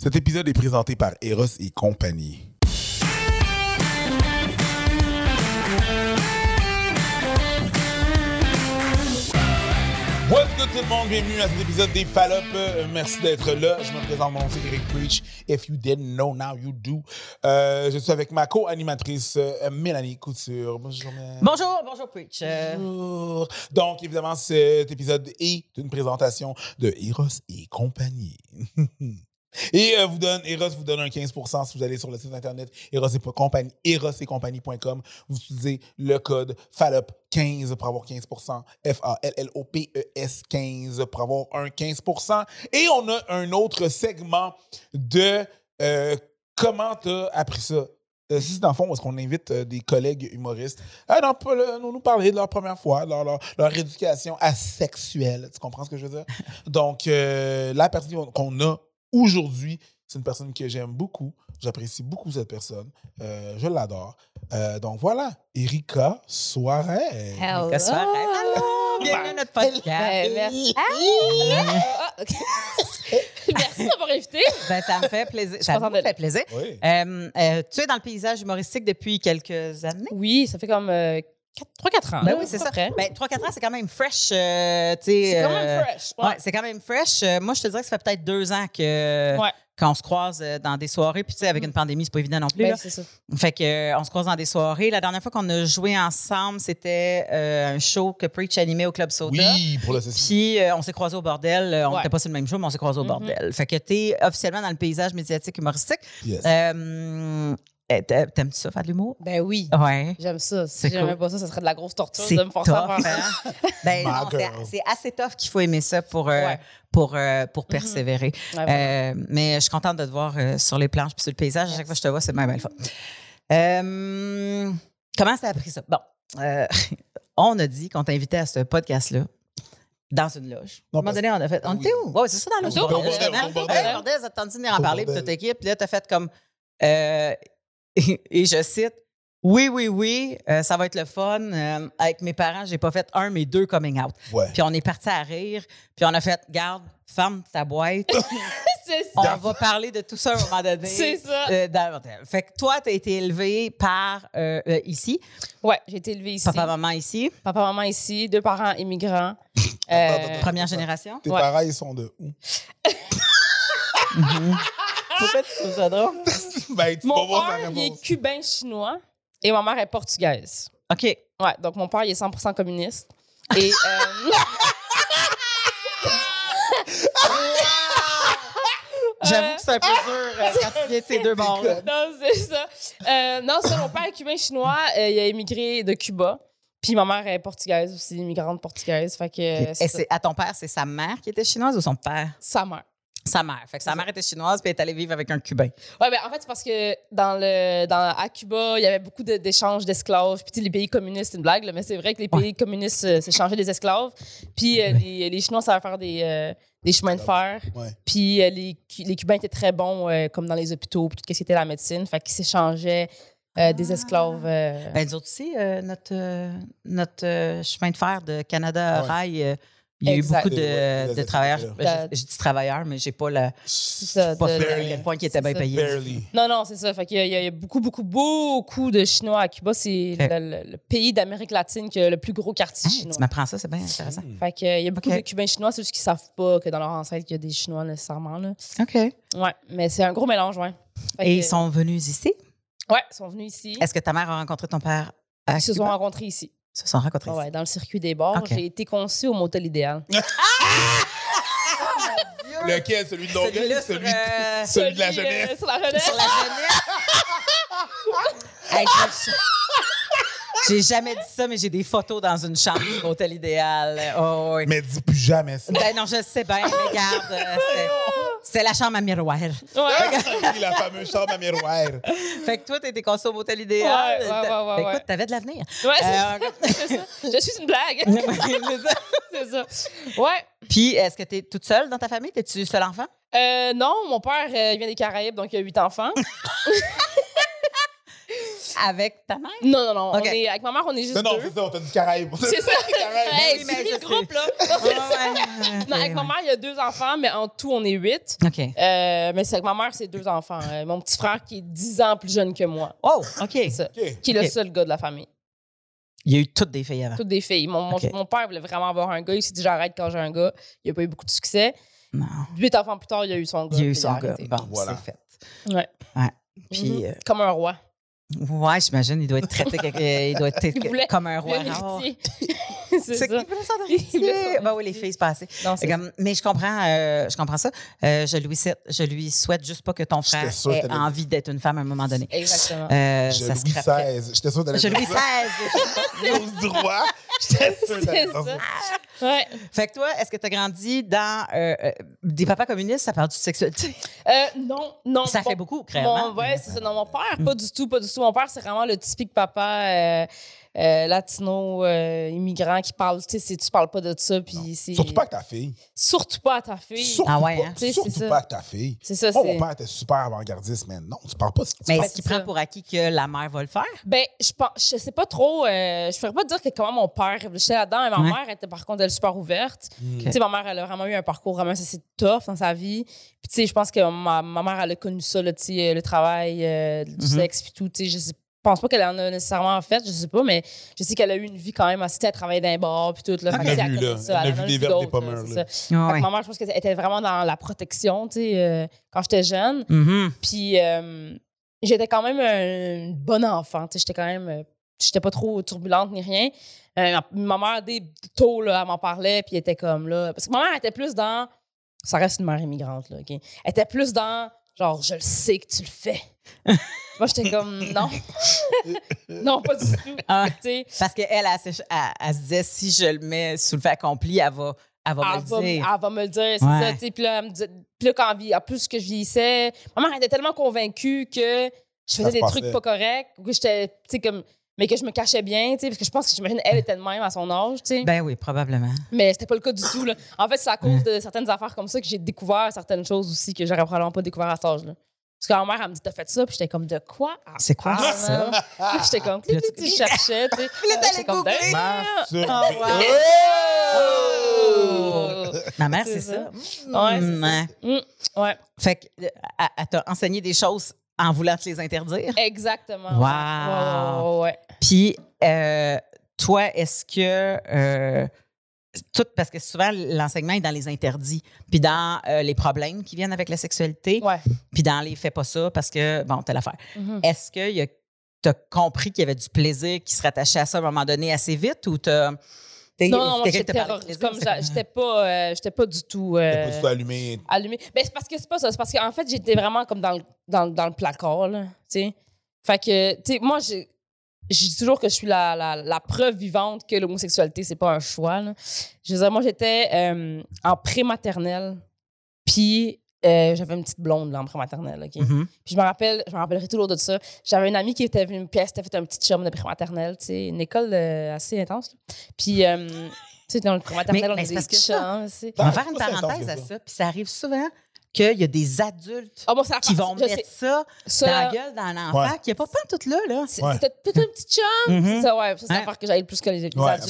Cet épisode est présenté par Eros et compagnie. What's good tout le monde? Bienvenue à cet épisode des Fallop. Euh, merci d'être là. Je me présente, mon nom c'est Eric Preach. If you didn't know, now you do. Euh, je suis avec ma co-animatrice euh, Mélanie Couture. Bonjour, Mélanie. Bonjour, bonjour Preach. Bonjour. Donc, évidemment, cet épisode est une présentation de Eros et compagnie. Et euh, vous donne, Eros vous donne un 15% si vous allez sur le site internet Eros et compagnie, Eros et compagnie.com. Vous utilisez le code FALLOP15 pour avoir 15%. F-A-L-L-O-P-E-S 15 pour avoir un 15%. Et on a un autre segment de euh, comment tu as appris ça? Euh, c'est dans le fond est-ce qu'on invite euh, des collègues humoristes à non, pas le- nous, nous parler de leur première fois, leur, leur, leur éducation asexuelle. Tu comprends ce que je veux dire? Donc, la personne qu'on a aujourd'hui, c'est une personne que j'aime beaucoup. J'apprécie beaucoup cette personne. Euh, je l'adore. Euh, donc voilà, Erika Soirée. Hello. bienvenue à notre podcast. Merci. Ah, ok. merci de m'avoir invité. Ben, ça me fait plaisir. Ça me fait plaisir. Oui. Euh, euh, tu es dans le paysage humoristique depuis quelques années? Oui, ça fait comme 3-4 ans. Ben oui, c'est ça. près. Ben, 3-4 ans, c'est quand même fresh. euh, tu sais, C'est quand euh, même fresh. Ouais. Ouais, c'est quand même fresh. Euh, moi, je te dirais que ça fait peut-être deux ans que Ouais. qu'on se croise euh, dans des soirées. Puis, tu sais, avec une pandémie, c'est pas évident non plus. Ben, c'est ça. Fait que euh, on se croise dans des soirées. La dernière fois qu'on a joué ensemble, c'était euh, un show que Preach animait au Club Soda. Oui, pour. Puis euh, on s'est croisés au bordel. Euh, on Ouais. n'était pas sur le même show, mais on s'est croisés au Mhm. bordel. Fait que t'es officiellement dans le paysage médiatique humoristique. Yes. T'a- T'aimes-tu ça, faire de l'humour? Ben oui. Ouais. J'aime ça. Si j'aimais cool. pas ça, ça serait de la grosse torture C'est de me forcer à tough, faire ça. hein? Ben My non, c'est- assez tough qu'il faut aimer ça pour, euh, Ouais. pour, euh, pour persévérer. Ouais, vraiment. Euh, mais je suis contente de te voir sur les planches puis sur le paysage. À chaque fois que je te vois, c'est bien, bien le fun. Euh, comment ça a appris ça? Bon, euh, on a dit qu'on t'invitait à ce podcast-là dans une loge. Non, à un moment donné, on a fait. On Oui. était où? Ouais, c'est ça, dans le Au loge. bordel, au bordel. Bordel, tente de venir en parler, puis bordel. toute l'équipe. Puis là, tu as fait comme. et je cite. Oui, oui, oui, euh, ça va être le fun. Euh, avec mes parents, j'ai pas fait un, mais deux coming out. Ouais. Puis on est parti à rire. Puis on a fait, garde, ferme ta boîte. C'est On ça. va parler de tout ça à un moment donné. C'est ça. euh, dans. Fait que toi, tu as été élevé par euh, euh, ici, Ouais, j'ai été élevée ici. papa, maman ici, Papa, maman ici, deux parents immigrants. Euh, première génération. Tes Ouais. parents, ils sont de où? Pourquoi tu trouves ça drôle? ben, tu Mon père, il est cubain-chinois et ma mère est portugaise. OK. Ouais, donc mon père, il est 100% communiste. Et. euh, J'avoue que c'est un peu dur euh, quand tu viens de ces deux bords non, c'est ça. Euh, non, c'est ça, mon père est cubain-chinois. euh, il a émigré de Cuba. Puis ma mère est portugaise aussi, immigrante portugaise. Fait que Et c'est à ton père, c'est sa mère qui était chinoise ou son père? sa mère. Sa mère. Fait que sa mère était chinoise puis elle est allée vivre avec un Cubain. Ouais, ben en fait, c'est parce que dans le, dans, à Cuba, il y avait beaucoup de- d'échanges d'esclaves. Puis tu sais, les pays communistes, c'est une blague, là, mais c'est vrai que les pays communistes euh, s'échangeaient des esclaves. Puis euh, les, les Chinois savaient faire des, euh, des chemins de fer. Ouais. Puis euh, les, les Cubains étaient très bons, euh, comme dans les hôpitaux, puis tout ce qui était la médecine. Fait qu'ils s'échangeaient euh, des esclaves. euh, Ben, nous autres aussi, euh, notre, euh, notre euh, chemin de fer de Canada à Ouais. Rail, euh, il y a eu Exact. beaucoup de, de travailleurs. États-Unis. Ben, j'ai- J'ai dit travailleurs, mais j'ai pas la. ça, pas de- fait à de- quel point qui était bien payé. Barely. Non, non, c'est ça. Fait qu'il y a, il y a beaucoup, beaucoup, beaucoup de Chinois à Cuba. C'est le, le- le pays d'Amérique latine qui a le plus gros quartier Hein, chinois. tu m'apprends ça, c'est bien intéressant. Fait que, euh, il y a beaucoup de Cubains chinois, c'est juste qu'ils savent pas que dans leur ancêtre, il y a des Chinois nécessairement. Là. OK. Ouais, mais c'est un gros mélange, ouais. Fait Et que- ils sont venus ici? Ouais, ils sont venus ici. Est-ce que ta mère a rencontré ton père à Ils se sont rencontrés ici. Se sont rencontrés Ouais, dans le circuit des bars. Ok. J'ai été conçue au motel idéal. Lequel? Celui de Longueuil? Celui-là sur, Celui, euh, celui de la Celui, euh, jeunesse? sur la jeunesse. sur la jeunesse. J'ai jamais dit ça, mais j'ai des photos dans une chambre du motel idéal. Oh, oui. Mais dis plus jamais ça. Ben non, je sais bien, mais regarde, c'est- la chambre à miroir. Ouais. Oui, la fameuse chambre à miroir. Fait que toi, t'étais conçu au motel idéal. Ouais, ouais, ouais, ouais, Ben, ouais. Écoute, t'avais de l'avenir. Ouais, c'est Euh, ça. Je suis une blague. c'est ça. c'est ça. Ouais. Puis, est-ce que t'es toute seule dans ta famille? T'es-tu seul enfant? Euh, non, mon père, euh, il vient des Caraïbes, donc il a huit enfants. Avec ta mère? Non, non, non. Ok. On est, avec ma mère, on est juste Non, non, c'est ça, on t'a dit Caraïbes. C'est ça. Caraïbes. Hey, Oui, le groupe, là. Non, avec ma mère, il y a deux enfants, mais en tout, on est huit. OK. Euh, mais c'est avec ma mère, c'est deux enfants. Euh, mon petit frère qui est dix ans plus jeune que moi. Oh, OK. C'est ça. OK. Qui est le seul gars de la famille. Il y a eu toutes des filles avant. Toutes des filles. Mon, mon- Ok. mon père voulait vraiment avoir un gars. Il s'est dit j'arrête quand j'ai un gars. Il n'a pas eu beaucoup de succès. Non. Huit enfants plus tard, il a eu son gars. Il y a eu son gars. Bon, Voilà. c'est fait. Ouais. Puis, Mhm. euh, Comme un roi. Ouais, j'imagine, il doit être traité quelque- il doit être Il voulait- comme un roi. Oh. héritier. c'est ça. qui voulait ça Il voulait. Ben oui, les filles se passaient. Mais je comprends, euh, je comprends ça. Euh, je, lui souhaite, je lui souhaite juste pas que ton frère sûre ait t'allais- envie d'être une femme à un moment donné. Exactement. Euh, Je ça Louis. XVI. J'étais sûr d'aller Je Louis. XVI. J'étais sûr d'aller Ouais. fait que toi, est-ce que tu as grandi dans euh, euh, des papas communistes? Ça parle de sexualité? Euh, non, non. ça fait beaucoup, clairement. Mon, ouais, c'est ça. Non, mon père, pas du tout, pas du tout. Mon père, c'est vraiment le typique papa euh, euh, latino, euh, immigrant qui parle, tu sais, c'est- tu parles pas de ça, puis c'est... Surtout pas avec ta fille. Surtout pas à ta fille. Surtout Ah ouais, pas, hein? Tu sais, surtout c'est ça. pas avec ta fille. C'est ça, Moi, c'est... mon père était super avant-gardiste, mais non, tu parles pas. tu Mais est-ce qu'il c'est prend ça. pour acquis que la mère va le faire? Ben, je pense, je sais pas trop, euh, je pourrais pas dire que comment mon père réfléchissait là-dedans, mais ma Ouais. mère était par contre, elle super ouverte. Mm. Tu sais, ma mère, elle a vraiment eu un parcours vraiment assez tough dans sa vie. Puis, tu sais, je pense que ma, ma mère, elle a connu ça, là, tu sais, le travail, euh, du Mhm. sexe, puis tout. Tu sais, je sais- pense pas qu'elle en a nécessairement fait, je sais pas, mais je sais qu'elle a eu une vie quand même assez, elle travaillait dans un bar, puis tout. Là, Elle a vu, là. ça, Elle a en vu des verbes, des pommeurs, là, là. c'est ça. Fait que ma mère, je pense qu'elle était vraiment dans la protection, tu sais, euh, quand j'étais jeune. Mhm. Puis euh, j'étais quand même un- une bonne enfant. tu sais, J'étais quand même. euh, J'étais pas trop turbulente ni rien. Euh, ma mère, dès tôt, là, elle m'en parlait, puis elle était comme là. Parce que ma mère était plus dans. Ça reste une mère immigrante, là, OK? Elle était plus dans. Genre, je le sais que tu le fais. Moi, j'étais comme, non. non, pas du tout. Ah. Parce qu'elle, elle, elle, se- elle- elle se disait, si je le mets sous le fait accompli, elle va, elle va elle me va, le dire. elle va me le dire, c'est Ouais. ça. Puis là, elle me disait- puis là, quand elle vie- en plus que je vieillissais, ma mère était tellement convaincue que je faisais des passait. trucs pas corrects, ou que j'étais, tu sais, comme, mais que je me cachais bien, tu sais, parce que je pense que j'imagine elle était de même à son âge, tu sais. Ben oui, probablement. mais c'était pas le cas du tout, là. En fait, c'est à cause de certaines affaires comme ça que j'ai découvert certaines choses aussi que j'aurais probablement pas découvert à cet âge-là. Parce que ma mère, elle me dit, t'as fait ça, puis j'étais comme, de quoi? C'est quoi parle, ça? Puis j'étais comme, tu- cherchais, tu sais. là, comme. Oh, wow. Oh! Ma mère, C'est ça. Ouais, Mm. Mm, ouais. Fait que, euh, elle, elle t'a enseigné des choses en voulant te les interdire? Exactement. Wow. Ouais, ouais, ouais, ouais. Puis, euh, toi, est-ce que. euh, tout, parce que souvent, l'enseignement est dans les interdits, puis dans euh, les problèmes qui viennent avec la sexualité, Ouais. puis dans les fais pas ça parce que, bon, telle affaire. Mhm. Est-ce que tu as compris qu'il y avait du plaisir qui se rattachait à ça à un moment donné assez vite ou t'as. t'es- Non, non, j'étais Comme j'étais pas, euh, j'étais pas du tout, euh, T'as pas du tout allumé. allumée. Ben, c'est parce que c'est pas ça. C'est parce qu'en fait, j'étais vraiment comme dans le, dans, dans le placard, là. Tu sais. Fait que, tu sais, moi, j'ai. Je dis toujours que je suis la, la, la preuve vivante que l'homosexualité, c'est pas un choix. là. Je veux dire, moi, j'étais euh, en prématernelle, puis euh, j'avais une petite blonde là, en prématernelle. OK? Mhm. Puis je me rappelle, je me rappellerai toujours de ça. J'avais une amie qui était venue, puis elle s'était fait un petit chum de prématernelle, tu sais, une école euh, assez intense. là. Puis, euh, tu sais, dans le prématernelle, Mais- on mais des parce que sais. On va faire une parenthèse à ça. ça. Puis ça arrive souvent qu'il y a des adultes Ah, bon, ça a qui vont mettre ça Ça, dans la gueule d'un enfant Ouais. qui n'est pas tout là. là. c'est- Ouais. C'était tout un petit chum. C'est ça, ouais. Ça, c'est Hein? l'affaire que j'aille plus que les, les Ouais, job.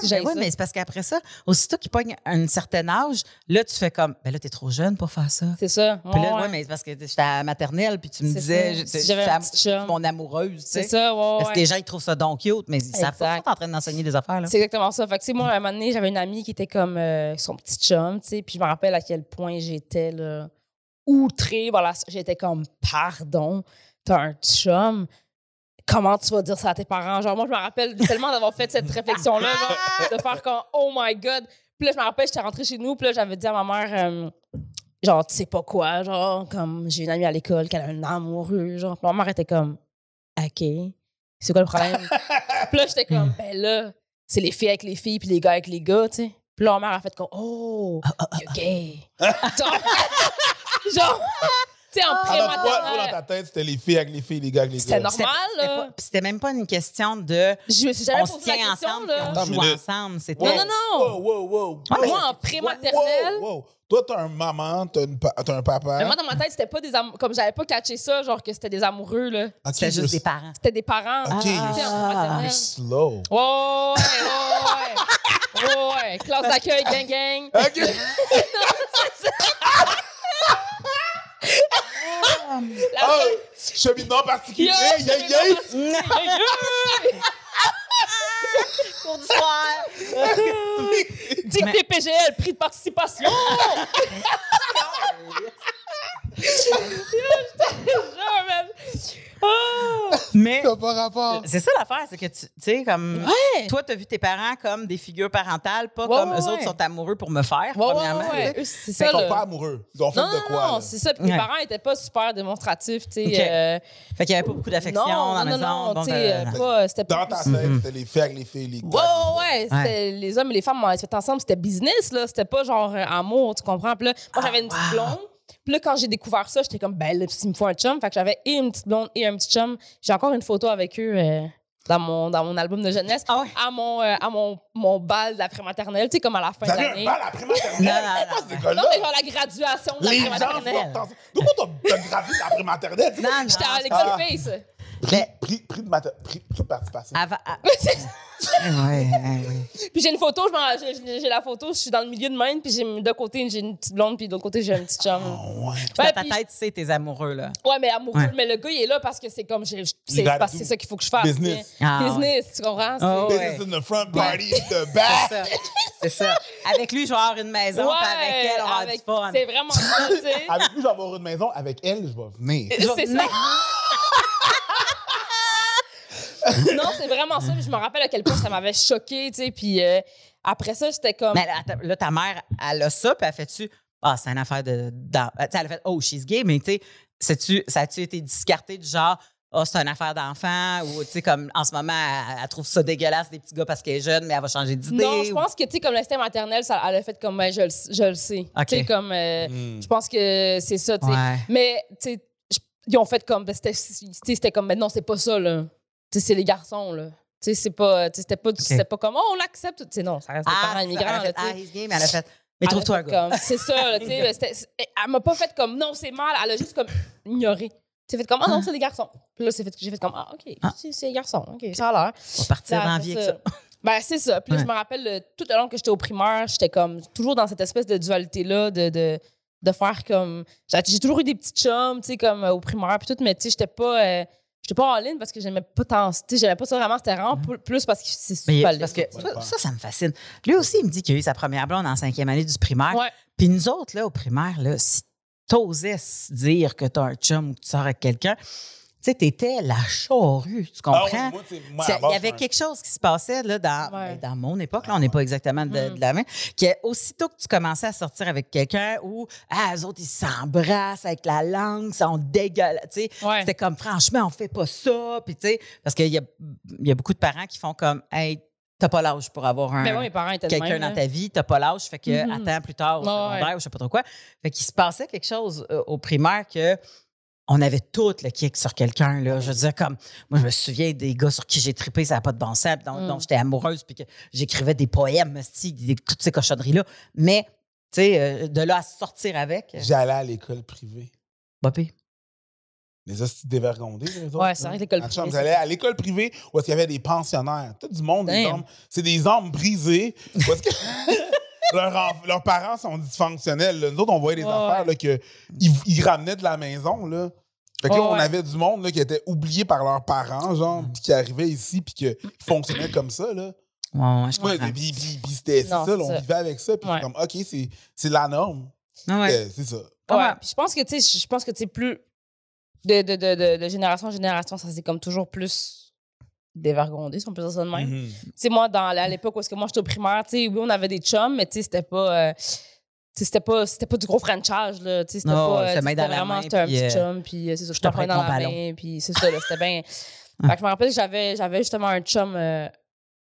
Si j'aille Ben oui, ça. mais c'est parce qu'après ça, aussitôt qu'il pogne un certain âge, là, tu fais comme, ben là, t'es trop jeune pour faire ça. C'est ça. Puis là, ouais, ouais, mais c'est parce que j'étais à la maternelle, puis tu me C'est disais, j'étais- un chum. mon amoureuse, tu C'est ça, ouais, Parce que les gens, ils trouvent ça donc cute, mais ils savent pas en train d'enseigner des affaires, là. C'est exactement ça. Fait que, tu sais, moi, à un moment donné, j'avais une amie qui était comme euh, son petit chum, tu sais, puis je me rappelle à quel point j'étais, là, outrée. Voilà, j'étais comme, pardon, t'as un chum. Comment tu vas dire ça à tes parents? Genre, moi, je me rappelle tellement d'avoir fait cette réflexion-là, genre, de faire comme, oh my God. Puis là, je me rappelle, j'étais rentrée chez nous, puis là, j'avais dit à ma mère, euh, genre, tu sais pas quoi, genre, comme, j'ai une amie à l'école qui a un amoureux, genre. Puis ma mère était comme, OK, c'est quoi le problème? puis là, j'étais comme, ben là, c'est les filles avec les filles, puis les gars avec les gars, tu sais. Puis là, ma mère a fait comme, oh, you're gay. genre, genre, Tu sais, en Alors, toi, toi, dans ta tête, c'était les filles avec les filles, les gars avec les gars. C'était- normal, c'était là. puis C'était même pas une question de Je me suis jamais on se posé la tient question, ensemble là. on joue minute. ensemble. C'était Non, non, non. Wow, wow, wow. Mais Moi, en pré-maternelle, Wow, wow. Toi, t'as un maman, t'as, pa- un papa. mais moi, dans ma tête, c'était pas des amoureux. Comme j'avais pas catché ça, genre que c'était des amoureux, là. Ok, c'était juste des parents. C'était des parents. Ok, pré-maternelle. you're slow. Ouais, ouais, ouais. Ouais, ouais. Classe d'accueil, gang, gang. Ok. La Oh, particulier. Yeah, yeah, yeah. Cours du soir. PPGL, prix de participation. Ah. Mais T'as pas rapport. c'est ça l'affaire, c'est que tu sais, comme. Ouais. Toi, t'as vu tes parents comme des figures parentales, pas Ouais, comme ouais, eux ouais. autres sont amoureux pour me faire, Ouais, ouais, premièrement. C'est Ils ça, sont là. pas amoureux. Ils ont fait Non, de non, quoi? non, là? c'est ça. Puis mes parents étaient pas super démonstratifs, tu sais. Ok. euh, Fait qu'il y avait pas beaucoup d'affection non, dans la non, maison. non, sais, euh, euh, pas- c'était Dans pas ta plus- tête, c'était les filles avec les filles, les Ouais, ouais, ouais. C'était les hommes et les femmes, on se fait ensemble, c'était business, là. C'était pas genre euh, amour, tu comprends? Puis là, moi, j'avais une petite wow. blonde. Puis là, quand j'ai découvert ça, j'étais comme, ben là, il me faut un chum. Fait que j'avais et une petite blonde et un petit chum. J'ai encore une photo avec eux euh, dans, mon, dans mon album de jeunesse. Ah ouais? À mon, euh, à mon, mon bal de la prématernelle, tu sais, comme à la fin de un l'année. bal après maternelle? Non, non, non, mais genre la graduation de la Les gens prématernelle. sortent ensemble. D'où t'as t'as gravi la prématernelle? Non, non, J'étais à l'école. Face. Prix, prix, prix de prix, prix de participation. Avant. ah, ouais, ouais, ouais. Puis j'ai une photo, je m'en- j'ai la photo, je suis dans le milieu de même, puis j'ai d'un côté j'ai une petite blonde, puis de l'autre côté j'ai un petit chum. Oh, ouais. Dans Ouais, ta puis- tête, tu sais, tes amoureux, là. Ouais, mais amoureux, Ouais. mais le gars il est là parce que c'est comme j'ai- c'est parce c'est ça qu'il faut que je fasse. business. Ah, business, tu comprends? C'est- Oh, ouais. Business in the front, party in the back. C'est ça. Ça. Avec lui, je vais avoir une maison, puis avec elle, on va avoir du fun. C'est vraiment ça, tu sais. Avec lui, je vais avoir une maison. Avec elle, je vais venir. C'est ça. non, c'est vraiment ça. Je me rappelle à quel point ça m'avait choqué, tu sais. Puis euh, après ça, j'étais comme. Mais là, ta mère, elle a ça, puis elle fait-tu. Ah, c'est une affaire de. d'en- Tu sais, elle a fait, oh, she's gay, mais tu sais, ça a-tu été discarté du genre, oh, c'est une affaire d'enfant, ou tu sais, comme en ce moment, elle, elle trouve ça dégueulasse, des petits gars parce qu'elle est jeune, mais elle va changer d'idée. Non, je ou- pense que, tu sais, comme l'instinct maternel, ça, elle a fait comme, ben, je, le, je le sais. Ok. Tu sais, comme, euh, Hmm. je pense que c'est ça, tu sais. Ouais. Mais, tu sais, ils ont fait comme, ben, c'était, tu sais, c'était comme, ben non, c'est pas ça, là. Tu sais, c'est les garçons, là. Tu sais, c'est pas, tu sais, c'était pas, c'était pas comme, oh, on l'accepte. Tu sais, non, ça reste des Ah, parents immigrants, là, ah, he's gay, mais elle a fait. Mais trouve-toi un gars. comme- C'est ça, là, tu sais. ben, Elle m'a pas fait comme, non, c'est mal. Elle a juste comme ignoré. C'est fait comme, ah non, c'est des garçons. Puis là, c'est fait, j'ai fait comme, ah, OK, Ah. c'est des garçons. OK, ça a l'air. On va partir dans la après vie avec ça. Ben, c'est ça. Puis là, Ouais. je me rappelle, le- tout le long que j'étais au primaire, j'étais comme toujours dans cette espèce de dualité-là de, de, de faire comme. J'ai j'ai toujours eu des petits chums, tu sais, comme euh, au primaire, puis tout, mais tu sais, j'étais pas. euh, J'étais pas en ligne parce que j'aimais pas tant. Tu sais, j'aimais pas ça vraiment. C'était vraiment plus- parce que c'est super parce que ça, ça, ça me fascine. Lui aussi, il me dit qu'il a eu sa première blonde en cinquième année du primaire. Puis nous autres, là, au primaire, là, si t'osais dire que t'as un chum ou que tu sors avec quelqu'un, tu sais, t'étais la charrue, tu Ah ouais, comprends? moi, moi, la Il y avait suis quelque chose qui se passait là, dans, Ouais. ben, dans mon époque, là, on n'est pas exactement de, Mm. de la même, que aussitôt que tu commençais à sortir avec quelqu'un où ah, eux autres, ils s'embrassent avec la langue, ils sont dégueulasses, tu sais, Ouais. c'était comme franchement, on fait pas ça, puis tu sais, parce qu'il y a, il y a beaucoup de parents qui font comme, hey, t'as pas l'âge pour avoir un, étaient de quelqu'un dans là. ta vie, t'as pas l'âge, fait que Mhm. attends plus tard au Ouais, secondaire ouais. ou je sais pas trop quoi. Fait qu'il se passait quelque chose euh, au primaire que on avait tout le kick sur quelqu'un là, je veux dire comme moi je me souviens des gars sur qui j'ai trippé ça n'a pas de bon sens, puis dont, Mm. dont j'étais amoureuse puis que j'écrivais des poèmes, des- toutes ces cochonneries là, mais tu sais euh, de là à sortir avec euh, J'allais à l'école privée. pire. Les hosties dévergondés, les autres. Ouais, c'est vrai que l'école privée, J'allais à l'école privée où est-ce qu'il y avait des pensionnaires. Tout du monde, des hommes. C'est des hommes brisés. Est-ce que leurs, enf- leurs parents sont dysfonctionnels. là. Nous autres, on voyait des Ouais, affaires là, que ils, ils ramenaient de la maison. Là. Fait que là, Ouais, on ouais. avait du monde là, qui était oublié par leurs parents, genre, puis qui arrivait ici, puis qui fonctionnait comme ça. Là. Ouais, ouais, je Ouais, comprends. puis, puis- puis c'était ça, là, on ça. vivait avec ça, puis Ouais. comme, OK, c'est c'est la norme. Ouais. Euh, C'est ça. Ouais, puis je pense que, tu sais, je pense que, tu sais, plus de, de, de, de, de génération en génération, ça c'est comme toujours plus dévergondé, si on peut dire ça de même. Mhm. Tu sais, moi, dans, à l'époque où est-ce que moi, j'étais au primaire, tu sais, oui, on avait des chums, mais tu sais, c'était pas... euh, c'était pas, c'était pas du gros franchise, là. Tu sais, c'était Non, pas... c'était vraiment... C'était un petit euh, chum, puis euh, c'est ça, je te te prenais dans la main, puis c'est ça, là, c'était bien... fait que je me rappelle que j'avais, j'avais justement un chum... euh,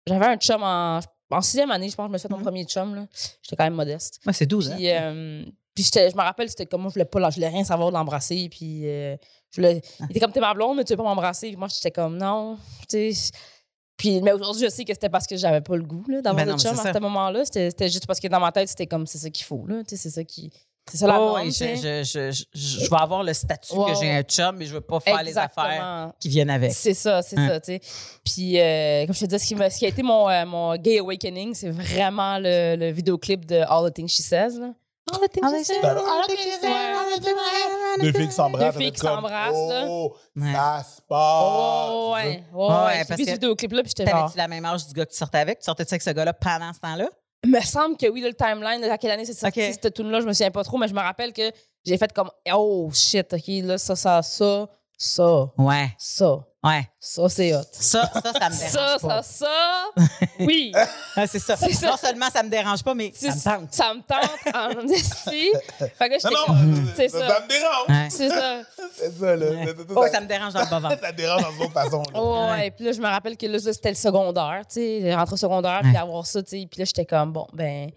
j'avais un chum en... En sixième année, je pense que je me suis fait mon Mhm. premier chum, là. J'étais quand même modeste. Ouais, c'est 12 ans. Puis, euh, Puis je me rappelle, c'était comme moi, je voulais pas, je voulais rien savoir de l'embrasser. Puis je voulais, il était comme, t'es ma blonde, mais tu veux pas m'embrasser. Puis moi, j'étais comme, non, tu sais. Puis, mais aujourd'hui, je sais que c'était parce que j'avais pas le goût là, d'avoir Ben mais chum à ce moment-là. C'était c'était juste parce que dans ma tête, c'était comme, c'est ça qu'il faut, c'est ça qui. C'est ça la Oh, tu sais. je, je, je, je- vais avoir le statut que j'ai un chum, mais je veux pas faire les affaires qui viennent avec. C'est ça, c'est Hein. ça, tu sais. Puis, euh, comme je te dis, ce qui, ce qui a été mon, euh, mon gay awakening, c'est vraiment le, le vidéoclip de All the Things She Says. Là. All the Things She Says. All Ouais. Deux filles qui s'embrassent. Deux filles qui s'embrassent, là. Oh, ça se passe. Oh, ouais, ouais. J'ai parce vu ce que vidéoclip-là, puis j'étais. T'avais-tu la même âge du gars que tu sortais avec? Tu sortais-tu avec ce gars-là pendant ce temps-là? Il me semble que oui, le timeline, à quelle année c'est sorti, Ok. cette tune là je me souviens pas trop, mais je me rappelle que j'ai fait comme « Oh, shit, OK, là, ça, ça, ça, ça, Ouais, ça, ouais. ça, c'est hot. » Ça, ça, ça me Ça, dérange ça, pas. ça, oui. Ah, c'est ça. C'est ça. Non seulement ça me dérange pas, mais ça me tente. Ça me tente en esti. Fait que Non, non. C'est ça, ça. ça me dérange. Ouais. C'est ça. C'est ça, là. Ouais. Oh, ça- ça me dérange dans le. Ça dérange dans une autre façon. là. Oh, ouais. Puis là, je me rappelle que là, c'était le secondaire, tu sais, rentrer au secondaire, puis avoir ça, tu sais. Puis là, j'étais comme, bon, ben.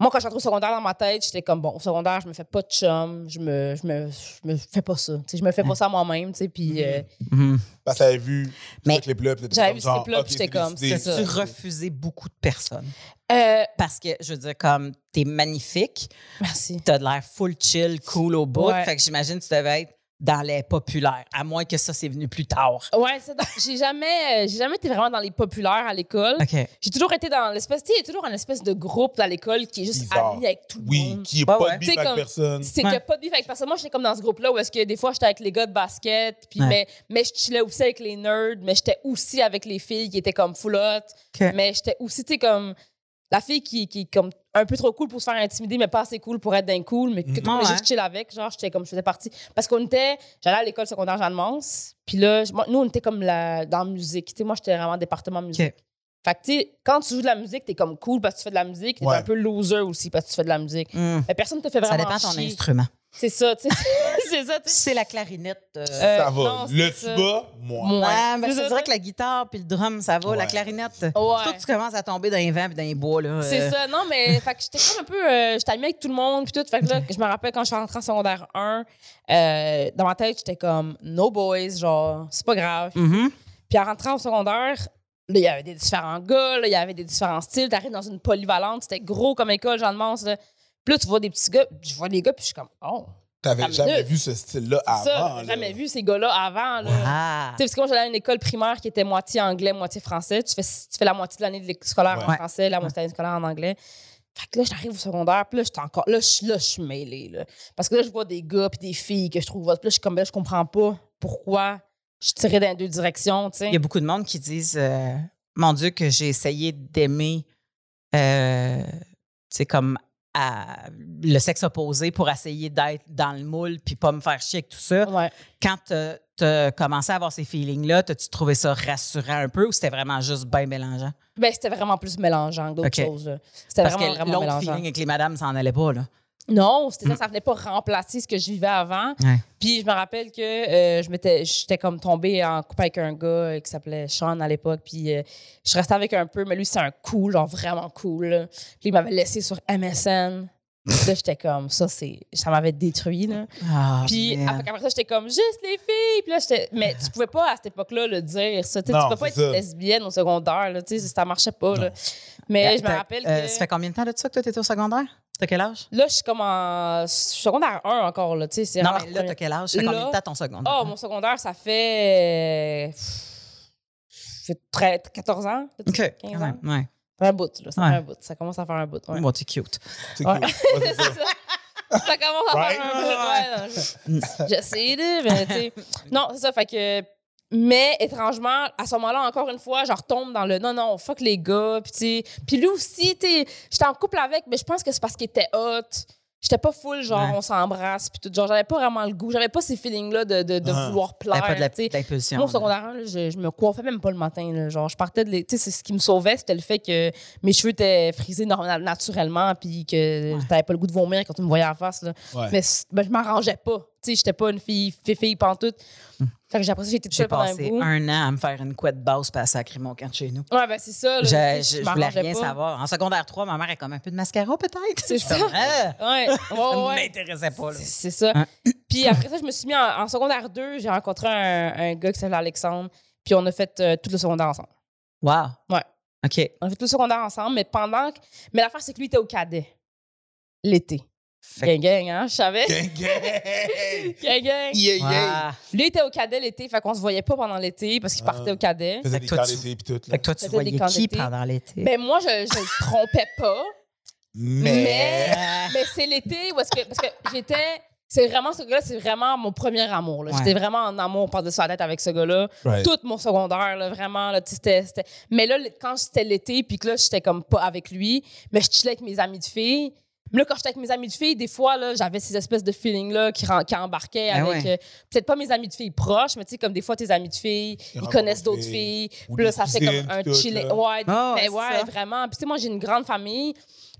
Moi, quand je suis rentrée au secondaire dans ma tête, j'étais comme, bon, au secondaire, je me fais pas de chum, je me, je me, je me fais pas ça. Tu sais, je me fais pas ça moi-même, tu sais. Puis. euh, Mhm. Parce que t'avais vu Mais- ce clip-là. puis J'avais vu ce clip-là, puis j'étais comme, c'est ça. Tu refusais beaucoup de personnes. euh, Parce que, je veux dire, comme, t'es magnifique, merci. t'as de l'air full chill, cool au bout. Ouais. Fait que j'imagine que tu devais être dans les populaires, à moins que ça, c'est venu plus tard. Ouais, j'ai jamais, euh, j'ai jamais été vraiment dans les populaires à l'école. J'ai toujours été dans l'espèce, tu sais, il y a toujours un espèce de groupe à l'école qui est juste Bizarre. ami avec tout le Oui, monde. qui est Ouais, pas ouais. de bif avec comme- personne. C'est Ouais. qu'il n'y a pas de bif avec personne. Moi, j'étais comme dans ce groupe-là où est-ce que des fois, j'étais avec les gars de basket, puis Ouais. mais, mais je chillais aussi avec les nerds, mais j'étais aussi avec les filles qui étaient comme full hot. OK. Mais j'étais aussi, tu sais, comme la fille qui, qui est comme un peu trop cool pour se faire intimider, mais pas assez cool pour être d'un cool, mais que tout le monde est juste chill avec. Genre, j'étais comme, je faisais partie. Parce qu'on était, j'allais à l'école secondaire Jeanne-Mance, puis là, moi- nous, on était comme la, dans la musique. Tu sais, moi, j'étais vraiment département musique. Fait que, tu sais, quand tu joues de la musique, t'es comme cool parce que tu fais de la musique, t'es Ouais. un peu loser aussi parce que tu fais de la musique. Hmm. Mais personne te fait Ça vraiment dépend de ton chier. instrument. C'est ça, tu sais. C'est ça, tu sais. C'est la clarinette. euh, ça va. non, c'est le ça. tuba, moi. Moi. Ouais, ben, C'est je te dirais que la guitare puis le drum, ça va. La Ouais. clarinette, Ouais. toi, tu commences à tomber dans les vents puis dans les bois. là. C'est euh, ça, non, mais fait que j'étais comme un peu. euh, j'étais amie avec tout le monde, puis tout. Fait que là, je me rappelle quand je suis rentrée en secondaire 1, euh, dans ma tête, j'étais comme no boys, genre, c'est pas grave. mhm. Puis en rentrant au secondaire, là, il y avait des différents gars, là, il y avait des différents styles. T'arrives dans une polyvalente, c'était gros comme école, Jean de Mance, là. Puis là, tu vois des petits gars, je vois des gars, puis je suis comme, oh, T'avais mais jamais là, vu ce style-là avant. ça, là. jamais vu ces gars-là avant, là. Ah. Tu sais, parce que moi, j'allais à une école primaire qui était moitié anglais, moitié français. Tu fais, tu fais la moitié de l'année de l'école scolaire en français, la moitié de l'année scolaire en anglais. Fait que là, j'arrive au secondaire, puis là, j'étais encore. Là, je là, je suis mêlée, là. Parce que là, je vois des gars puis des filles que je trouve. Puis là, je suis comme, ben, je comprends pas pourquoi je tirais dans les deux directions, tu sais. Il y a beaucoup de monde qui disent euh, Mon Dieu, que j'ai essayé d'aimer, euh, tu sais, comme à- le sexe opposé pour essayer d'être dans le moule puis pas me faire chier avec tout ça. Ouais. Quand tu as commencé à avoir ces feelings-là, as-tu trouvé ça rassurant un peu ou c'était vraiment juste bien mélangeant? Ben, c'était vraiment plus mélangeant que d'autres choses. C'était Parce vraiment, que l'autre mélangeant. feeling avec les madames, ça en allait pas, là. Non, c'était ça, Mm. ça venait pas remplacer ce que je vivais avant. Ouais. Puis je me rappelle que euh, je m'étais j'étais comme tombée en couple avec un gars euh, qui s'appelait Sean à l'époque puis euh, je restais avec un peu mais lui c'est un cool, genre vraiment cool. là. Puis il m'avait laissé sur MSN. Là j'étais comme ça c'est ça m'avait détruit là. Ah, Puis après, après ça j'étais comme juste les filles. Puis là j'étais mais tu pouvais pas à cette époque-là le dire ça, tu peux pas être lesbienne au secondaire là, tu sais ça marchait pas là. Mais je me rappelle euh, que Ça fait combien de temps de ça que toi, t'étais au secondaire? T'as quel âge? là je suis comme en secondaire 1 encore là, tu sais Non, rare mais là, t'as quel âge? Ça fait combien de Là- temps ton secondaire? Oh, mon secondaire, ça fait. euh, ça fait 13, 14 ans. OK, 15 quand ans. même, ouais. Ça fait un bout, là. Ça Ouais. fait un bout. Ça commence à faire un bout. Ouais. Bon, t'es cute. C'est Ouais. ça. ça commence à Right? faire un bout. Ouais, non, je- J'essaie, là, mais tu sais. Non, c'est ça. Fait que. Mais étrangement, à ce moment-là, encore une fois, je retombe dans le non, non, fuck les gars. Puis. Puis lui aussi, j'étais en couple avec, mais je pense que c'est parce qu'il était hot. J'étais pas full, genre, Ouais. on s'embrasse. Puis tout. Genre, j'avais pas vraiment le goût. J'avais pas ces feelings-là de, de, de Ah. vouloir plaire. pas de la- d'impulsion. Moi, au secondaire 1, là, je, je me coiffais même pas le matin. là. Genre, je partais de. Tu sais, c'est ce qui me sauvait, c'était le fait que mes cheveux étaient frisés normal- naturellement, puis que Ouais. t'avais pas le goût de vomir quand tu me voyais en face. Là. Ouais. Mais ben, je m'arrangeais pas. Tu sais, j'étais pas une fille, fille, fille pantoute. Fait que j'ai apprécié, j'étais toute J'ai seule pendant un bout. un an à me faire une couette basse puis à sacrer mon camp de chez nous. Ouais, ben c'est ça. là, Je, je, voulais rien pas. savoir. En secondaire 3, ma mère est comme un peu de mascara, peut-être. C'est ça. Ah, Ouais, ça m'intéressait pas. C'est c'est ça. Hein? Puis après ça, je me suis mis en, en secondaire 2, j'ai rencontré un, un gars qui s'appelle Alexandre. Puis on a fait euh, tout le secondaire ensemble. Wow. Ouais. OK. On a fait tout le secondaire ensemble, mais pendant que. Mais l'affaire, c'est que lui était au cadet. L'été. Gang, gang, hein, je savais. Gang, gang. Gang, gang. Yeah, yeah. Wow. Lui était au cadet l'été, fait qu'on se voyait pas pendant l'été parce qu'il Ah. partait au cadet. Faisait Fait des que toi, camps tu- d'été pis tout. là. Fait que toi, tu voyais qui pendant l'été? Mais moi, je, le trompais pas. Mais. Ah. Mais c'est l'été où est-ce que. Parce que j'étais. C'est vraiment ce gars-là, c'est vraiment mon premier amour. J'étais vraiment en amour par-dessus la tête avec ce gars-là. Right. Tout mon secondaire, là, vraiment. Là, c'était- Mais là, quand c'était l'été, puis que là, j'étais comme pas avec lui, mais je chillais avec mes amis de filles. Mais là, quand j'étais avec mes amis de filles, des fois, là, j'avais ces espèces de feelings-là qui, qui embarquaient Ah avec. ouais. euh, Peut-être pas mes amis de filles proches, mais tu sais, comme des fois, tes amis de filles, ils, connaissent d'autres filles, Puis là, ça fait comme un chilling. Ouais, Ah, ben ouais, ça. vraiment. Puis tu sais, moi, j'ai une grande famille.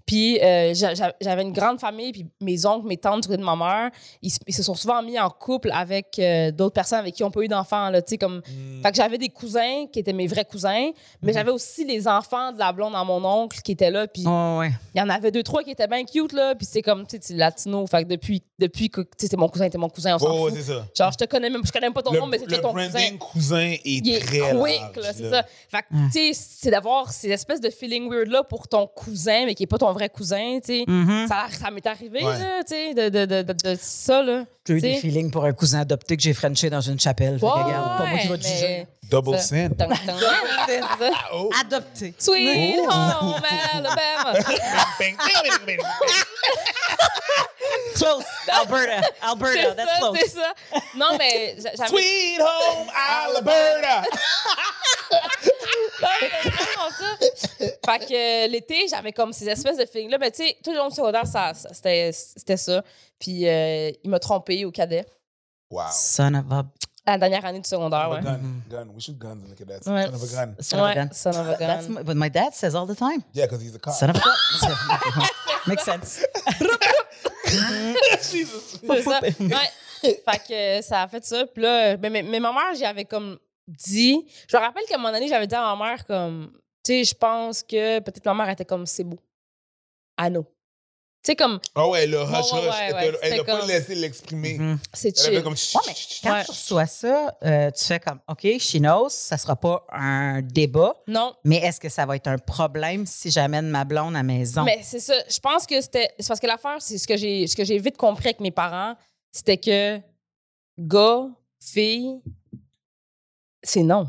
Puis euh, j'a- j'a- j'avais une grande famille, puis mes oncles, mes tantes, du de ma mère, ils, se- ils se sont souvent mis en couple avec euh, d'autres personnes avec qui on pas eu d'enfants, là, comme... Mm. Fait que j'avais des cousins qui étaient mes vrais cousins, mais j'avais aussi les enfants de la blonde à mon oncle qui étaient là, puis Oh, ouais. il y en avait deux, trois qui étaient bien cute, là, puis c'est comme, tu sais, latino, fait que depuis, depuis que, tu mon cousin, t'es mon cousin, on s'en Oh, fout. c'est ça. Genre, je te connais même, je connais même pas ton Le, nom, mais c'est ton cousin cousin est il est très quick, là, c'est ça. Fait que, tu sais, c'est d'avoir ces espèces de feeling weird-là pour ton cousin, mais qui est pas ton vrai cousin, tu sais. Mhm. Ça, ça m'est arrivé, Ouais. là, tu sais, de, de, de, ça, là. J'ai eu des feelings pour un cousin adopté que j'ai frenché dans une chapelle. Fait que, Ouais, regarde, pas moi qui va te juger. Double Ça. sin. C'est ça. Oh. Adopté. Sweet Oh. home Alabama. Close. Alberta. C'est Alberta. That's ça, close. c'est ça. Non, mais j'a- j'avais Sweet home Alberta. Non, mais c'est vraiment ça. Fait que euh, l'été, j'avais comme ces espèces de feelings-là. Mais tu sais, tout le long du secondaire, ça, ça- c'était c'était ça. Puis euh, il m'a trompé au cadet. Wow. Son of a... La dernière année du secondaire, ouais. Gun, gun. We should guns and look at that. Ouais. Son of a gun. Son of a gun. son of a gun. That's my, what my dad says all the time. Yeah, because he's a cop. Son of a gun. Makes sense. Jesus. C'est ça. Ouais. fait que euh, ça a fait ça. Puis là, mais, mais, mais ma mère, j'y avais comme dit. Je me rappelle qu'à un moment donné, j'avais dit à ma mère comme, tu sais, je pense que peut-être ma mère était comme, c'est beau. Anno. Tu sais, comme, Oh ouais, le hush Ouais, ouais, hush. ouais, elle ouais, n'a pas comme- laissé l'exprimer. Mhm. c'est Elle avait chill. comme... Ouais, mais quand Ouais. tu reçois ça, euh, tu fais comme, OK, she knows, ça sera pas un débat, Non, mais est-ce que ça va être un problème si j'amène ma blonde à la maison? mais c'est ça. Je pense que c'était. C'est parce que l'affaire, c'est ce que j'ai ce que j'ai vite compris avec mes parents, c'était que gars, fille, c'est non.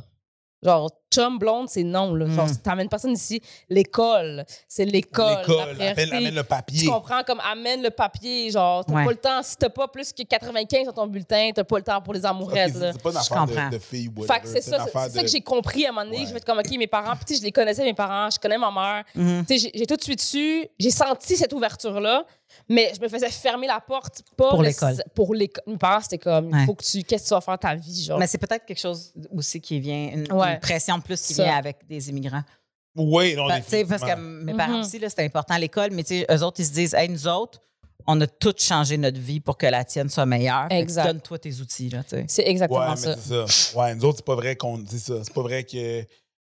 Genre, chum blonde, c'est non. Là. Genre, Mm. t'amènes personne ici. L'école, c'est l'école. L'école, amène, amène le papier. Tu comprends comme amène le papier, genre, t'as Ouais. pas le temps. Si t'as pas plus que 95 dans ton bulletin, t'as pas le temps pour les amourettes. là. c'est pas une Je affaire comprends. de, de fille ou Fait c'est ça, c'est ça que j'ai compris à un moment donné. Ouais. Je vais être comme, OK, mes parents, puis tu sais, je les connaissais, mes parents, je connais ma mère. Tu sais, j'ai- j'ai tout de suite su, j'ai senti cette ouverture-là, mais je me faisais fermer la porte. Pas Pour le- l'école. Pour l'école. Mes parents, c'était comme, il Ouais. faut que tu, qu'est-ce que tu vas faire ta vie, genre. Mais c'est peut-être quelque chose aussi qui vient, une, Ouais. une pression plus qui Ça. vient avec des immigrants. Oui, non, tu sais, parce que mes parents Mhm. aussi, là, c'était important à l'école, mais tu sais, eux autres, ils se disent, hey, nous autres, on a tout changé notre vie pour que la tienne soit meilleure. Donne-toi tes outils, là, tu sais. C'est exactement Ouais, mais ça. c'est ça. Ouais, nous autres, c'est pas vrai qu'on dit ça. C'est pas vrai que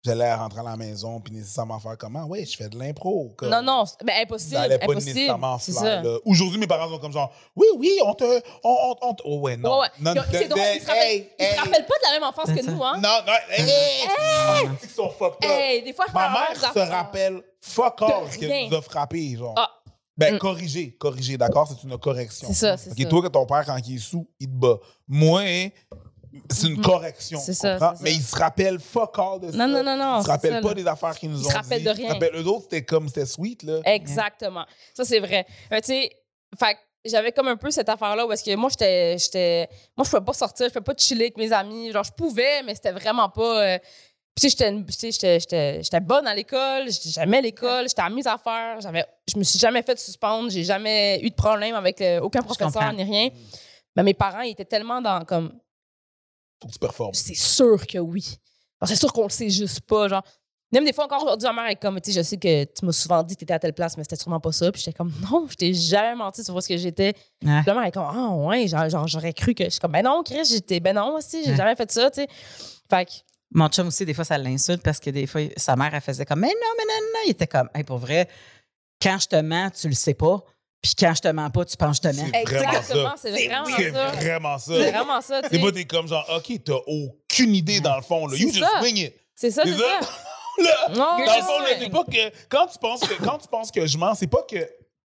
j'allais rentrer à la maison puis nécessairement faire comment. Ouais, je fais de l'impro. Non, non, c'est- ben, impossible. Ça allait pas impossible. nécessairement faire. Aujourd'hui, mes parents sont comme genre, oui, oui, on te. On, on, on te- oh, ouais, non. Ouais, ouais. Non, Ils C'est drôle, de- ils se rappellent, hey, ils se hey. rappellent pas de la même enfance que ça. nous, hein? Non, non, hey, hey. C'est qu'ils sont fucked up. Hey, des fois, je Ma mère se rappelle fuck rien. qu'elle nous a frappé, genre. Ah. Ben, Mm. corriger, corriger, d'accord? C'est une correction. C'est ça, c'est Ok, ça. toi, que ton père, quand il est sous, il te bat. Moi, c'est une Mhm. correction. C'est ça, comprends? c'est ça. Mais il se rappelle fuck all de ça. Non, non, non, non, Il se c'est rappelle ça, pas là. des affaires qu'ils nous Ils ont se rappellent dit. de rien. Ils rappellent- Eux autres, c'était comme, c'était sweet, là. Exactement. Ça, c'est vrai. Euh, tu sais, fait j'avais comme un peu cette affaire-là où est-ce que moi, j'étais. j'étais- Moi, je pouvais pas sortir, je pouvais pas chiller avec mes amis. Genre, je pouvais, mais c'était vraiment pas. euh, Puis, sais, j'étais une- tu sais, j'étais- j'étais j'étais bonne à l'école, j'aimais l'école, j'étais à mes affaires. j'avais- Je me suis jamais fait suspendre, j'ai jamais eu de problème avec euh, aucun professeur ni rien. Mais mes parents, ils étaient tellement dans comme. Faut que tu performes. C'est sûr que oui. Alors, C'est sûr qu'on le sait juste pas. Genre, Même des fois, encore aujourd'hui, ma mère est comme, tu sais, je sais que tu m'as souvent dit que tu étais à telle place, mais c'était sûrement pas ça. Puis j'étais comme, non, je t'ai jamais menti sur ce que j'étais. Ouais. Puis la mère est comme, ah ouais, genre, genre, j'aurais cru que. Je suis comme, ben non, Chris, j'étais, ben non, aussi, j'ai Ouais. jamais fait ça, tu sais. Fait que, Mon chum aussi, des fois, ça l'insulte parce que des fois, sa mère, elle faisait comme, mais non, mais non, non. Il était comme, hey, pour vrai, quand je te mens, tu le sais pas. Puis quand je te mens pas, tu penses que je te mens. C'est vraiment exactement, ça. c'est vraiment C'est ça. C'est vraiment ça, sais. pas t'es comme genre, OK, t'as aucune idée dans le fond. Là. You just ça. wing it. C'est ça, C'est c'est ça. Là, Non, dans le fond, là, c'est pas que quand tu penses que quand tu penses que je mens, c'est pas que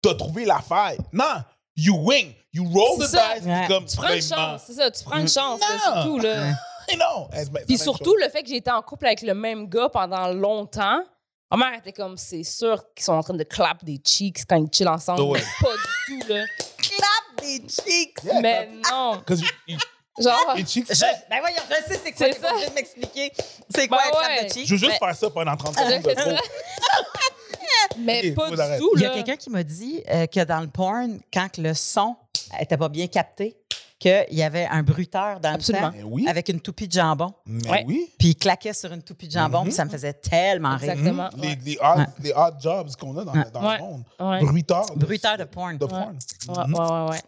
t'as trouvé la faille. Non, you wing, you roll the C'est ça. dice, Ouais. comme Tu prends une chance, c'est ça, tu prends une chance, là, Non. surtout, là. Mais non, la Puis surtout, chose. le fait que j'ai été en couple avec le même gars pendant longtemps, ma mère était comme, c'est sûr qu'ils sont en train de clap des cheeks quand ils chillent ensemble. Ouais. Mais Pas du tout, là. Clap des cheeks! Yeah, Mais non. 'cause you- you- Genre, les chicks, Je, ben voyons, je sais c'est quoi, C'est obligé de m'expliquer. C'est Ben quoi un clap ouais. de cheeks? je veux juste Mais- faire ça pendant 30 je secondes. Mais Ok, pas du tout, Il y a là. quelqu'un qui m'a dit euh, que dans le porn, quand le son était pas bien capté, qu'il y avait un bruiteur dans Absolument. le temps Mais oui, avec une toupie de jambon. mais Ouais. oui. Puis il claquait sur une toupie de jambon, Mhm. puis ça me faisait tellement rire. Exactement. Mhm. Les, ouais. les, odd, Ouais. les odd jobs qu'on a dans, Ouais. dans Ouais. le monde. Ouais. Bruiteur. Bruiteur de porn. De porn. Ouais, Mhm. ouais, ouais, ouais.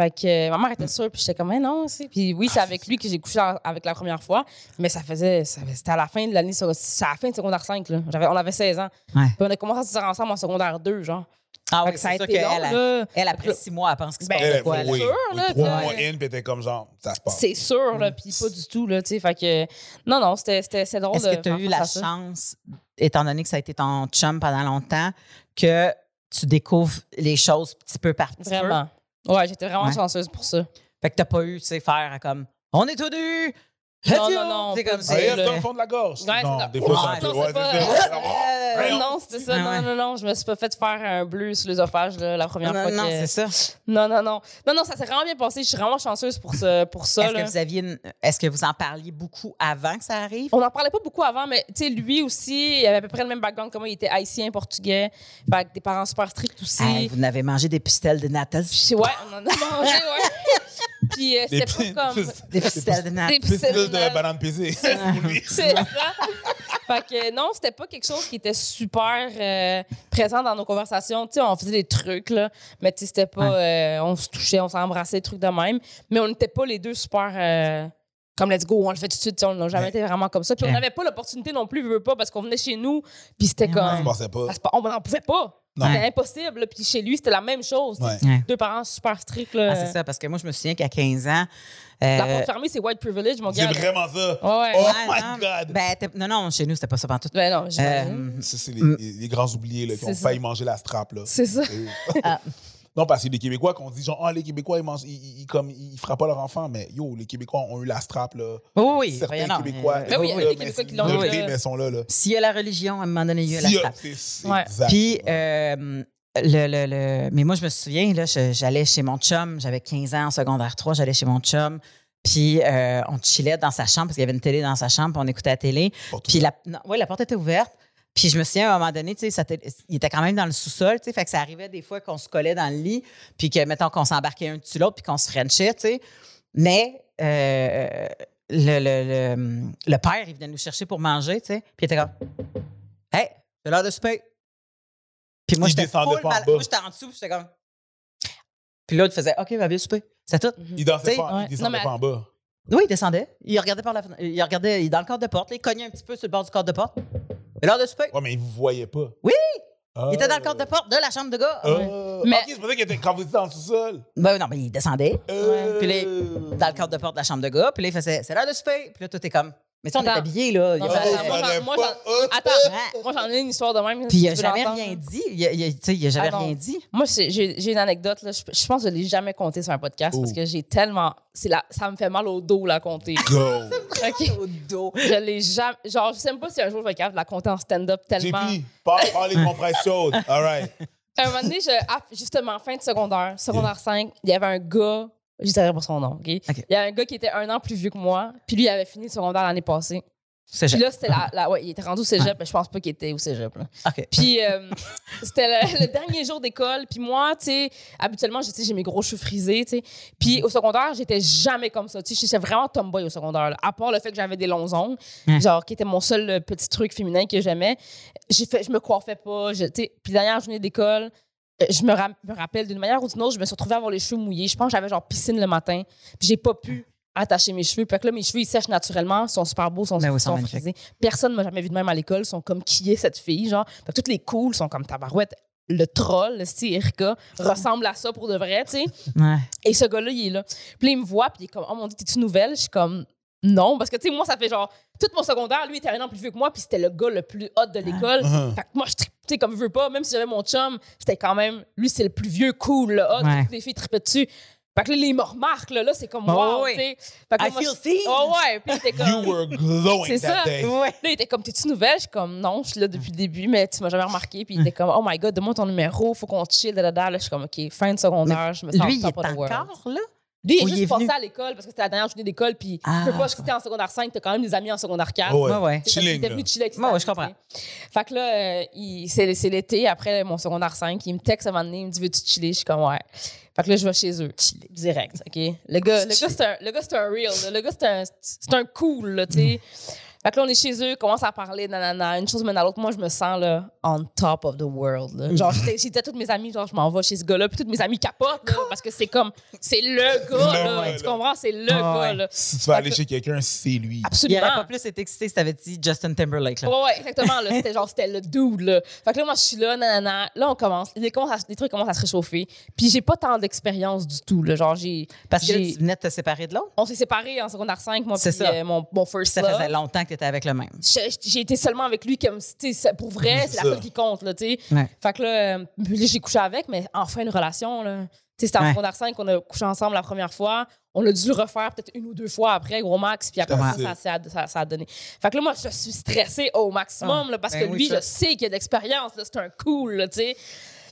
Fait que euh, ma mère était sûre, puis j'étais comme, mais non, aussi. Puis oui, c'est Ah, avec c'est lui que j'ai couché en- avec la première fois, mais ça faisait, ça- c'était à la fin de l'année, c'est à la fin de secondaire 5, là. On avait 16 ans. Ouais. Puis on a commencé à sortir ensemble en secondaire 2, genre. Ah que c'est ça a sûr été qu'elle, long, elle, là. elle, après six mois, elle pense qu'il se Ben, de Elle, quoi. oui, là. oui, sûr, là, trois que- mois in, puis t'es comme genre, ça se passe. C'est sûr, là, puis pas du tout, là, tu sais. Fait que, non, non, c'était, drôle Est-ce de que tu as faire eu la chance, étant donné que ça a été ton chum pendant longtemps, que tu découvres les choses petit peu par petit peu? Vraiment. Ouais, j'étais vraiment Ouais. chanceuse pour ça. Fait que t'as pas eu, tu sais, faire comme on est tous nus! Non, non, non, C'est comme ça. là. dans le fond de la gorge. Ouais, non, c'est ça. des fois, c'est un Ouais, peu. non, Ouais, c'est c'est. Euh, non, c'était ça. Ah non, ouais. non, non. Je me suis pas fait faire un bleu sur l'œsophage la première Non, fois. non, que- c'est ça. Non, non, non. Non, non, ça s'est vraiment bien passé. Je suis vraiment chanceuse pour, ce, pour ça. Est-ce que vous aviez une- est-ce que vous en parliez beaucoup avant que ça arrive? On n'en parlait pas beaucoup avant, mais tu sais, lui aussi, il avait à peu près le même background que moi. Il était haïtien, portugais, avec des parents super stricts aussi. Vous n'avez mangé des pistelles de natas? Ouais, on en a mangé, ouais. Puis euh, c'était pas comme. Des pistelles de natas. Des Pistole pistelles de banane pesée. pour lui. C'est ça. fait que non, c'était pas quelque chose qui était super euh, présent dans nos conversations. Tu sais, on faisait des trucs, là, mais tu sais, c'était pas. euh, on se touchait, on s'embrassait, des trucs de même. Mais on n'était pas les deux super. Euh, comme let's go, on le fait tout de suite. On n'a jamais Ouais. été vraiment comme ça. Puis on n'avait pas l'opportunité non plus, veux, veux pas, parce qu'on venait chez nous, puis c'était Ouais. comme. Se passait pas. On n'en pouvait pas. C'était impossible. Puis chez lui, c'était la même chose. Ouais. Ouais. Deux parents super stricts. Ah, c'est ça, parce que moi, je me souviens qu'à 15 ans. euh, La porte fermée, c'est white privilege, mon C'est gars. vraiment ça. Ouais. Oh ouais, my non, God. Ben, non, non, chez nous, c'était pas ça partout. Ben non. Euh, Ça, c'est les, grands oubliés là, qui C'est ont ça. failli manger la strap. C'est ça. Non, parce que les Québécois, qu'on dit genre, ah, les Québécois, ils, mangent, ils, comme, ils frappent pas leur enfant, mais yo, les Québécois ont eu la strap. Là. oui, oui, Certains non, Québécois. mais- Ben oui, il y a des mais Québécois qui l'ont eu, mais sont là. là. S'il y a la religion, à un moment donné, il y a la Si, euh, strap. Ouais. Puis, euh, le, le, le- mais moi, je me souviens, là, j'allais chez mon chum, j'avais 15 ans en secondaire 3, j'allais chez mon chum, puis euh, on chillait dans sa chambre parce qu'il y avait une télé dans sa chambre, puis on écoutait la télé. Puis la, non, ouais, la porte était ouverte. Puis je me souviens, à un moment donné, tu sais, ça il était quand même dans le sous-sol, tu sais, fait que ça arrivait des fois qu'on se collait dans le lit, puis que, mettons, qu'on s'embarquait un dessus l'autre, puis qu'on se frenchait, tu sais. Mais euh, le, le, le, le père, il venait nous chercher pour manger, tu sais, puis il était comme « Hey, c'est l'heure de souper! » Puis moi, j'étais full pas en mal- bas. Moi, j'étais en dessous, puis j'étais comme... Puis l'autre faisait « OK, va bien souper. » C'est tout. Il dansait T'sais, pas, ouais. il descendait Non, mais- pas en bas. Oui, il descendait. Il regardait par la fenêtre. Il regardait il est dans le cadre de porte. là, il cognait un petit peu sur le bord du cadre de porte. C'est l'heure de souper. Ouais, mais il vous voyait pas. Oui! Il était dans le cadre de porte de la chambre de gars. Ah. Mais- Ok, c'est pour ça qu'il était quand vous étiez dans le sous-sol. Ben non, mais il descendait Euh, Puis les- dans le cadre de porte de la chambre de gars. Puis là, il faisait c'est l'heure de souper. Puis là, tout est comme. Mais ça, on est Attends. habillés, là. Il y a Non, pas- mais Oh, attends, moi, j'en- moi, pas- j'en- Oh, Attends, Ouais. moi, j'en ai une histoire de même. Puis il si a tu veux jamais l'entendre. rien dit. Il a, il a- tu sais, il a jamais Ah non. rien dit. Moi, c'est- j'ai j'ai une anecdote. Là. Je, je pense que je ne l'ai jamais compté sur un podcast Oh. parce que j'ai tellement. c'est La, ça me fait mal au dos, la compter. Go. OK? Au dos. Je l'ai jamais. Genre, je sais même pas si un jour je vais être capable de la compter en stand-up tellement. JP, parle, parle les compresses chaudes. All right. À un moment donné, je, ah, justement, fin de secondaire, secondaire 5, il y avait un gars, je dirais pas son nom, OK? Il y avait un gars qui était un an plus vieux que moi, puis lui, il avait fini le secondaire l'année passée. Puis là, c'était la, la- ouais, il était rendu au cégep, mais je pense pas qu'il était au cégep. Là. Puis euh, c'était le, le dernier jour d'école. Puis moi, tu sais, habituellement, j'ai mes gros cheveux frisés, tu sais. Puis au secondaire, j'étais jamais comme ça. Tu sais, j'étais vraiment tomboy au secondaire. là. À part le fait que j'avais des longs ongles, Ouais. genre qui était mon seul euh, petit truc féminin que j'aimais. J'ai fait, je me coiffais pas. Je, puis dernière journée d'école. Euh, Je me, ra- me rappelle d'une manière ou d'une autre, je me suis retrouvée à avoir les cheveux mouillés. Je pense que j'avais genre piscine le matin. Puis j'ai pas pu attacher mes cheveux. Puis que là, mes cheveux, ils sèchent naturellement, ils sont super beaux, sont, Ben oui, sont frisés. Personne m'a jamais vu de même à l'école. Ils sont comme qui est cette fille, genre? Fait que toutes les cools sont comme tabarouette. Le troll, le Erika, ressemble à ça pour de vrai, tu sais. Ouais. Et ce gars-là, il est là. Puis là, il me voit, puis il est comme, oh mon Dieu, t'es-tu nouvelle? Je suis comme, non. Parce que, tu sais, moi, ça fait genre, tout mon secondaire, lui, il était un an plus vieux que moi, puis c'était le gars le plus hot de l'école. Uh-huh. Fait que moi, je trippais comme je veux pas, même si j'avais mon chum, c'était quand même, lui, c'est le plus vieux, cool, le hot, Ouais. toutes les filles trippaient dessus. Fait que là, il me remarque, là, là c'est comme, Oh, wow, tu sais. Fait que là, I moi, feel seen. Oh, ouais. Puis il était comme, You were glowing C'est that ça. day. Ouais. Là, il était comme, t'es-tu nouvelle? Je suis comme, non, je suis là depuis le début, mais tu m'as jamais remarqué. Puis il était comme, oh my god, donne-moi ton numéro, faut qu'on chill, da, da, da. Là, je suis comme, OK, fin de secondaire, je me sens Lui, il est top of the world. encore là? Lui, il est juste est passé à l'école parce que c'était la dernière journée d'école. Puis, Ah. tu peux pas, si t'es en secondaire 5, t'as quand même des amis en secondaire 4. Oh, ouais. Ouais, Chilling, Il était là. venu chiller avec ses Ouais, je comprends. Fait que là, euh, c'est c'est l'été, après mon secondaire 5, il me texte à un moment donné, il me dit Veux-tu chiller? Je suis comme Ouais. Fait que là, je vais chez eux. Direct, OK Le gars, le gars c'est un, le gars, c'est un real. là. Le gars, c'est un, c'est un cool, là, tu sais. Fait que là, on est chez eux, commence à parler, nanana, une chose mène à l'autre. Moi, je me sens, là, on top of the world. là. Genre, j'étais- j'étais toutes mes amies, genre, je m'en vais chez ce gars-là, puis toutes mes amies capotent, là, parce que c'est comme, c'est le gars, là. Tu comprends? C'est le Ah gars, ouais. là. Si tu vas aller que- chez quelqu'un, c'est lui. Il Absolument. aurait pas plus été excité si t'avais dit Justin Timberlake. Là. Ouais, ouais, exactement. Là, c'était genre, c'était le dude, là. Fait que là, moi, je suis là, nanana. Là, on commence. Les, commence à- les trucs commencent à se réchauffer. Puis j'ai pas tant d'expérience du tout, là. Genre, j'ai. Parce que tu venais de te séparer de l'autre? On s'est séparés en secondaire 5, moi, puis ça. euh, mon, mon first Ça love. faisait longtemps que avec le même. J'ai été seulement avec lui comme, tu sais, pour vrai, C'est la seule qui compte, là, tu sais. Ouais. Fait que là, euh, j'ai couché avec, mais enfin une relation, là. Tu sais, c'était en Ouais. secondaire 5 qu'on a couché ensemble la première fois. On a dû le refaire peut-être une ou deux fois après, gros max, puis après ça, ça, ça, ça- ça a donné. Fait que là, moi, je suis stressée au maximum, là, parce ben que oui, lui, ça. je sais qu'il a de l'expérience, c'est un cool, là, tu sais.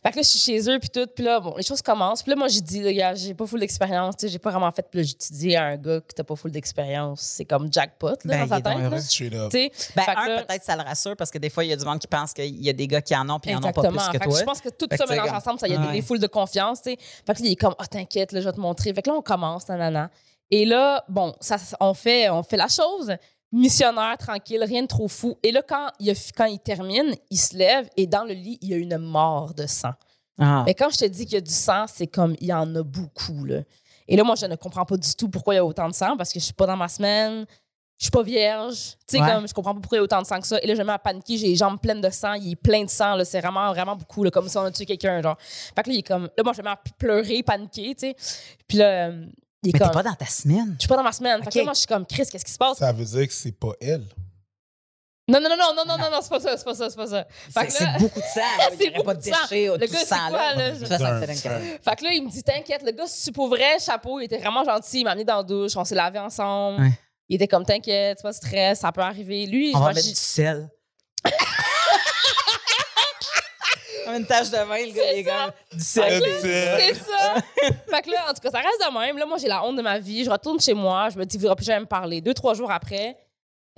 Fait que là, je suis chez eux, puis tout, puis là, bon, les choses commencent. Puis là, moi, j'ai dit, gars, j'ai pas full d'expérience, tu sais, j'ai pas vraiment fait. Puis là, j'ai dit à un gars que t'as pas full d'expérience, c'est comme jackpot, là, Ben, dans sa tête, là. Straight up. Ben, un, là- peut-être ça le rassure parce que des fois, il y a du monde qui pense qu'il y a des gars qui en ont puis ils en ont pas plus que Fait toi. je pense que tout Fait ça mélange ensemble, ça, il y a des, Ouais. des foules de confiance, tu sais. Fait que là, il est comme, ah, t'inquiète, là, je vais te montrer. Fait que là, on commence, nanana. Et là, bon, ça, on, fait, on fait la chose, missionnaire, tranquille, rien de trop fou. Et là, quand il, a- quand il termine, il se lève et dans le lit, il y a une mort de sang. Ah. Mais quand je te dis qu'il y a du sang, c'est comme, il y en a beaucoup, là. Et là, moi, je ne comprends pas du tout pourquoi il y a autant de sang parce que je suis pas dans ma semaine. Je suis pas vierge. Tu sais, Ouais. comme, je comprends pas pourquoi il y a autant de sang que ça. Et là, je me mets à paniquer. J'ai les jambes pleines de sang. Il est plein de sang. C'est vraiment, vraiment beaucoup, là. Comme si on a tué quelqu'un, genre. Fait que là, il est comme, là, moi, je me mets à pleurer, paniquer, tu sais. Puis là, Mais comme, t'es pas dans ta semaine. je suis pas dans ma semaine. Fait Ok. que là, moi, je suis comme, Chris, qu'est-ce qui se passe? Ça veut dire que c'est pas elle. Non, non, non, non, non, non, non, non, c'est pas ça, c'est pas ça, c'est pas ça. Fait C'est que c'est là- beaucoup de sang. C'est aurait pas de beaucoup de sang. déchets, Le tout gars, sang-là. quoi, là? Ça, Je- fait. Fait que là, il me dit, t'inquiète, le gars, c'est pour vrai, chapeau, il était vraiment gentil, il m'a amené dans la douche, on s'est lavé ensemble. Ouais. Il était comme, t'inquiète, pas de stress, ça peut arriver. Lui, On je va mettre du sel. Comme une tache de vin, le gars, il est comme du sel. Le sel. C'est ça. fait que là, en tout cas, ça reste de même. Là, moi, j'ai la honte de ma vie. Je retourne chez moi. Je me dis, il ne voudra plus jamais me parler. Deux, trois jours après,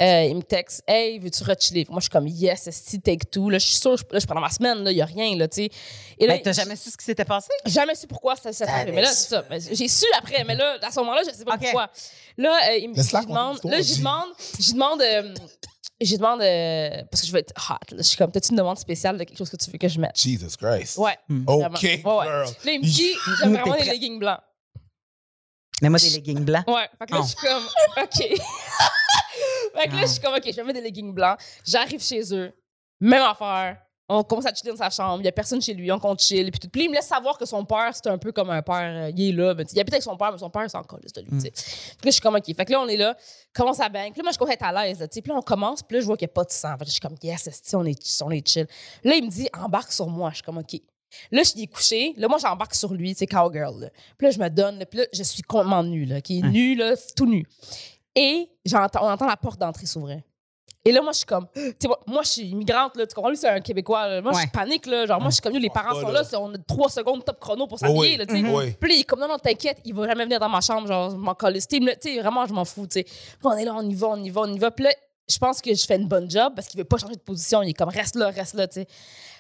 euh, il me texte, Hey, veux-tu rechiller? Moi, je suis comme, Yes, si take two. Là, je suis sûre, je, là, je prends ma semaine, il n'y a rien, là, tu sais. Et là, Ben, t'as jamais su ce qui s'était passé? jamais su pourquoi ça s'est arrivé. Mais là, c'est ça. Mais J'ai su après, mais là, à ce moment-là, je sais pas Ok. pourquoi. Là, euh, il me demande. Là, j'y demande. J'y demande. euh, j'y demande. euh, parce que je vais être hot. là. Je suis comme, t'as-tu une demande spéciale de quelque chose que tu veux que je mette? Jesus Christ. Ouais. Vraiment. OK, Ouais, ouais. girl. Là, il me dit, j'aime vraiment prête. leggings blancs. Mets-moi des leggings blancs. Ouais. Fait que là, Oh. je suis comme, OK. fait que là, je suis comme, OK, je vais mettre des leggings blancs. J'arrive chez eux. Même affaire. On commence à chiller dans sa chambre. Il n'y a personne chez lui. On compte chill. Puis, tout. Puis il me laisse savoir que son père, c'est un peu comme un père. euh, il est là. Mais, tu sais, il habite avec son père, mais son père, c'est encore de lui. Mm. tu sais. Puis là, je suis comme, OK. Fait que là, on est là. Commence à bang. Puis là, moi, je commence à être à l'aise. tu sais. Puis là, on commence. Puis là, je vois qu'il n'y a pas de sang. Fait que je suis comme, yes, esti, on est, on est chill? Là, il me dit, embarque sur moi. Je suis comme, OK. Là, je suis couché. Là, moi, j'embarque sur lui, c'est cowgirl. Là. Puis là, je me donne. là, Puis là, je suis complètement nue, là, qui est là, tout nu. Et j'entends, on entend la porte d'entrée s'ouvrir. Et là, moi, je suis comme, tu sais, moi, je suis immigrante, là, tu comprends? Lui, c'est un Québécois. là. Moi, Ouais. je panique, là. Genre, moi, je suis comme, les parents sont là. là, c'est- on a trois secondes top chrono pour s'habiller, là, tu sais. Mhm. Oui. Puis là, il est comme, non, non, t'inquiète, il va jamais venir dans ma chambre, genre, je m'en colle. Tu sais, vraiment, je m'en fous, tu sais. Puis on est là, on y va, on y va, on y va. Puis là, je pense que je fais une bonne job parce qu'il veut pas changer de position. Il est comme, reste là, reste là, tu sais.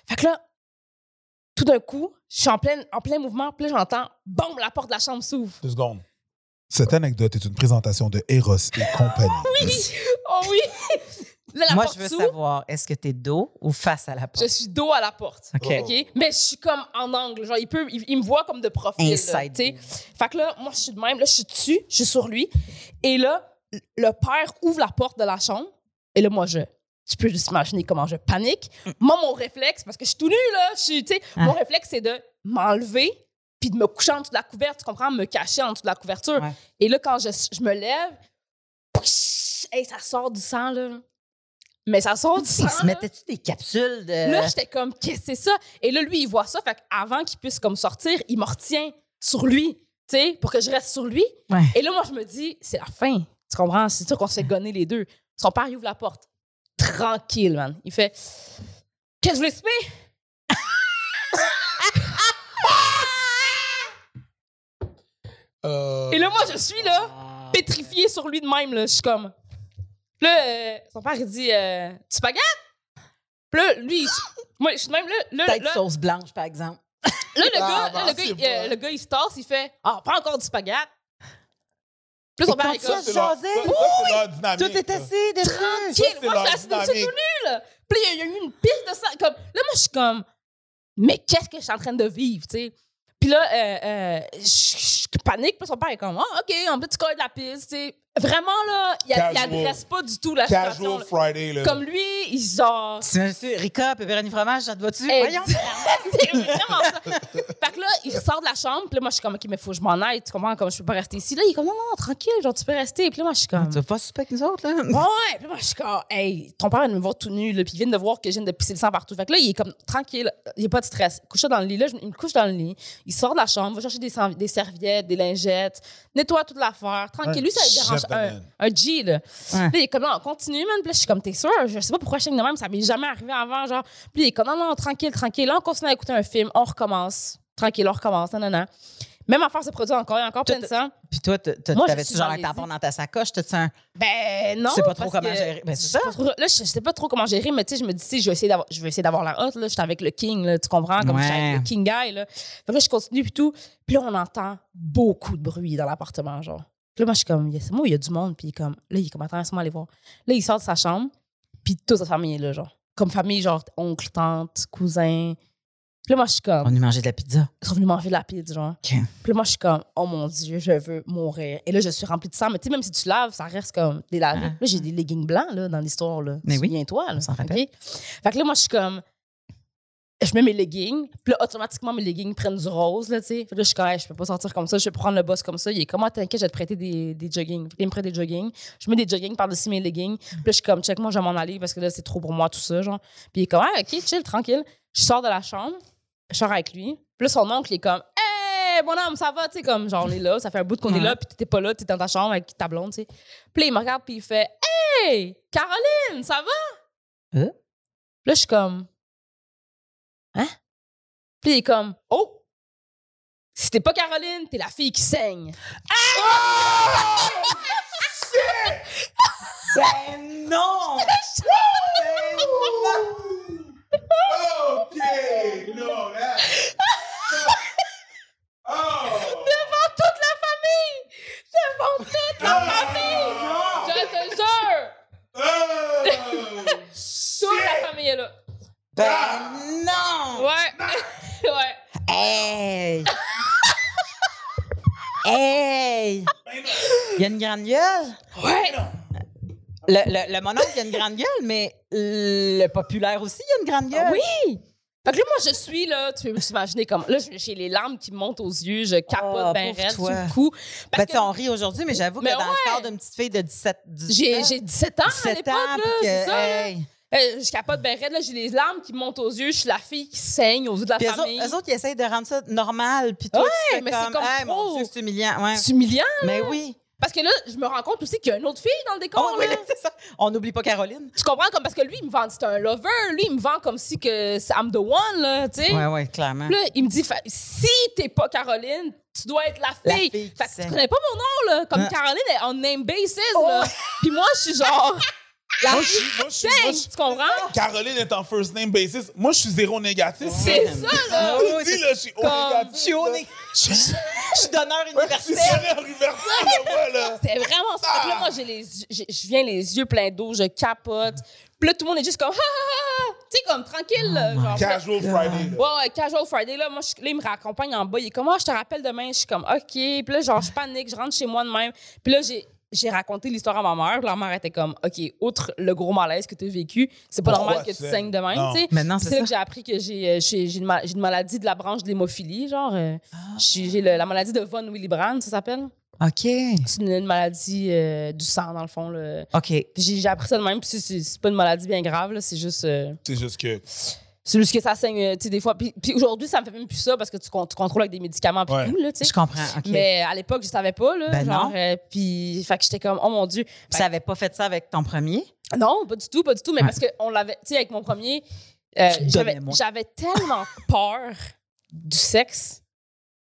Fait que là, tout d'un coup, je suis en plein, en plein mouvement, puis là, j'entends, boum, la porte de la chambre s'ouvre. Deux secondes. Cette anecdote est une présentation de Eros et compagnie. Oui! Oh oui! Là, la Moi, porte je veux s'ouvre. savoir, est-ce que t'es dos ou face à la porte? Je suis dos à la porte. OK. Oh. OK? Mais je suis comme en angle. Genre, il, peut, il, il me voit comme de profil. là, Inside tu sais. Fait que là, moi, je suis de même. Là, je suis dessus. Je suis sur lui. Et là, le père ouvre la porte de la chambre. Et là, moi, je. Tu peux juste imaginer comment je panique. Moi, mon réflexe, parce que je suis tout nu, là, je suis, tu sais, Ah. mon réflexe, c'est de m'enlever puis de me coucher en dessous de la couverture, tu comprends? Me cacher en dessous de la couverture. Ouais. Et là, quand je, je me lève, pouch, hey, ça sort du sang, là. Mais ça sort du sang. Se là. mettait-tu des capsules de. Là, j'étais comme, qu'est-ce que c'est ça? Et là, lui, il voit ça. Fait qu'avant qu'il puisse comme sortir, il me retient sur lui, tu sais, pour que je reste sur lui. Ouais. Et là, moi, je me dis, c'est la fin. Tu comprends? C'est sûr qu'on se fait gonner les deux. Son père, il ouvre la porte. Tranquille, man. Il fait, qu'est-ce que je voulais souper? Euh, Et là, moi, je suis là, pétrifiée sur lui de même, là. Je suis comme. Là, euh, son père, il dit, euh, tu spaghettes? Puis là, lui, il- moi, je suis de même là. Là, Peut-être là, sauce blanche, par exemple. Là, le, Ah, gars, bah, là, le, gars, il, euh, le gars, il se tasse, il fait Ah, pas encore du spaghetti. Puis là, son Et père quand est ça, c'est leur, ça. Tout est assis dessus. Tranquille, moi, je suis assis dessus tout dynamique. nu, là. Puis là, il y a eu une piste de sang. Comme, là, moi, je suis comme Mais qu'est-ce que je suis en train de vivre, tu sais? Puis là, euh, euh, je panique, puis son père est comme Ah, OK, en plus, tu colles de la piste, tu. Vraiment, là, il, a- il Casual. adresse pas du tout la situation. Casual là. Friday, là. Comme lui, il genre. C'est Rika, pepperoni fromage, ça te va-tu? Voyons. c'est vraiment ça. Fait que là, il sort de la chambre, puis là, moi, je suis comme, OK, mais faut que je m'en aille, tu comprends? Comme je peux pas rester ici. Là, il est comme, non, non, tranquille, genre, tu peux rester. Puis là, moi, je suis comme, Tu vas pas avec nous autres, là? ouais. Puis là, moi, je suis comme, hey, ton père, il me voit tout nu, là, puis il vient de voir que je viens de pisser le sang partout. Fait que là, il est comme, tranquille, il n'y a pas de stress. Couche dans le lit. Là, je- il me couche dans le lit. Il sort de la chambre, va chercher des, serv- des serviettes, des lingettes, nettoie toute l'affaire. Tranquille. Lui, ça le dérange. Un, G, là. Ouais. Là, il est comme, non, on continue, man. Puis là, je suis comme, t'es sûr? Je sais pas pourquoi je suis de même, ça m'est jamais arrivé avant, genre. Puis il est comme, non, non, tranquille, tranquille. Là, on continue à écouter un film, on recommence. Tranquille, on recommence, non, non, non. Même affaire se produit encore, il y a encore plein de sang. Puis toi, t'avais-tu suis genre un tampon dans ta sacoche? T'as-tu un. Ben non. Tu sais pas trop comment gérer. Ben, c'est ça. trop- là, je sais pas trop comment gérer, mais tu sais, je me dis, sais, je vais essayer d'avoir, je vais essayer d'avoir la hotte, là. J'étais avec le king, là, tu comprends? Comme j'étais avec Ouais. le king guy, là. Fait que là, je continue, puis tout. Puis là, on entend beaucoup de bruit dans l'appartement, genre. Puis là, moi, je suis comme, c'est moi, il y a du monde, puis il est comme, là, il est comme, attends, laisse-moi aller voir. Là, il sort de sa chambre, puis toute sa famille est là, genre. Comme famille, genre, oncle, tante, cousin. Puis là, moi, je suis comme, On y mangeait de la pizza. ils sont venus manger de la pizza, genre. OK. Puis là, moi, je suis comme, oh mon Dieu, je veux mourir. Et là, je suis remplie de sang. Mais tu sais, même si tu laves, ça reste comme des laves. Ah. Là, j'ai des leggings blancs, là, dans l'histoire, là. Mais oui. Souviens-toi, là. On s'en rappelle. OK? Fait que là, moi, je suis comme, je mets mes leggings. Puis là, automatiquement, mes leggings prennent du rose, là, tu sais. Là, je suis comme, Hey, je peux pas sortir comme ça. Je vais prendre le boss comme ça. Il est comme, Ah, t'inquiète, je vais te prêter des, des joggings. Il me prête des joggings. Je mets des joggings par-dessus mes leggings. Puis là, je suis comme, check, moi, je vais m'en aller parce que là, c'est trop pour moi, tout ça, genre. Puis il est comme, ah, OK, chill, tranquille. Je sors de la chambre. Je sors avec lui. Puis là, son oncle, il est comme, hey, bonhomme, ça va, tu sais, comme, genre, on est là, ça fait un bout qu'on est là, puis t'étais pas là, t'es dans ta chambre avec ta blonde, tu sais. Puis là, il me regarde, puis il fait, hey, Caroline, ça va? Hein? Puis là, je suis comme, hein? Puis il est comme, oh, si t'es pas Caroline, t'es la fille qui saigne. Ben non! OK, non, là. Oh! Devant toute la famille! Devant toute la famille! Je te jure! Oh! Toute la famille est là. Ben. Hey! hey! Il y a une grande gueule. Ouais. Le, le, le mononcle, il y a une grande gueule, mais le populaire aussi, il y a une grande gueule. Oui! Fait que là, moi, je suis là, tu peux t'imaginer comme. Là, j'ai les larmes qui me montent aux yeux, je capote Oh, ben raide toi. le coup. Ben, que on rit aujourd'hui, mais j'avoue Mais que dans ouais. le corps d'une petite fille de 17, 18 j'ai ans, j'ai 17 ans à 17 l'époque, ans, là, puis que, là. Euh, je capote ben raide, là, j'ai les larmes qui montent aux yeux, je suis la fille qui saigne aux yeux de la Puis eux autres, famille. eux autres, ils essayent de rendre ça normal, puis toi, Ouais, tu fais mais c'est comme, mon. Dieu, c'est humiliant. Ouais. C'est humiliant, Mais oui. parce que là, je me rends compte aussi qu'il y a une autre fille dans le décor. Oh, oui, là. c'est ça. On n'oublie pas Caroline. Tu comprends? Comme, parce que lui, il me vend, c'est un lover. Lui, il me vend comme si que c'est I'm the one, là, tu sais. Oui, oui, clairement. Puis là, il me dit, si t'es pas Caroline, tu dois être la La fille. fille qui fait que tu connais pas mon nom, là. Comme Ah. Caroline est on name basis, là. Puis moi, je suis genre, La Moi, je suis. Moi, je suis. moi, je- tu comprends? Caroline est en first name basis. Moi, je suis zéro négatif. C'est ça, là. Ah oui, Dis, là, je suis au Comme- négatif. Je suis nez. Je suis donneur je suis universel, là, moi, là. C'est vraiment ça. Fait que là, moi, j'ai les yeux- j'ai- je viens les yeux pleins d'eau, je capote. Puis là, tout le monde est juste comme, ha, ha, ha. tu sais, comme tranquille, là, Oh genre. Casual Friday. là. Ouais, ouais, Casual Friday, là, moi, je- là, il me raccompagne en bas. Il est comme, ah, je te rappelle demain. Je suis comme, OK. Puis là, genre, je panique, je rentre chez moi de même. Puis là, j'ai. J'ai raconté l'histoire à ma mère. Puis la mère était comme, OK, outre le gros malaise que tu as vécu, c'est pas Pourquoi normal que tu saignes? de même, Non. tu sais. Maintenant, Puis c'est C'est là ça. que j'ai appris que j'ai euh, j'ai j'ai une, ma- une maladie de la branche de l'hémophilie, genre. euh, Ah. j'ai j'ai le- la maladie de von Willebrand, ça s'appelle. OK. C'est une, une maladie euh, du sang, dans le fond. là. OK. J'ai j'ai appris ça de même, puis c'est- c'est c'est pas une maladie bien grave, là, c'est juste. euh, C'est juste que. C'est juste que ça saigne, euh, tu sais, des fois. Puis, puis aujourd'hui, ça me fait même plus ça parce que tu, con- tu contrôles avec des médicaments, puis Ouais. tout, là, tu sais. Je comprends. OK. Mais à l'époque, je savais pas, là. Ben genre, non. euh, puis, fait que j'étais comme, oh mon Dieu. Tu n'avais pas fait ça avec ton premier? Non, pas du tout, pas du tout. Mais Ouais. parce qu'on l'avait, tu sais, avec mon premier, euh, j'avais tellement peur du sexe.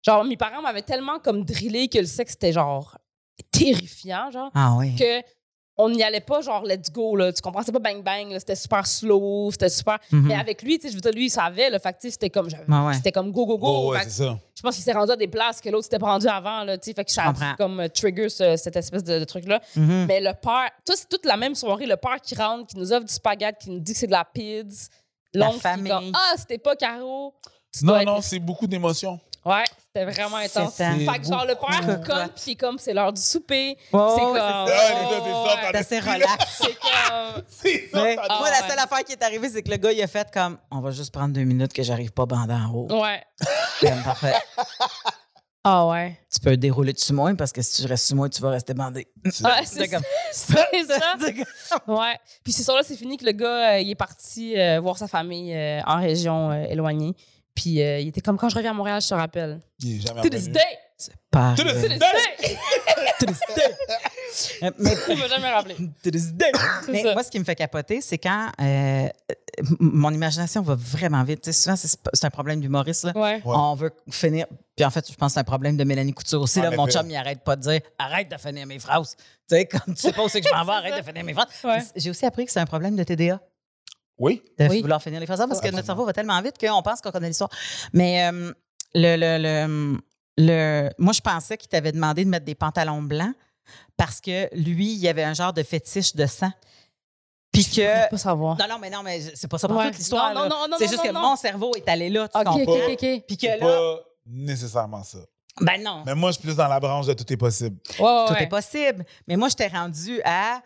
Genre, mes parents m'avaient tellement comme drillé que le sexe était genre terrifiant, genre, Ah oui. que on n'y allait pas genre let's go, là. Tu comprends? C'était pas bang bang, là. C'était super slow, c'était super. Mhm. Mais avec lui, tu sais, je veux dire, lui, il savait, le fait c'était comme, j'avais- Ouais, c'était comme go, go, go. Oh, ouais, c'est ça. je pense qu'il s'est rendu à des places que l'autre s'était pas rendu avant, là, tu sais. Fait que ça comme euh, trigger ce- cette espèce de, de truc-là. Mhm. Mais le père, tout, c'est toute la même soirée, le père qui rentre, qui nous offre du spaghetti, qui nous dit que c'est de la pizza. La L'oncle qui comme, ah, c'était pas Caro. Tu Non, être- non, c'est beaucoup d'émotions. Ouais, c'était vraiment C'est intense. ça. Fait que genre, le père comme, puis il est comme, c'est l'heure du souper. C'est comme, c'est Ah, les gars, c'est ça, ouais, C'est assez relax. c'est comme, C'est ça. Ça Moi, Ah la ouais. seule affaire qui est arrivée, c'est que le gars, il a fait comme on va juste prendre deux minutes que j'arrive pas bandé en haut. ouais. Comme, parfait. Ah ouais. Tu peux dérouler dessus moi parce que si tu restes sur moi, tu vas rester bandé. Ouais, C'est c'est comme- c'est ça. C'est comme- Ouais. Puis ce soir-là, c'est fini que le gars, euh, il est parti euh, voir sa famille euh, en région euh, éloignée. Puis euh, il était comme quand je reviens à Montréal, je te rappelle. Il est jamais To this day! Pas To this day! To this day. Mais Il m'a jamais rappelé. To this day. Mais ça. moi, ce qui me fait capoter, c'est quand euh, mon imagination va vraiment vite. Tu sais, souvent, c'est c'est un problème d'humoriste. là. Ouais. Ouais. On veut finir. Puis en fait, je pense que c'est un problème de Mélanie Couture aussi. Là, mon chum, il arrête pas de dire arrête de finir mes phrases. Tu sais, comme tu sais pas où c'est que je m'en vais, arrête de finir mes phrases. Ouais. J'ai aussi appris que c'est un problème de TDA. Oui. de Oui. vouloir finir les phrases parce que notre cerveau va tellement vite qu'on pense qu'on connaît l'histoire. Mais euh, le, le, le, le- moi, je pensais qu'il t'avait demandé de mettre des pantalons blancs parce que lui, il y avait un genre de fétiche de sang. Puis Je que. pas savoir. Non, non, mais non, mais c'est pas ça pour Ouais. toute l'histoire. Non, non, non, non, C'est juste non, que non. mon cerveau est allé là, tu Ok, comprends? ok, ok, ok. Puis que C'est là, pas nécessairement ça. ben non, Mais moi, je suis plus dans la branche de tout est possible. Ouais, ouais, tout ouais. est possible. Mais moi, j'étais rendue à.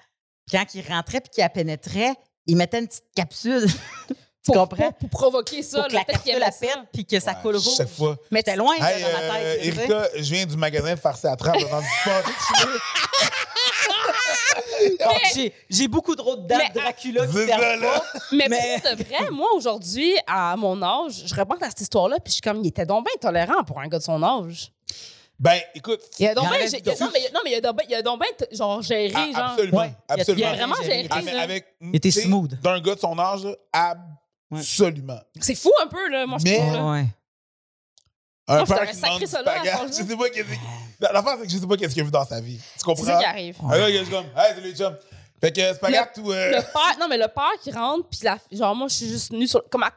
Quand il rentrait puis qu'il pénétrait, il mettait une petite capsule. tu Pour, comprends? pour, pour provoquer ça, Pour que la capsule la pète puis que ça Ouais, coule rouge. Chaque fois. Mais t'es loin là, dans ma euh, tête. Erika, je viens du magasin de farce à trappe devant du sport. Ah, j'ai- J'ai beaucoup trop de dates Mais, Dracula qui C'est là. pas. Mais, Mais- de vrai, moi, aujourd'hui, à mon âge, je repense à cette histoire-là, puis je suis comme, il était donc bien tolérant pour un gars de son âge. Ben, écoute. Il a donc Il bien, non, mais, non, mais il a donc bien, il a donc bien genre, géré, ah, genre. absolument. Ouais. Absolument. il a vraiment géré, là. avec. Il était smooth. D'un gars de son âge, là, absolument. C'est fou un peu, là, moi, je trouve. là. Ouais. Un père qui demande du. Je sais pas qu'est-ce que. L'affaire, c'est que je sais pas qu'est-ce qu'il a vu dans sa vie. Tu C'est comprends? ça qui arrive. Un gars qui est comme, hey, salut, chum. Fait que spaghetti ou. euh, Le père, non, mais le père qui rentre, puis la, genre, moi, je suis juste nue sur. Comme à,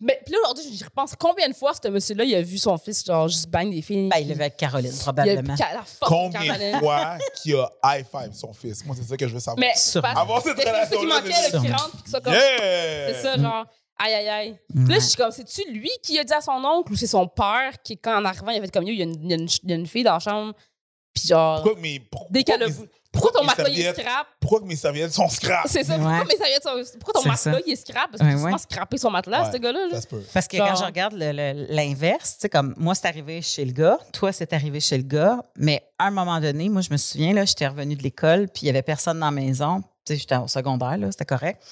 mais puis là, aujourd'hui, j'y repense combien de fois ce monsieur-là, il a vu son fils, genre, juste bang des filles? Ben, il l'avait avec Caroline, il a probablement. piqué à la Combien de fois qu'il a high five son fils? Moi, c'est ça que je veux savoir. Mais Avoir cette c'est ça qui relation-là, manquait, qui sûrement. rentre, puis soit comme. Yeah! C'est ça, genre, aïe, aïe, aïe. Puis là, je suis comme, c'est-tu lui qui a dit à son oncle ou c'est son père qui, quand en arrivant, il a fait comme, il y a une, il y a une, il y a une fille dans la chambre. Puis genre, Pourquoi que mes. pour- dès qu'elle a. pourquoi Pourquoi ton matelas, il est scrap? Pourquoi que mes serviettes sont scrap? C'est ça. Ouais. Pourquoi, mes serviettes sont- pourquoi ton matelas, ça. il est scrap? Parce que Ouais, ouais. scrappé son matelas, Ouais, ce gars-là. là. Parce que Genre- quand je regarde l'inverse, tu sais, comme moi, c'est arrivé chez le gars, toi, c'est arrivé chez le gars, mais à un moment donné, moi, je me souviens, là, j'étais revenue de l'école, puis il y avait personne dans la maison. Tu sais, j'étais au secondaire, là, c'était correct.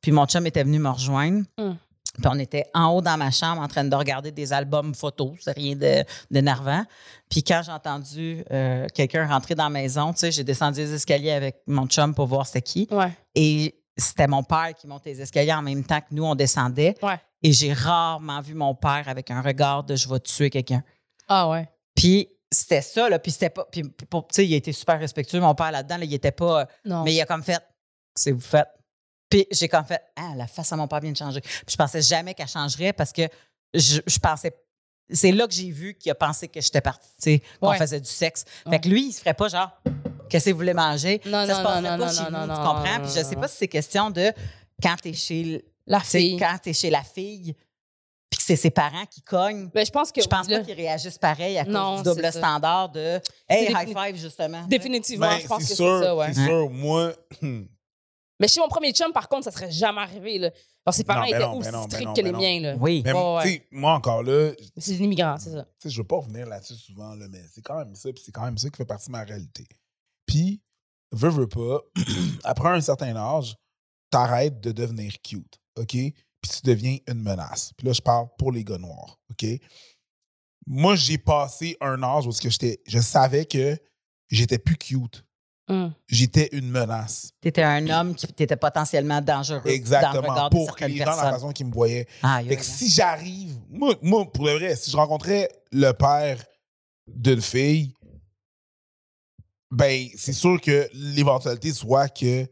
Puis mon chum était venu me rejoindre. Hum. Puis on était en haut dans ma chambre en train de regarder des albums photos, c'est rien de- d'énervant. Puis quand j'ai entendu euh, quelqu'un rentrer dans la maison, tu sais, j'ai descendu les escaliers avec mon chum pour voir c'était qui. Ouais. Et c'était mon père qui montait les escaliers en même temps que nous, on descendait. Ouais. Et j'ai rarement vu mon père avec un regard de je vais tuer quelqu'un. Ah ouais. Puis c'était ça, là. Puis c'était pas. Puis, pour- tu sais, il a été super respectueux, mon père là-dedans. là, il était pas. Non. Mais il a comme fait. c'est vous faites. Puis j'ai comme fait, ah, la face à mon père vient de changer. Puis je pensais jamais qu'elle changerait parce que je, je pensais. C'est là que j'ai vu qu'il a pensé que j'étais partie, tu sais, qu'on Ouais. faisait du sexe. Ouais. Fait que lui, il se ferait pas genre, qu'est-ce que vous voulez manger? Non, ça non, se non, passerait non, pas non, chez non, vous, non, tu non, comprends? Puis je sais pas si c'est question de quand t'es chez, La fille. quand t'es chez la fille, puis que c'est ses parents qui cognent. Ben, je pense que Je pense pas qu'ils réagissent pareil à cause du double standard de Hey, high five, justement. définitivement, Ben, je pense que c'est ça, ouais. c'est sûr. Moi, Mais chez mon premier chum, par contre, ça serait jamais arrivé. Là. Alors, ses parents Non, étaient non, aussi stricts non, que les non. miens. Là. Oui. ouais. tu sais, moi encore là, tu C'est des immigrants, c'est ça. sais, je veux pas revenir là-dessus souvent, là, mais c'est quand même ça, puis c'est quand même ça qui fait partie de ma réalité. Puis, veux, veux pas, après un certain âge, t'arrêtes de devenir cute, OK? Puis tu deviens une menace. Puis là, je parle pour les gars noirs, OK? Moi, j'ai passé un âge où que j'étais, je savais que j'étais plus cute. Hum. J'étais une menace. T'étais un homme qui était potentiellement dangereux dans le Exactement. regard de Pour certaines les gens, la façon qu'ils me voyaient. Ah, Fait que si j'arrive, moi, moi, pour le vrai, si je rencontrais le père d'une fille, ben, c'est sûr que l'éventualité soit que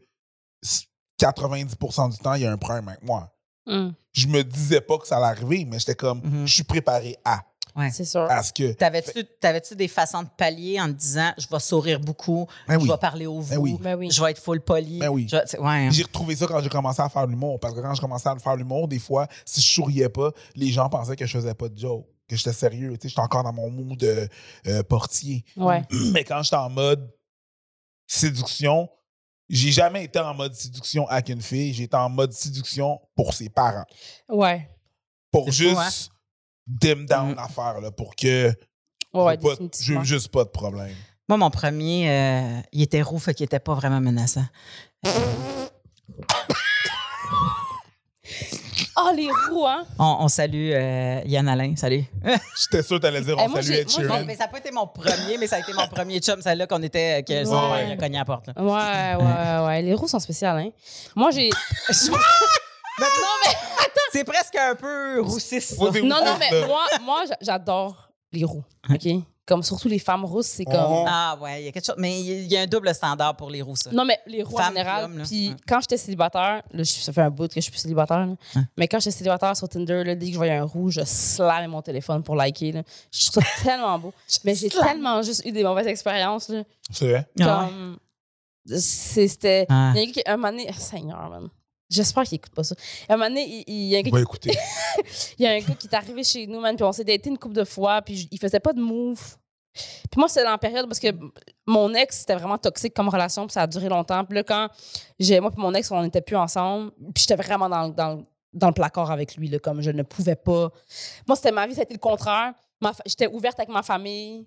90% du temps, il y a un problème avec moi. Hum. Je me disais pas que ça allait arriver, mais j'étais comme, Mhm. je suis préparé à. Ouais. C'est sûr. À ce que. T'avais-tu, t'avais-tu des façons de pallier en te disant je vais sourire beaucoup, Ben oui. je vais parler au vous, Ben oui. Ben oui. je vais être full poli. Ben oui. Ouais. hein. J'ai retrouvé ça quand j'ai commencé à faire l'humour. Parce que quand je commençais à faire l'humour, des fois, si je souriais pas, les gens pensaient que je faisais pas de joke, que j'étais sérieux. Tu sais, j'étais encore dans mon mood de euh, portier. Ouais. Mais quand j'étais en mode séduction, j'ai jamais été en mode séduction avec une fille. Été en mode séduction pour ses parents. Ouais. Pour C'est juste fou, hein? Dim down Mhm. l'affaire, là, pour que Ouais, j'ai juste pas de problème. Moi, mon premier, euh, il était roux, fait qu'il était pas vraiment menaçant. Ah, les roues, hein? On, on salue euh, Yann Alain, salut. J'étais sûr que t'allais dire Eh, on moi, salue Ed Sheeran. Bon, mais ça n'a pas été mon premier, mais ça a été mon premier chum, celle-là qu'on était, que son Ouais. père, il a cogné à la porte. là. Ouais, ouais, ouais. Les roues sont spéciales, hein? Moi, j'ai. C'est presque un peu c'est Non, non, mais moi, moi j'a- j'adore les roues. OK? Comme surtout les femmes rousses, c'est comme. Oh. Ah ouais, il y a quelque chose. Mais il y a- un double standard pour les roux, ça. Non, mais les roues en général. là. Puis quand j'étais célibataire, là, je- ça fait un bout que je suis plus célibataire, là. Mais quand j'étais célibataire sur Tinder, là, dès que je voyais un roux, je slamais mon téléphone pour liker. Là. Je trouve ça tellement beau. Mais j'ai tellement juste eu des mauvaises expériences. Là, C'est vrai? Ah ouais. comme. c'est- C'était. Ah. Il y a qui, un moment donné, Seigneur, man. J'espère qu'il écoute pas ça. Un moment donné, il, il y a un gars On va écouter. il y a un gars qui est arrivé chez nous, man, puis on s'est daté une couple de fois, puis j- il faisait pas de move. Puis moi, c'était dans la période parce que mon ex, c'était vraiment toxique comme relation, puis ça a duré longtemps. Puis là, quand j'ai, moi et mon ex, on n'était plus ensemble, puis j'étais vraiment dans, le- dans, dans le placard avec lui, là, comme je ne pouvais pas. Moi, c'était ma vie, ça a été le contraire. J'étais ouverte avec ma famille.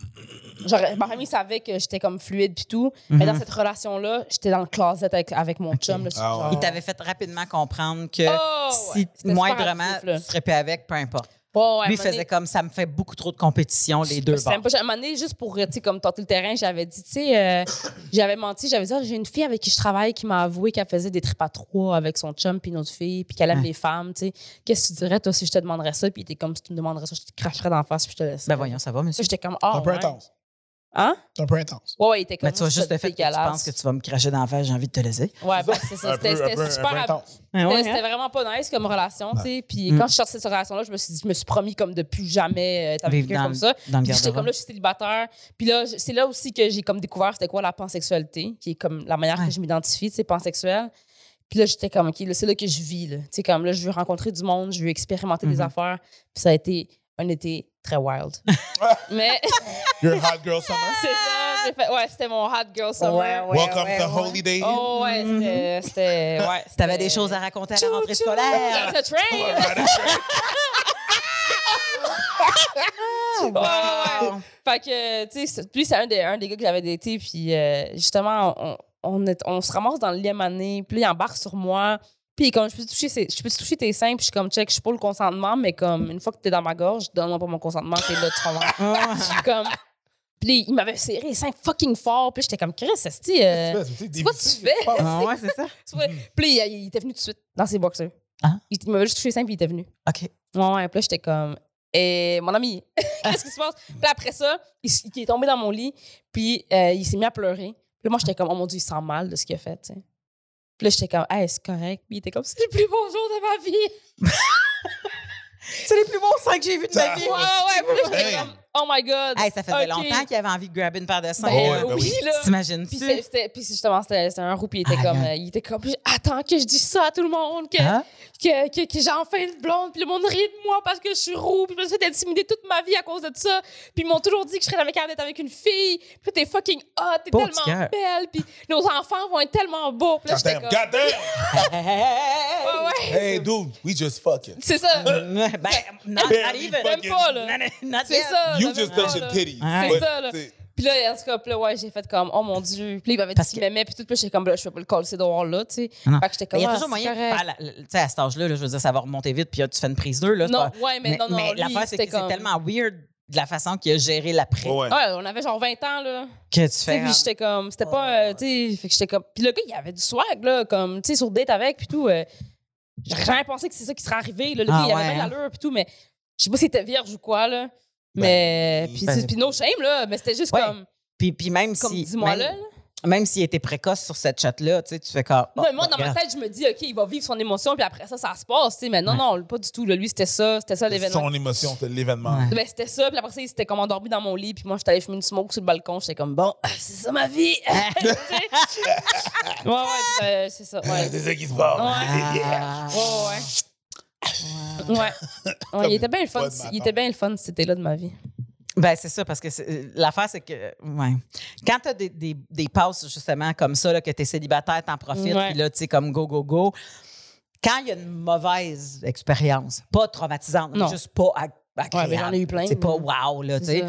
Genre, ma famille savait que j'étais comme fluide puis tout. Mais dans Mhm. cette relation-là, j'étais dans le closet avec, avec mon chum. Là, Ah genre- Il t'avait fait rapidement comprendre que Oh, si ouais. Moindrement actif, tu serais plus avec, peu importe. Ouais, ouais, Lui faisait donné- comme ça me fait beaucoup trop de compétition, les deux bords. pas- à un moment donné, juste pour, comme tenter le terrain, j'avais dit, tu sais, euh, j'avais menti, j'avais dit, Ah, j'ai une fille avec qui je travaille qui m'a avoué qu'elle faisait des trips à trois avec son chum puis une autre fille, puis qu'elle aime Ouais. les femmes, tu sais. Qu'est-ce que tu dirais, toi, si je te demanderais ça? Puis il était comme, si tu me demanderais ça, je te cracherais d'en face puis je te laisserais. Ben voyons, ça va, monsieur. J'étais comme, C'est ah, un peu ouais. intense. Hein? C'est un peu intense. Ouais, ouais, il était comme, Mais tu vois, juste le fait que tu penses que tu vas me cracher dans la face, j'ai envie de te laisser. Ouais, ben, c'est ça. C'était super. intense. C'était c'était vraiment pas nice comme relation, tu sais. Puis Mm. quand je suis sortie de cette relation-là, je me suis dit, je me suis promis comme de plus jamais être avec quelqu'un comme ça. dans le Puis j'étais comme là, je suis célibataire. Puis là, c'est là aussi que j'ai comme découvert c'était quoi la pansexualité, qui est comme la manière Ouais. que je m'identifie, tu sais, pansexuelle. Puis là, j'étais comme, OK, c'est là que je vis, là. Tu sais, comme là, je veux rencontrer du monde, je veux expérimenter des Mhm. affaires. Puis ça a été un été très wild. Mais You're a hot girl summer? c'est ça, fait, ouais, c'était mon hot girl summer. Ouais, ouais. Welcome to Holy Day. Oh, ouais, c'était. c'était- ouais, T'avais des choses à raconter à la rentrée scolaire. That's a train! Ouais, ouais, ouais. Fait que, tu sais, c'est- lui, c'est un des, un des gars que j'avais daté, puis euh, justement, on, on, est- on se ramasse dans le lit à mané, puis là, il embarque sur moi, puis comme, je peux, toucher ses- je peux te toucher tes seins, puis je suis comme, check, je suis pas le consentement, mais comme, une fois que t'es dans ma gorge, donne-moi pas mon consentement, t'es là, tu comprends? Ah. Je suis comme, puis il m'avait serré les seins fucking fort, puis j'étais comme, Chris, c'est euh, quoi tu fais? Ah ouais, c'est ça? tu? Puis il, il était venu tout de suite dans ses boxers. Ah. Il, il m'avait juste touché les seins, puis il était venu. OK. Ouais, ouais. Puis là, j'étais comme, et mon ami, qu'est-ce qui se passe? Puis après ça, il, est tombé dans mon lit, puis euh, il s'est mis à pleurer. Puis moi, j'étais comme, oh mon Dieu, il sent mal de ce qu'il a fait, tu sais. Puis là, j'étais comme, hey, c'est correct. Puis il était comme, c'est le plus beau jour de ma vie. C'est les plus bons seins que j'ai vus de ma vie. Ouais, ouais. Puis là, j'étais Hey. comme, oh my God. Hey, ça faisait longtemps qu'il avait envie de grabber une paire de seins. Ben, Ouais, ben oui, oui. là. C'est- c'était- puis justement, c'était c'était un roux, puis il était comme, euh, il était comme, attends que je dise ça à tout le monde, que, Hein? que, que, que j'ai enfin une blonde, puis le monde rit de moi parce que je suis roux, puis je me suis fait intimider toute ma vie à cause de ça, puis ils m'ont toujours dit que je serais jamais capable d'être avec une fille, puis t'es fucking hot, t'es Beau tellement belle, puis nos enfants vont être tellement beaux, puis là, God j'étais damn, comme, God damn! ouais, ouais, Hey, dude, we just fucking. c'est ça, ben, not, not even. même pas, là. Not, not C'est ça. You là, just même touching titties. C'est ça, là. c'est- Puis là, en tout cas, là, ouais, j'ai fait comme, oh mon Dieu. Puis là, il m'avait dit qu'il m'aimait, puis tout, puis j'étais comme, là, je peux pas le coller dehors là, tu sais. Fait que j'étais comme, il y a ah, toujours c'est moyen tu sais, à cet âge-là, là, je veux dire, ça va remonter vite, puis là, tu fais une prise 2. Là, c'est Non, ouais, mais, non, non. mais l'affaire, c'est que c'était c'est tellement weird de la façon qu'il a géré l'après Ouais, ouais. On avait genre 20 ans, là. que tu fais. puis j'étais comme, c'était pas, euh, tu sais, fait que j'étais comme. Puis le gars, il avait du swag, là, comme, tu sais, sur date avec, puis tout. euh, J'aurais jamais pensé que c'est ça qui serait arrivé, là. Le Ah, gars, il avait ouais, bien hein? l'allure, puis tout, mais je sais pas s'il était vierge ou quoi, là. Mais, puis, ben- c'est- puis no shame, là, mais c'était juste Ouais. comme, Puis, puis même comme si. dis-moi même, là. là. même s'il était précoce sur cette chat-là, tu sais, tu fais comme. Non, oh, mais moi, dans ma tête, je me dis, OK, il va vivre son émotion, puis après ça, ça se passe, tu sais. Mais non, non, pas du tout. là. Lui, c'était ça, c'était ça l'événement. Son émotion, c'est l'événement. Ouais. Ben, c'était ça, puis après ça, il s'était comme endormi dans mon lit, puis moi, j'étais allée fumer une smoke sur le balcon, j'étais comme, bon, c'est ça ma vie! Tu sais? ouais, ouais, euh, c'est ça, ouais. C'est ça qui se passe. Ouais. Yeah. Ah. Ouais, ouais. Ouais. Ouais, il était bien le fun, il était bien le fun, c'était là de ma vie. Ben, c'est ça, parce que l'affaire, c'est que. Ouais. Quand tu as des, des, des passes, justement, comme ça, là, que tu es célibataire, t'en profites, Ouais. puis là, tu sais, comme go, go, go. Quand il y a une mauvaise expérience, pas traumatisante, Non. juste pas ag- agréable. mais j'en ai eu plein, C'est pas wow, là, tu sais.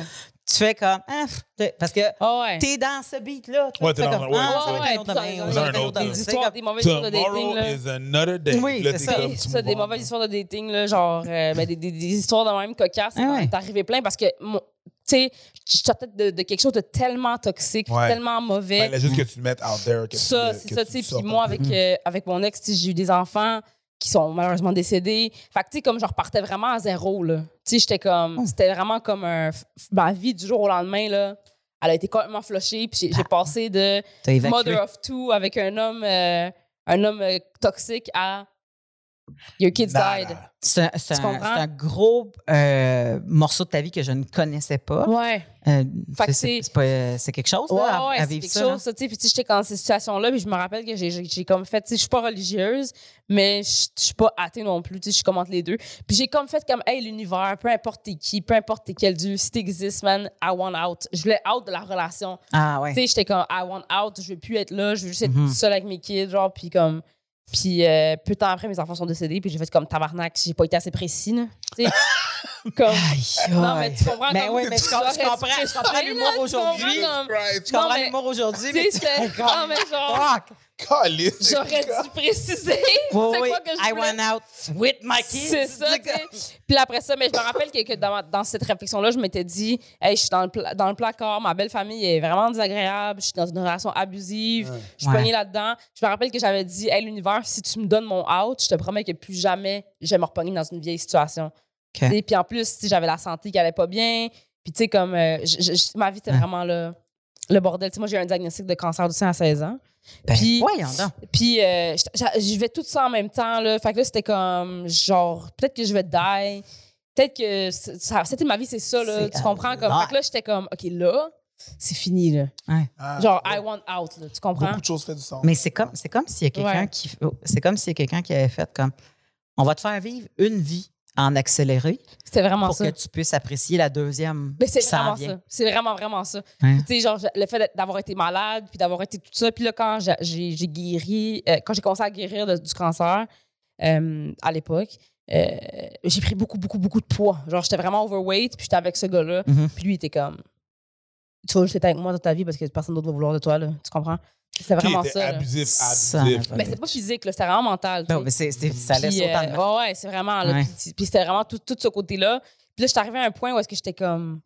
Tu fais comme. Ah, t'sais, parce que Ah ouais. t'es dans ce beat-là. tu Ouais, fais t'es dans- comme, ouais, ah, ça Ouais, ça va dans être un autre autre Des histoires, des mauvaises histoires de dating, Tomorrow là. is another day. Oui, Là, c'est t'es ça. comme, Des- ça, mauvaises histoires de dating, là, genre, euh, ben, des, des- des histoires de même cocasses. Ah ouais. C'est arrivé plein parce que, mon- tu sais, je sortais de, de quelque chose de tellement toxique, Ouais. tellement mauvais. Ben, là, juste que tu le mettes out there. Que ça, c'est ça, tu sais. Puis moi, avec, euh, avec mon ex, j'ai eu des enfants qui sont malheureusement décédés. Fait que, tu sais, comme je repartais vraiment à zéro, là. Tu sais, j'étais comme. Oh. C'était vraiment comme un. Ma vie du jour au lendemain, là. Elle a été complètement flushée. Puis j'ai- Ah. j'ai passé de mother of two avec un homme, euh, un homme euh, toxique à Your kids Nada. died. C'est un, c'est Tu un- comprends? c'est un gros euh, morceau de ta vie que je ne connaissais pas. Ouais. Euh, c'est- euh, c'est quelque chose Ouais, là, à, ouais, à c'est vivre quelque ça. chose, ça, tu sais. Puis, tu sais, j'étais dans cette situation-là, puis je me rappelle que j'ai- j'ai j'ai comme fait, tu sais, je suis pas religieuse, mais je suis pas athée non plus, tu sais, je suis comme entre les deux. Puis j'ai comme fait comme, hey, l'univers, peu importe t'es qui, peu importe t'es quel dieu, si t'existes, man, I want out. Je voulais out de la relation. Ah ouais. Tu sais, j'étais comme, I want out, je veux plus être là, je veux juste être Mhm. seule avec mes kids, genre, puis comme. Puis euh, peu de temps après, mes enfants sont décédés, puis j'ai fait comme tabarnak, j'ai pas été assez précis, là. Comme. Non, mais tu comprends Mais oui, mais je, comprends, je comprends l'humour aujourd'hui. Je comprends l'humour aujourd'hui, mais mais genre-. J'aurais dû préciser. Oui, c'est oui, quoi que je I voulais? went out with my kids. C'est ça. Puis après ça, mais je me rappelle que, que dans, dans cette réflexion-là, je m'étais dit, hey, je suis dans le, dans le placard, ma belle famille est vraiment désagréable, je suis dans une relation abusive, Ouais. je suis Ouais. pognée là-dedans. Je me rappelle que j'avais dit, hey, l'univers, si tu me donnes mon out, je te promets que plus jamais je vais me repogner dans une vieille situation. Tu sais, Puis en plus, sais, j'avais la santé qui allait pas bien. Puis tu sais, comme, euh, ma vie était Ouais. vraiment le, le bordel. Tu sais, moi, j'ai eu un diagnostic de cancer du sein à 16 ans. Ben, Puis- voyons donc. Puis, euh, je vais tout ça en même temps. Là. Fait que là, c'était comme, genre, peut-être que je vais die. Peut-être que ça, c'était ma vie, c'est ça. Là, tu comprends? Comme, fait que là, j'étais comme, OK, là, c'est fini. Là. Ah, Genre, ouais. I want out. Là, tu comprends? Beaucoup de choses fait du sens. Mais c'est comme, c'est comme s'il y a quelqu'un Ouais. qui, oh, c'est comme s'il y a quelqu'un qui avait fait comme, on va te faire vivre une vie en accéléré C'était vraiment pour ça. que tu puisses apprécier la deuxième. Mais c'est qui s'en vraiment vient. ça. C'est vraiment, vraiment ça. Ouais. Tu sais, genre, le fait d'avoir été malade, puis d'avoir été tout ça. Puis là, quand j'ai- guéri, euh, quand j'ai commencé à guérir de- du cancer euh, à l'époque, euh, j'ai pris beaucoup, beaucoup, beaucoup de poids. Genre, j'étais vraiment overweight, puis j'étais avec ce gars-là. Mhm. Puis lui, il était comme, tu vas juste être avec moi dans ta vie parce que personne d'autre va vouloir de toi, là. Tu comprends? C'est vraiment ça. abusif, Ça, abusif. ouais. Mais c'est pas physique, là, c'était vraiment mental. Non, mais c'est, c'est- ça laisse Puis, autant euh, de ouais, ouais, c'est vraiment. là, Ouais. Puis, puis c'était vraiment tout, tout ce côté-là. Puis là, j'étais arrivée à un point où est-ce que j'étais comme.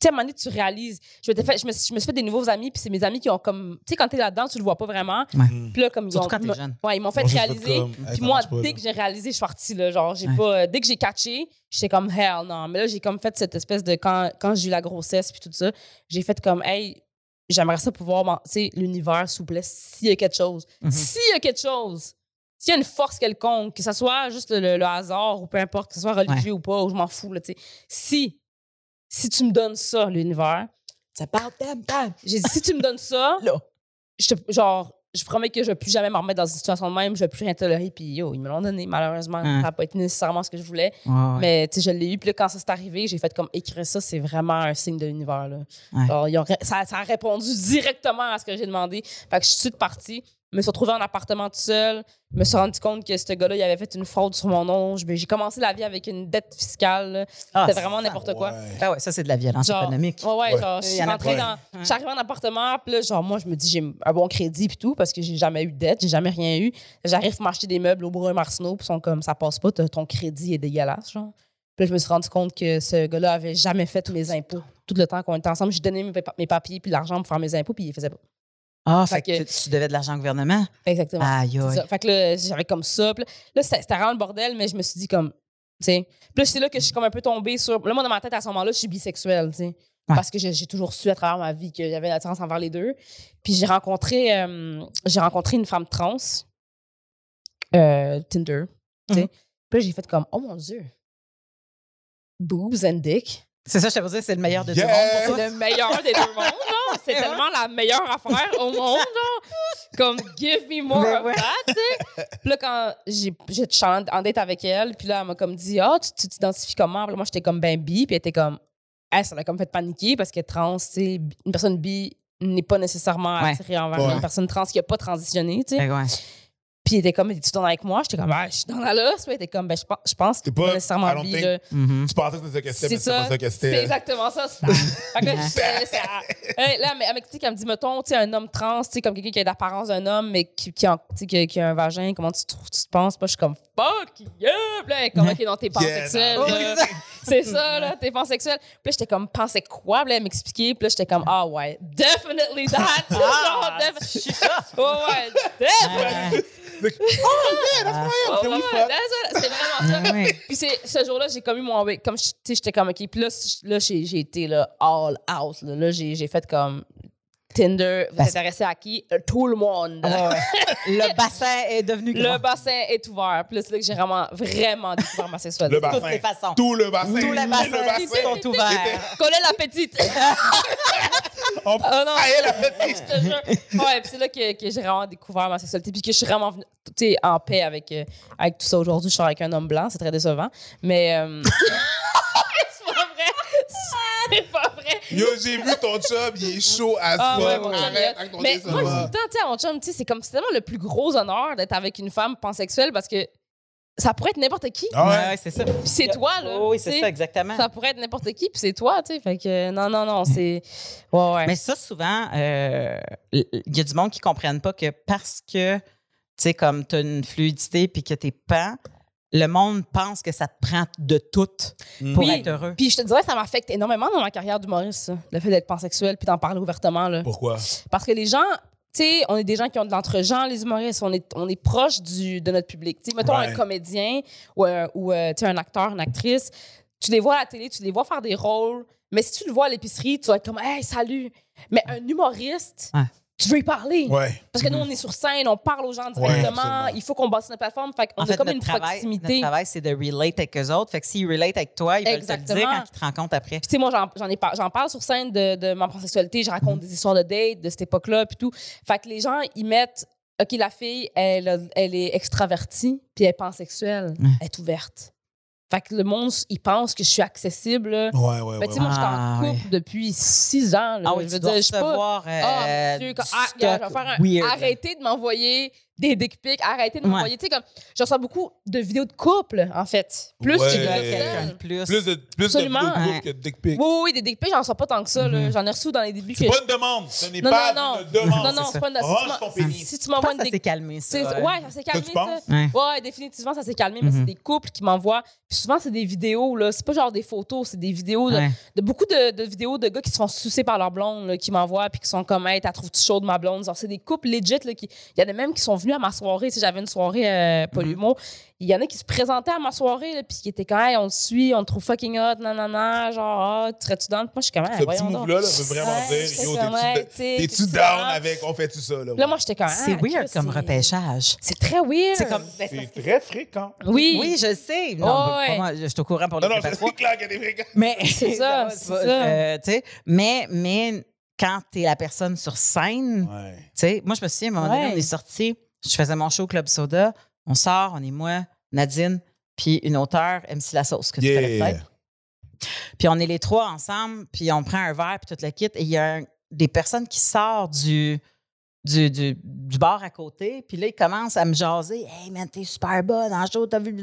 Tu sais, à un moment donné, tu réalises. Je, fait, je, me, suis- je me suis fait des nouveaux amis, puis c'est mes amis qui ont comme. Tu sais, quand t'es là-dedans, tu le vois pas vraiment. Mm. Puis là, comme ils Surtout ont. quand t'es me- jeune. Ouais, ils m'ont fait Moi, j'ai fait réaliser. Puis moi, dès que j'ai réalisé, je suis partie, là. Genre, j'ai Ouais. pas. euh, dès que j'ai catché, j'étais comme hell, non. Mais là, j'ai comme fait cette espèce de. Quand, quand j'ai eu la grossesse, puis tout ça, j'ai fait comme, hey, j'aimerais ça pouvoir, tu sais, l'univers, s'il vous plaît, s'il y a quelque chose. Mhm. S'il y a quelque chose, s'il y a une force quelconque, que ce soit juste le, le hasard ou peu importe, que ce soit religieux ou pas, ou je m'en fous, là, tu sais. Si, si tu me donnes ça, l'univers, Ça parle, tam, tam. j'ai dit, si tu me donnes ça, Là. je te- genre, je promets que je vais plus jamais me remettre dans une situation de même, je vais plus rien tolérer. Puis yo, ils me l'ont donné, malheureusement. Hein. Ça n'a pas été nécessairement ce que je voulais. Ouais, ouais. Mais tu sais, je l'ai eu. Puis là, quand ça s'est arrivé, j'ai fait comme écrire ça, c'est vraiment un signe de l'univers. là. Ouais. Genre, ils ont ré- ça, ça a répondu directement à ce que j'ai demandé. Fait que je suis toute partie. Je me suis retrouvée en appartement tout seul. Je me suis rendu compte que ce gars-là, il avait fait une fraude sur mon nom. Je- J'ai commencé la vie avec une dette fiscale. Ah, C'était vraiment n'importe quoi. Ouais. Ah ouais, ça, c'est de la violence Genre, économique. Ouais, ouais, Ouais. genre, je suis rentrée dans. Je suis arrivée en appartement, puis là, genre, moi, je me dis, j'ai un bon crédit, puis tout, parce que j'ai jamais eu de dette, j'ai jamais rien eu. J'arrive pour m'acheter des meubles au Brun Martineau, puis ils sont comme, ça passe pas, ton crédit est dégueulasse, genre. Puis là, je me suis rendu compte que ce gars-là avait jamais fait mes impôts. Tout le temps qu'on était ensemble, j'ai donné mes, pa- mes papiers puis l'argent pour faire mes impôts, puis il les faisait pas. Ah, Fait fait que que- tu, devais de l'argent au gouvernement? Exactement. Aïe, aïe. Fait que là, j'avais comme ça. Puis là, c'était vraiment le bordel, mais je me suis dit comme, tu sais. Puis là, c'est là que je suis comme un peu tombée sur. Là, moi, dans ma tête, à ce moment-là, je suis bisexuelle, tu sais. Parce que j'ai toujours su à travers ma vie qu'il y avait une attirance envers les deux. Puis j'ai rencontré, euh, j'ai rencontré une femme trans, euh, Tinder, tu sais. Mhm. Puis là, j'ai fait comme, oh mon Dieu, boobs and dick. C'est ça, je te dire, c'est le meilleur de Yes! tout le monde pour C'est le meilleur des deux mondes. C'est tellement la meilleure affaire au monde, là. Comme, give me more of ouais. that, tu sais. Puis là, quand suis en en date avec elle, puis là, elle m'a comme dit, ah, tu tu t'identifies comment? Puis là, moi, j'étais comme, ben, bi, puis elle était comme, elle, ça l'a comme fait paniquer parce que trans, tu sais, une personne bi n'est pas nécessairement Ouais. attirée envers Ouais. une personne trans qui n'a pas transitionné, tu sais. Puis elle était comme, es-tu dans avec moi? J'étais comme, ah, je suis dans la l'os. Puis elle était comme, ben, je pense, je pense que C'est pas pas- I nécessairement don't bi, think- là. Mhm. Tu pensais que c'était ça que c'était, mais C'est c'est pas ça. que C'est c'était. exactement ça. c'est- Fait que là, c'est elle m'explique, elle me dit, mettons, tu sais, un homme trans, tu sais, comme quelqu'un qui a l'apparence d'un homme, mais qui, qui, a, tu sais, qui, a- qui a un vagin, comment tu, tu te penses? Moi, je suis comme, fuck, yeah! Puis là, comme, OK, non, t'es pansexuel. Yeah. C'est ça, là, t'es pansexuel. Puis là, j'étais comme, pensais quoi? Puis là, elle m'expliquait. Puis là, j'étais comme, ah ouais, definitely that. Ah, je suis ça. Ouais, ouais, definitely. Ah, ouais, fuck. that's what- C'est vraiment ça. ouais. Puis c'est ce jour-là, j'ai comme eu mon comme je- tu sais j'étais comme OK, puis là là j'ai j'ai été là all out là, Là, j'ai j'ai fait comme Tinder, vous Parce- intéressez à qui? Euh, Tout le monde. Ah, ouais. Le bassin est devenu Le bassin est ouvert. Puis là, que j'ai vraiment vraiment découvert ma sexualité. Le De toutes bassin. les façons. Tout le bassin. Tous les bassins sont ouverts. Connais la petite. On Ah non, la petite. je te jure. Ouais, puis c'est là que, que j'ai vraiment découvert ma sexualité. Puis que je suis vraiment venue, tu sais, en paix avec, euh, avec tout ça. Aujourd'hui, je suis avec un homme blanc. C'est très décevant. Mais. euh, c'est pas vrai. C'est pas vrai. Yo, j'ai vu ton chum, il est chaud à Ah, ouais, Arrête avec ton Mais moi, je dis tout le temps, tu sais, à mon chum, tu sais, c'est comme c'est tellement le plus gros honneur d'être avec une femme pansexuelle parce que ça pourrait être n'importe qui. Ah Ouais, c'est ça. Puis c'est toi, là. Oui, c'est ça, exactement. Ça pourrait être n'importe qui, puis c'est toi, tu sais. Fait que non, non, non, c'est. Ouais, ouais. Mais ça, souvent, euh, il y a du monde qui ne comprennent pas que parce que, tu sais, comme tu as une fluidité puis que tu es pan, le monde pense que ça te prend de tout pour Oui. être heureux. Puis je te dirais, ça m'affecte énormément dans ma carrière d'humoriste, le fait d'être pansexuel puis d'en parler ouvertement, là. Pourquoi? Parce que les gens, tu sais, on est des gens qui ont de l'entre-gens, les humoristes, on est, on est proche du, de notre public. Tu sais, mettons Ouais. un comédien ou, un- ou euh, tu sais, un acteur, une actrice, tu les vois à la télé, tu les vois faire des rôles, mais si tu le vois à l'épicerie, tu vas être comme, hey, salut. Mais un humoriste, Ouais. Tu veux y parler. Ouais. Parce que nous, on est sur scène, on parle aux gens directement, il faut qu'on bâtisse notre plateforme. Fait qu'on En a fait, comme une travail, proximité. notre travail, c'est de relate avec eux autres. Fait que s'ils relate avec toi, ils veulent te le Exactement. dire quand ils te rencontrent après. Tu sais, moi, j'en, parle sur scène de, de ma pansexualité. Je raconte des histoires de date de cette époque-là, puis tout. Fait que les gens, ils mettent, OK, la fille, elle, elle est extravertie, puis elle est pansexuelle. Elle est ouverte. Fait que le monde, il pense que je suis accessible. là. Ouais, ouais, Mais ouais. tu sais, moi, je suis Ah, en couple depuis six ans. là. Ah oui, je tu veux dois dire, je suis pas. Ah, euh, mon Dieu, quand- du ah, regarde, je vais faire un-. Arrêtez de m'envoyer des dick pics. Arrêtez de Ouais. m'envoyer. Tu sais, comme, je reçois beaucoup de vidéos de couple, en fait. Plus Ouais. que de de plus. Plus de, plus de Absolument. vidéos de couple Ouais. que de dick pics. Oui, oui, oui, des dick pics, j'en reçois pas tant que ça. là. Mhm. J'en ai reçu dans les débuts. C'est que pas une demande. Ce n'est Non, pas non, non. une demande. Non, non, c'est pas une. Si tu m'en- pénis. Si tu Je m'envoies une ça s'est calmé, ça. ouais. Ça s'est calmé. tu penses? ça. Ouais. Définitivement, ça s'est calmé, mais c'est des couples qui m'envoient. Puis souvent, c'est des vidéos, là. C'est pas genre des photos, c'est des vidéos de, de beaucoup de, de vidéos de gars qui se font sucer par leur blonde, là, qui m'envoient, puis qui sont comme, hey, t'as trouvé-tu chaud de ma blonde? Genre, c'est des couples legit, là. Il y en a même qui sont venus venu à ma soirée. Sais, J'avais une soirée euh, polymo. Il y en a qui se présentaient à ma soirée, là, puis qui étaient quand même, on te suit, on te trouve fucking hot, nanana, genre, ah, tu serais-tu down? Moi, je suis quand même, Ce petit move-là là, veut vraiment Ouais, dire, yo, comme, t'es-tu sais, down avec, on fait tout ça, là? Là, moi, j'étais quand même. C'est weird comme repêchage. C'est très weird. C'est comme. ben, C'est très fréquent. Oui. Oui, je sais. Non, Oh, ouais. moi, je suis au courant pour Non, le non, Québec c'est clair qu'il y a des fréquents. Mais C'est ça, euh, tu sais, mais, mais quand t'es la personne sur scène, Ouais. tu sais, moi, je me souviens, à un moment donné, on est sortis, je faisais mon show au Club Soda, on sort, on est moi, Nadine, puis une auteure, MC La Sauce, que tu connais Yeah. peut-être. Puis on est les trois ensemble, puis on prend un verre, puis toute la kit, et il y a un- des personnes qui sortent du, du, du, du bar à côté, puis là, ils commencent à me jaser. Hey, man, t'es super bonne en show, t'as vu.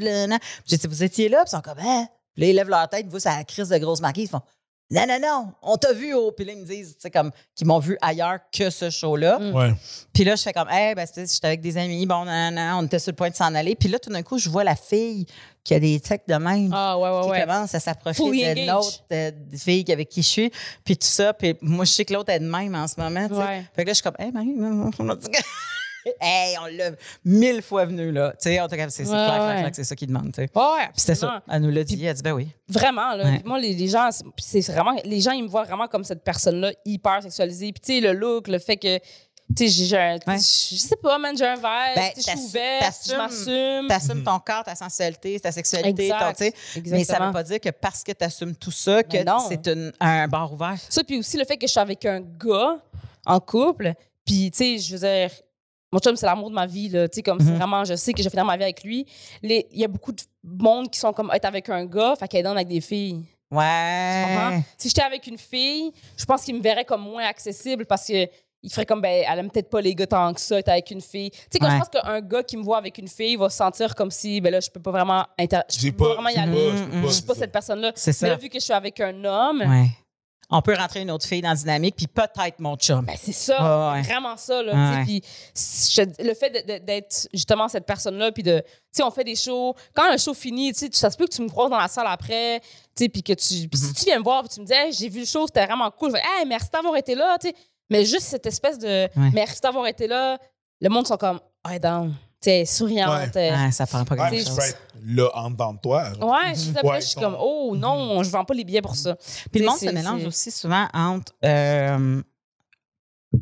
J'ai dit, vous étiez là, puis ils sont comme, hein? Puis là, ils lèvent leur tête, ils voient sa crise de grosse marquise, ils font, non, non, non, on t'a vu au. Puis là, ils me disent, tu sais, comme, qu'ils m'ont vu ailleurs que ce show-là. Mm. Ouais. Puis là, je fais comme, hey, ben, c'est- j'étais avec des amis, bon, non, non, on était sur le point de s'en aller. Puis là, tout d'un coup, je vois la fille qui a des textes de même. Ah, ouais, ouais, qui ouais. commence à s'approcher de l'autre euh, fille avec qui je suis, puis tout ça. Puis moi, je sais que l'autre est de même en ce moment. tu sais. Ouais. Fait que là, je suis comme, hey, Marie, on a dit que- hey, on l'a mille fois venu, là. Tu sais, en tout cas, c'est c'est Ouais, clair, clair, ouais. clair que c'est ça qu'il demande, tu sais. Ouais, ouais, Puis c'était ça. Elle nous l'a dit. Elle a dit, ben oui. Vraiment, là. Ouais. Puis Moi, les, les gens, c'est- puis c'est vraiment. Les gens, ils me voient vraiment comme cette personne-là hyper sexualisée. Puis, tu sais, le look, le fait que. Tu sais, j'ai- un. Je sais pas, man, j'ai un verre. Ben, je suis ouverte, je t'assumes- m'assume. T'assumes ton corps, ta sensualité, ta sexualité, ton, Exact. sais. Mais ça veut pas dire que parce que tu assumes tout ça, que Mais non. c'est un bar ouvert. Ça, puis aussi le fait que je suis avec un gars en couple. Puis, tu sais, je veux dire, mon chum, c'est l'amour de ma vie, là. Tu sais, comme c'est Mhm. vraiment, je sais que je vais finir ma vie avec lui. Il y a beaucoup de monde qui sont comme être avec un gars, fait qu'elle est dans avec des filles. Ouais. Si j'étais avec une fille, je pense qu'il me verrait comme moins accessible parce que. Il ferait comme, ben, elle aime peut-être pas les gars tant que ça, être avec une fille. Tu sais, quand Ouais. je pense qu'un gars qui me voit avec une fille va se sentir comme si, ben là, je peux pas vraiment, inter... je J'ai peux pas pas, vraiment y j'ai aller. pas, je peux pas, Je suis pas cette personne-là. C'est ça. Mais là, vu que je suis avec un homme, Ouais. On peut rentrer une autre fille dans la dynamique, puis peut-être mon chum. Ben, c'est ça, ouais. vraiment ça. Là, Ouais. je- le fait d'être justement cette personne-là, puis de, tu sais, on fait des shows. Quand un show finit, tu sais, ça se peut que tu me croises dans la salle après, tu sais, puis que tu, puis si tu viens me voir, puis tu me dis, Hey, j'ai vu le show, c'était vraiment cool. Je fais, hey, merci d'avoir été là, tu sais. Mais juste cette espèce de, Ouais. merci d'avoir été là, le monde sont comme, hey, down, tu sais, souriante. Ouais. euh, Ouais, ça prend pas Ouais, grand mais je chose. peux être là en dedans de toi. genre. Ouais, je suis après, Ouais, je suis ton- comme, oh non, je vends pas les billets pour ça. Puis le monde se mélange aussi souvent entre euh,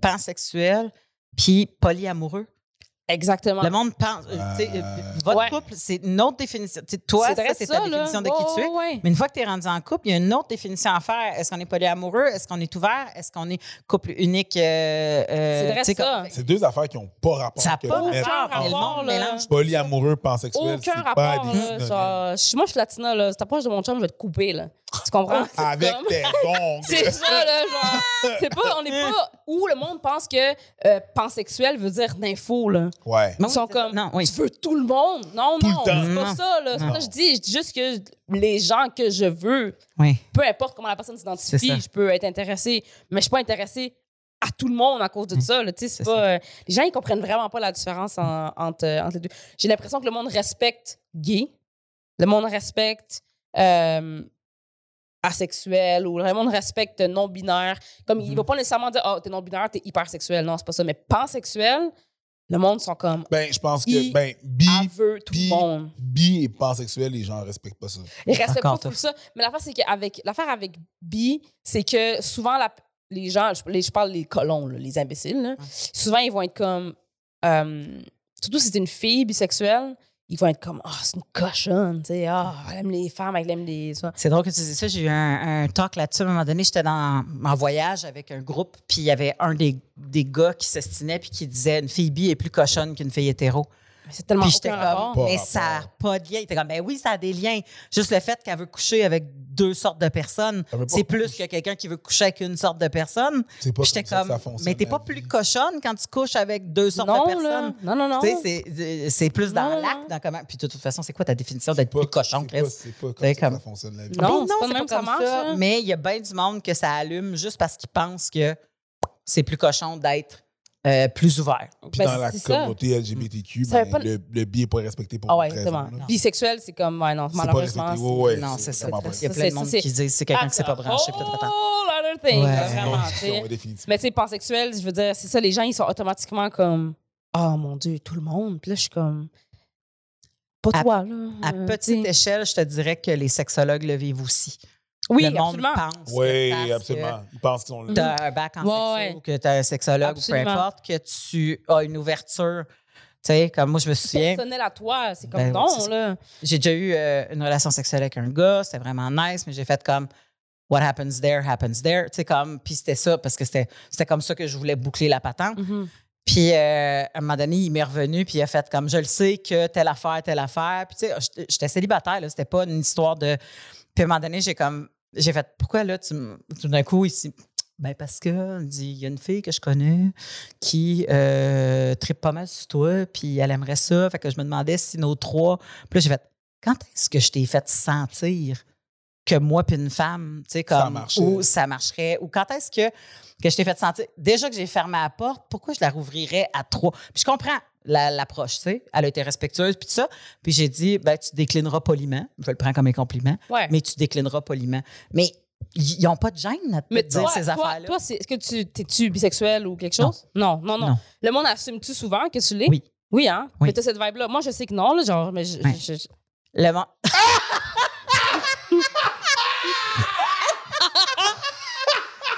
pansexuel puis polyamoureux. Exactement. Le monde pense. euh, Euh, votre Ouais. couple, c'est une autre définition. Tu sais, toi, C'est ta là. définition de qui tu es. Ouais. Mais une fois que tu es rendu en couple, il y a une autre définition à faire. Est-ce qu'on est polyamoureux? Est-ce qu'on est ouvert? Est-ce qu'on est couple unique? euh, euh, C'est comme- deux affaires qui n'ont pas rapport. Ça a que pas rapport, Polyamoureux, pansexuel, c'est Aucun pas rapport. Là, genre, je suis moi, je suis latina. Là. Si t'approches de mon chum, je vais te couper. Là. Tu comprends? C'est Avec comme- tes ongles. C'est ça, là, genre. C'est pas, on n'est pas où le monde pense que euh, pansexuel veut dire d'info, là. Ouais. Ils sont comme, Non, oui. tu veux tout le monde? Non, Tout le non, temps. c'est pas Non. ça, là. C'est ça que je dis. Je dis juste que les gens que je veux, Oui. peu importe comment la personne s'identifie, je peux être intéressée, mais je suis pas intéressée à tout le monde à cause de ça. Là, Tu sais, c'est C'est pas, euh, les gens, ils comprennent vraiment pas la différence en- entre, euh, entre les deux. J'ai l'impression que le monde respecte gay, le monde respecte euh, asexuel ou le monde respecte non-binaire. Comme il va pas nécessairement dire, oh, t'es non-binaire, t'es hypersexuel. Non, c'est pas ça. Mais pansexuel, le monde sont comme, Ben, je pense que, ben, bi, veut tout bi- le monde. bi et pansexuel, les gens respectent pas ça. Il respecte Encore pas tout ça. Mais l'affaire, c'est qu'avec l'affaire avec bi, c'est que souvent, la- les gens, je, les- je parle des colons, là, les imbéciles, là, souvent, ils vont être comme. euh, surtout si c'est une fille bisexuelle, ils vont être comme Ah, c'est une cochonne, tu sais, ah, elle aime les femmes, elle aime les. C'est drôle que tu dis ça. J'ai eu un, un talk là-dessus. À un moment donné, j'étais dans, en voyage avec un groupe, puis il y avait un des, des gars qui s'estinait puis qui disait une fille bi est plus cochonne qu'une fille hétéro. Mais c'est tellement Puis j'étais comme, rapport. Mais ça n'a pas de lien. Il était comme, ben oui, ça a des liens. Juste le fait qu'elle veut coucher avec deux sortes de personnes, Ça c'est plus que quelqu'un qui veut coucher avec une sorte de personne. C'est pas Puis j'étais comme ça que comme, ça fonctionne, mais t'es pas plus cochonne quand tu couches avec deux sortes non, de là. personnes. Non, non, non. Tu sais, c'est- c'est plus dans Non, l'acte, non. dans comment. Puis de toute façon, c'est quoi ta définition d'être Pas- plus cochon, c'est Chris? pas- C'est pas comme C'est ça ça fonctionne, la vie. Non, Puis c'est pas ça comme là. Mais il y a bien du monde que ça allume juste parce qu'ils pensent que c'est plus cochon d'être euh, plus ouvert. Puis Ben, dans la ça. communauté LGBTQ, ben, pas- le, le bi n'est pas respecté pour Ah ouais, raison. Bisexuel, c'est comme, ouais, non, C'est pas malheureusement. respecté. Ouais, ouais, non, c'est ça. pas Il y a plein de monde qui disent c'est quelqu'un qui s'est pas branché. Oh, other thing, Ouais. vraiment. Mais tu sais, pansexuel, je veux dire, c'est ça, les gens, ils sont automatiquement comme oh mon Dieu, tout le monde. Puis là, je suis comme, pas À- toi, là. À Euh, petite t'sais. échelle, je te dirais que les sexologues le vivent aussi. Oui, le monde absolument. pense Oui, absolument. Ils pensent qu'ils que là. Tu as un bac en Ouais, sexo, ouais. ou que tu as un sexologue ou peu importe, que tu as une ouverture. Tu sais, comme moi, je me souviens, Personnel à toi, c'est comme Ben, non, ça. là. j'ai déjà eu euh, une relation sexuelle avec un gars, c'était vraiment nice, mais j'ai fait comme What happens there, happens there. Tu sais, comme, puis c'était ça, parce que c'était c'était comme ça que je voulais boucler la patente. Mhm. Puis euh, à un moment donné, il m'est revenu, puis il a fait comme je le sais que telle affaire, telle affaire. Puis tu sais, j'étais- j'étais célibataire, là, c'était pas une histoire de. Puis à un moment donné, j'ai comme. J'ai fait pourquoi là, tu tout d'un coup, ici. Ben parce que il dit, il y a une fille que je connais qui euh, tripe pas mal sur toi, puis elle aimerait ça. Fait que je me demandais si nos trois. Puis là, j'ai fait quand est-ce que je t'ai fait sentir que moi puis une femme, tu sais, comme ou ça marcherait, ou quand est-ce que que je t'ai fait sentir. Déjà que j'ai fermé la porte, pourquoi je la rouvrirais à trois? Puis je comprends la- l'approche, tu sais. Elle a été respectueuse, puis tout ça. Puis j'ai dit, ben, tu déclineras poliment. Je le prends comme un compliment, Ouais. mais tu déclineras poliment. Mais ils n'ont pas de gêne à te dire ces affaires-là? toi, est-ce que tu t'es-tu bisexuel ou quelque chose? Non, non, non. Non. Le monde assume-tu souvent que tu l'es? Oui. Oui, hein? Oui. Mais t'as cette vibe-là. Moi, je sais que non, là, genre, mais je, Ouais. je- je- Le mon-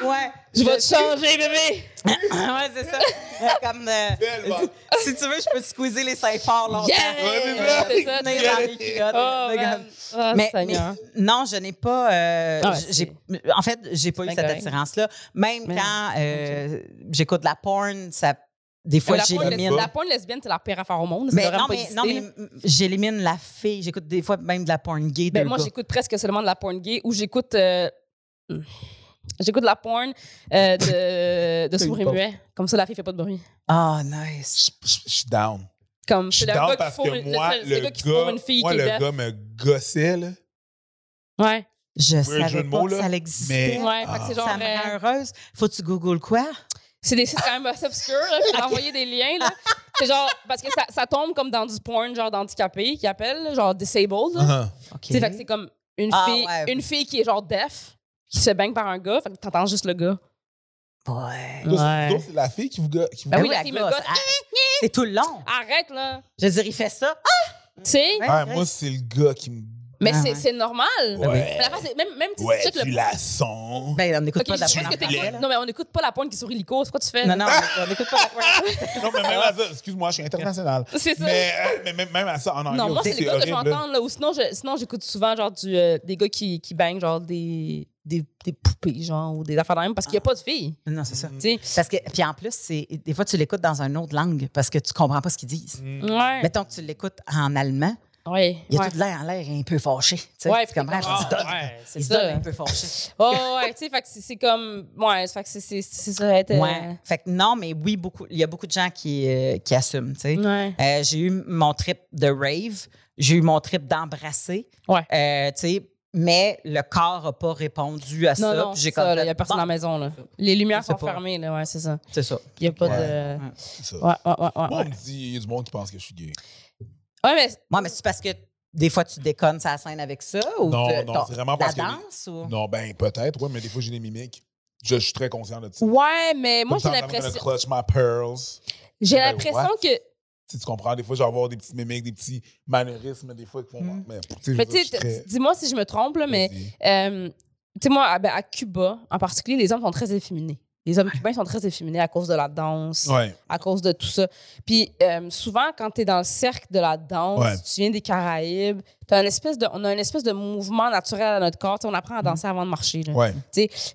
ouais. je vais te changer, bébé! ouais, c'est ça. Comme, euh, si tu veux, je peux te squeezer les seins forts longtemps. Yeah! Ouais, c'est ça. Tenir dans les culottes. Oh. Ah, mais, non, je n'ai pas. euh, Ah ouais, en fait, j'ai pas eu cette attirance-là. Même Mais- quand euh, j'écoute de la porn, ça, des fois, la, porn, j'élimine. la porn lesbienne, c'est la pire affaire au monde. Mais non, mais, non, mais j'élimine la fille. J'écoute des fois même de la porn gay. Ben, moi, gars. j'écoute presque seulement de la porn gay ou j'écoute. euh, J'écoute de la porn euh, de, de sourds et muets. Comme ça, la fille fait pas de bruit. Ah, nice. Je je- je suis down. Comme Je suis c'est le down gars qui parce fourre que une- moi, c'est le gars qui fourre une fille moi, qui le est deaf. gars me gossait, là. Ouais. Je jeu savais de pas mots, que là, ça existait. mais- Ouais, fait que Ah. c'est genre. ça me euh, rend heureuse. Faut que tu googles quoi? C'est des sites quand même assez obscurs. Là. Je vais envoyer des liens. là. C'est genre, parce que ça, ça tombe comme dans du porn, genre d'handicapé, qui appelle, là, genre disabled. là. Uh-huh. Tu sais, fait que c'est comme une Ah, fille, ouais. une fille qui est genre deaf, qui se baigne par un gars, fait que t'entends juste le gars. Ouais. Toi, c'est- Ouais. toi, c'est la fille qui vous, go- qui vous Ben oui, la la fille me gosse. gosse. Ah, C'est tout le long. Arrête, là. Je veux dire, il fait ça. Tu sais? Ouais. Ah, moi, c'est le gars qui me. Mais Ah, c'est ouais. c'est normal. Ouais. Mais la face, même, même si Ouais, tu tu le. la sens. Ben, on n'écoute Ok, pas la là. Non, mais on n'écoute pas la porn qui sourit lico. C'est quoi tu fais? Non, non, on on n'écoute pas la porn. non, mais même à ça, excuse-moi, je suis international. C'est ça. Mais, euh, mais même, même à ça, en anglais, Non, moi, c'est les gars que je vais horrible, là. entendre. Là, ou sinon, je- sinon, j'écoute souvent genre du, euh, des gars qui, qui bangent genre des, des, des poupées, genre, ou des affaires de même, parce qu'il n'y a pas de filles. Non, c'est ça. Parce que, puis en plus, c'est, des fois, tu l'écoutes dans une autre langue parce que tu comprends pas ce qu'ils disent. Mm. Ouais. Mettons que tu l'écoutes en allemand, ouais. il y a ouais. tout l'air en l'air un peu fâché. Tu sais, Ouais, Il se comme, donne. ah, ouais, c'est Il se ça. donne un peu fâché. Oh, ouais, tu sais, fait que c'est- c'est comme. Ouais, fait que c'est- c'est c'est ça. être, euh, Ouais. Fait que non, mais oui, beaucoup. Il y a beaucoup de gens qui, euh, qui assument, tu sais. Ouais. Euh, j'ai eu mon trip de rave, j'ai eu mon trip d'embrasser. Ouais. Euh, tu sais, mais le corps n'a pas répondu à Non, ça. non, j'ai ça, il n'y a personne à la maison. Là. Les lumières sont pas. fermées, là, ouais, c'est ça. C'est ça. Il n'y a pas Ouais. de. C'est ça. Ouais, ouais, ouais. ouais, Moi, on me dit, il y a du monde qui pense que je suis gay. Ouais, mais Moi, mais c'est parce que des fois, tu déconnes sa scène avec ça? Ou Non, te- non, ton- c'est vraiment parce La que- danse? Ou... Non, ben peut-être, ouais, mais des fois, j'ai des mimiques. Je, je suis très conscient de ça. Ouais, mais moi, j'ai l'impression. gonna clutch my pearls. J'ai Ben, l'impression what? que. Tu, comprends? Des fois, je vais avoir des petits mimiques, des petits mannerismes, des fois, qui font. Mm. Mais, Mais tu sais, dis-moi si je me trompe, là, mais. Euh, tu sais, moi, à, ben, à Cuba, en particulier, les hommes sont très efféminés. Les hommes cubains sont très efféminés à cause de la danse, Ouais. à cause de tout ça. Puis euh, souvent, quand tu es dans le cercle de la danse, Ouais. tu viens des Caraïbes, t'as une espèce de, on a une espèce de mouvement naturel à notre corps. Tu sais, on apprend à danser avant de marcher. là. Ouais.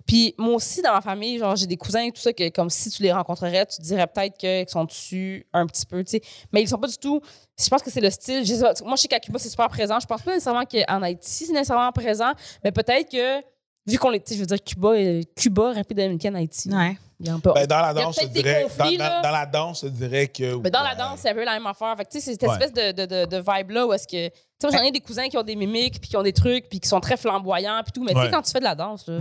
Puis moi aussi, dans ma famille, genre, j'ai des cousins et tout ça, que comme si tu les rencontrerais, tu te dirais peut-être qu'ils sont dessus un petit peu, tu sais. Mais ils sont pas du tout. Je pense que c'est le style. Moi, je sais qu'à Cuba, c'est super présent. Je pense pas nécessairement qu'en Haïti, c'est nécessairement présent, mais peut-être que, vu qu'on est, tu sais, je veux dire, Cuba, Cuba, République dominicaine, Haïti. Ouais. Il y a un peu. Ben, dans la danse, je dirais. conflits, dans, là. dans- dans la danse, je dirais que. mais dans la danse, c'est un peu la même affaire. Fait que, tu sais, c'est cette Ouais. espèce de, de, de, de vibe-là où est-ce que. Tu sais, moi, j'en ai des cousins qui ont des mimiques, puis qui ont des trucs, puis qui sont très flamboyants, puis tout. Mais tu sais, quand tu fais de la danse, là,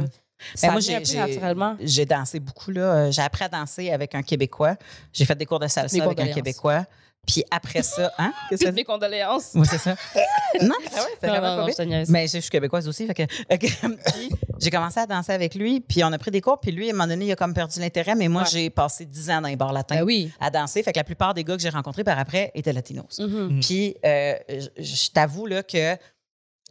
Ben, moi, vient un j'ai- peu j'ai- naturellement. J'ai dansé beaucoup, là. J'ai appris à danser avec un Québécois. J'ai fait des cours de salsa avec un. Québécois. Puis après ça, hein? Qu'est-ce Toutes mes condoléances. Oui, c'est ça. non, ah ouais, c'est Non, vraiment non, non, pas je te niaise. Mais je suis québécoise aussi. Fait que, j'ai commencé à danser avec lui, puis on a pris des cours, puis lui, à un moment donné, il a comme perdu l'intérêt, mais moi, Ouais. j'ai passé 10 ans dans les bars latins Ben oui. à danser. Fait que la plupart des gars que j'ai rencontrés par après étaient latinos. Mhm. Puis, euh, je, je t'avoue là, que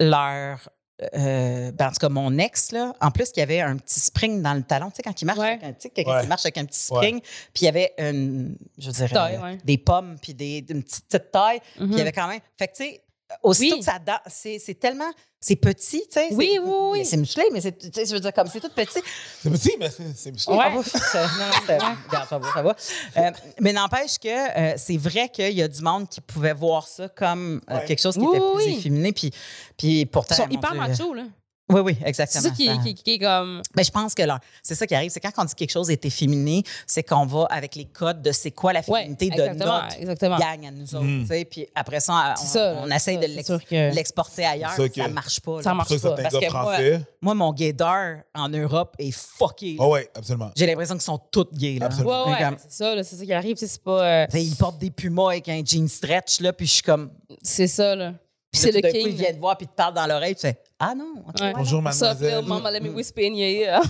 leur. Euh, ben, en tout cas, mon ex, là, en plus, il y avait un petit spring dans le talon. Tu sais, quand il marche, Ouais. avec un, tu sais, quelqu'un Ouais. qui marche avec un petit spring, puis il y avait une, je dirais, Taille, ouais. des pommes, puis des, une petite, petite taille. Puis il y Mhm. avait quand même. Fait que, tu sais, aussitôt Oui. que ça danse, c'est tellement. C'est petit, tu sais. Oui, oui, oui. mais C'est musclé, mais c'est, tu sais, je veux dire, comme c'est tout petit. C'est petit, mais c'est musclé. Ouais. Ah, non, regarde, ça va, ça va. Euh, mais n'empêche que euh, c'est vrai qu'il y a du monde qui pouvait voir ça comme euh, Ouais. quelque chose qui Oui, était plus oui. efféminé. Puis, puis pourtant. Ils sont hyper machos, là. Oui, oui, C'est exactement. ça qui, Ça- qui, qui est comme. ben, je pense que là, c'est ça qui arrive, c'est quand on dit quelque chose est efféminé, c'est qu'on va avec les codes de c'est quoi la Ouais, féminité de exactement. notre exactement. gang à nous autres. Mm. tu sais. Puis après ça, C'est on, ça, on essaye c'est de c'est que- l'exporter ailleurs, C'est ça que- marche pas. Ça marche C'est pas. Parce que moi- français. Moi, mon gaydar en Europe est fucké. Ah ouais, absolument. J'ai l'impression qu'ils sont toutes gays. Là. Absolument. Ouais, ouais, Comme- c'est ça, là, c'est ça qui arrive. C'est pas. euh, Ils portent des pumas avec un jean stretch, là, puis je suis comme. c'est ça, là. Puis c'est le d'un coup, king. Ils viennent te voir, puis te parlent dans l'oreille, tu fais Ah non, ok, Ouais. Bonjour, mademoiselle. little mama, let me whisper in your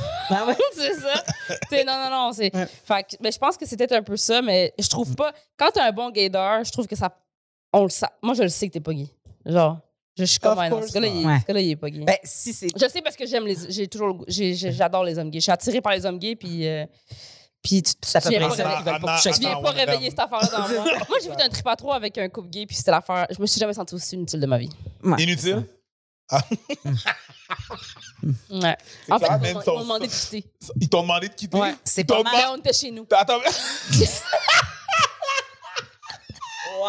c'est ça. Tu sais, non, non, non. C'est... Ouais. Fait que, ben, je pense que c'était un peu ça, mais je trouve pas. Quand t'as un bon gaydar, je trouve que ça. On le sait. Moi, je le sais que t'es pas gay. Genre, je suis comme, course ce gars-là, il, il est pas gay. Ben, si c'est. je sais parce que j'aime les. J'ai toujours. le goût- j'ai- j'ai- j'adore les hommes gays. Je suis attirée par les hommes gays, puis. euh, puis tu, Ça fait coucher avec tu viens pas réveiller cette affaire-là dans moi. Moi, j'ai fait un trip à trois avec un couple gay, puis c'était l'affaire. Je me suis jamais sentie aussi inutile de ma vie. Ouais. Inutile? Ouais. C'est En fait, clair, ils m'ont- son- ils m'ont demandé de quitter. Ils t'ont demandé de quitter? Ouais. C'est pas mal. On était chez nous. Attends, Wow!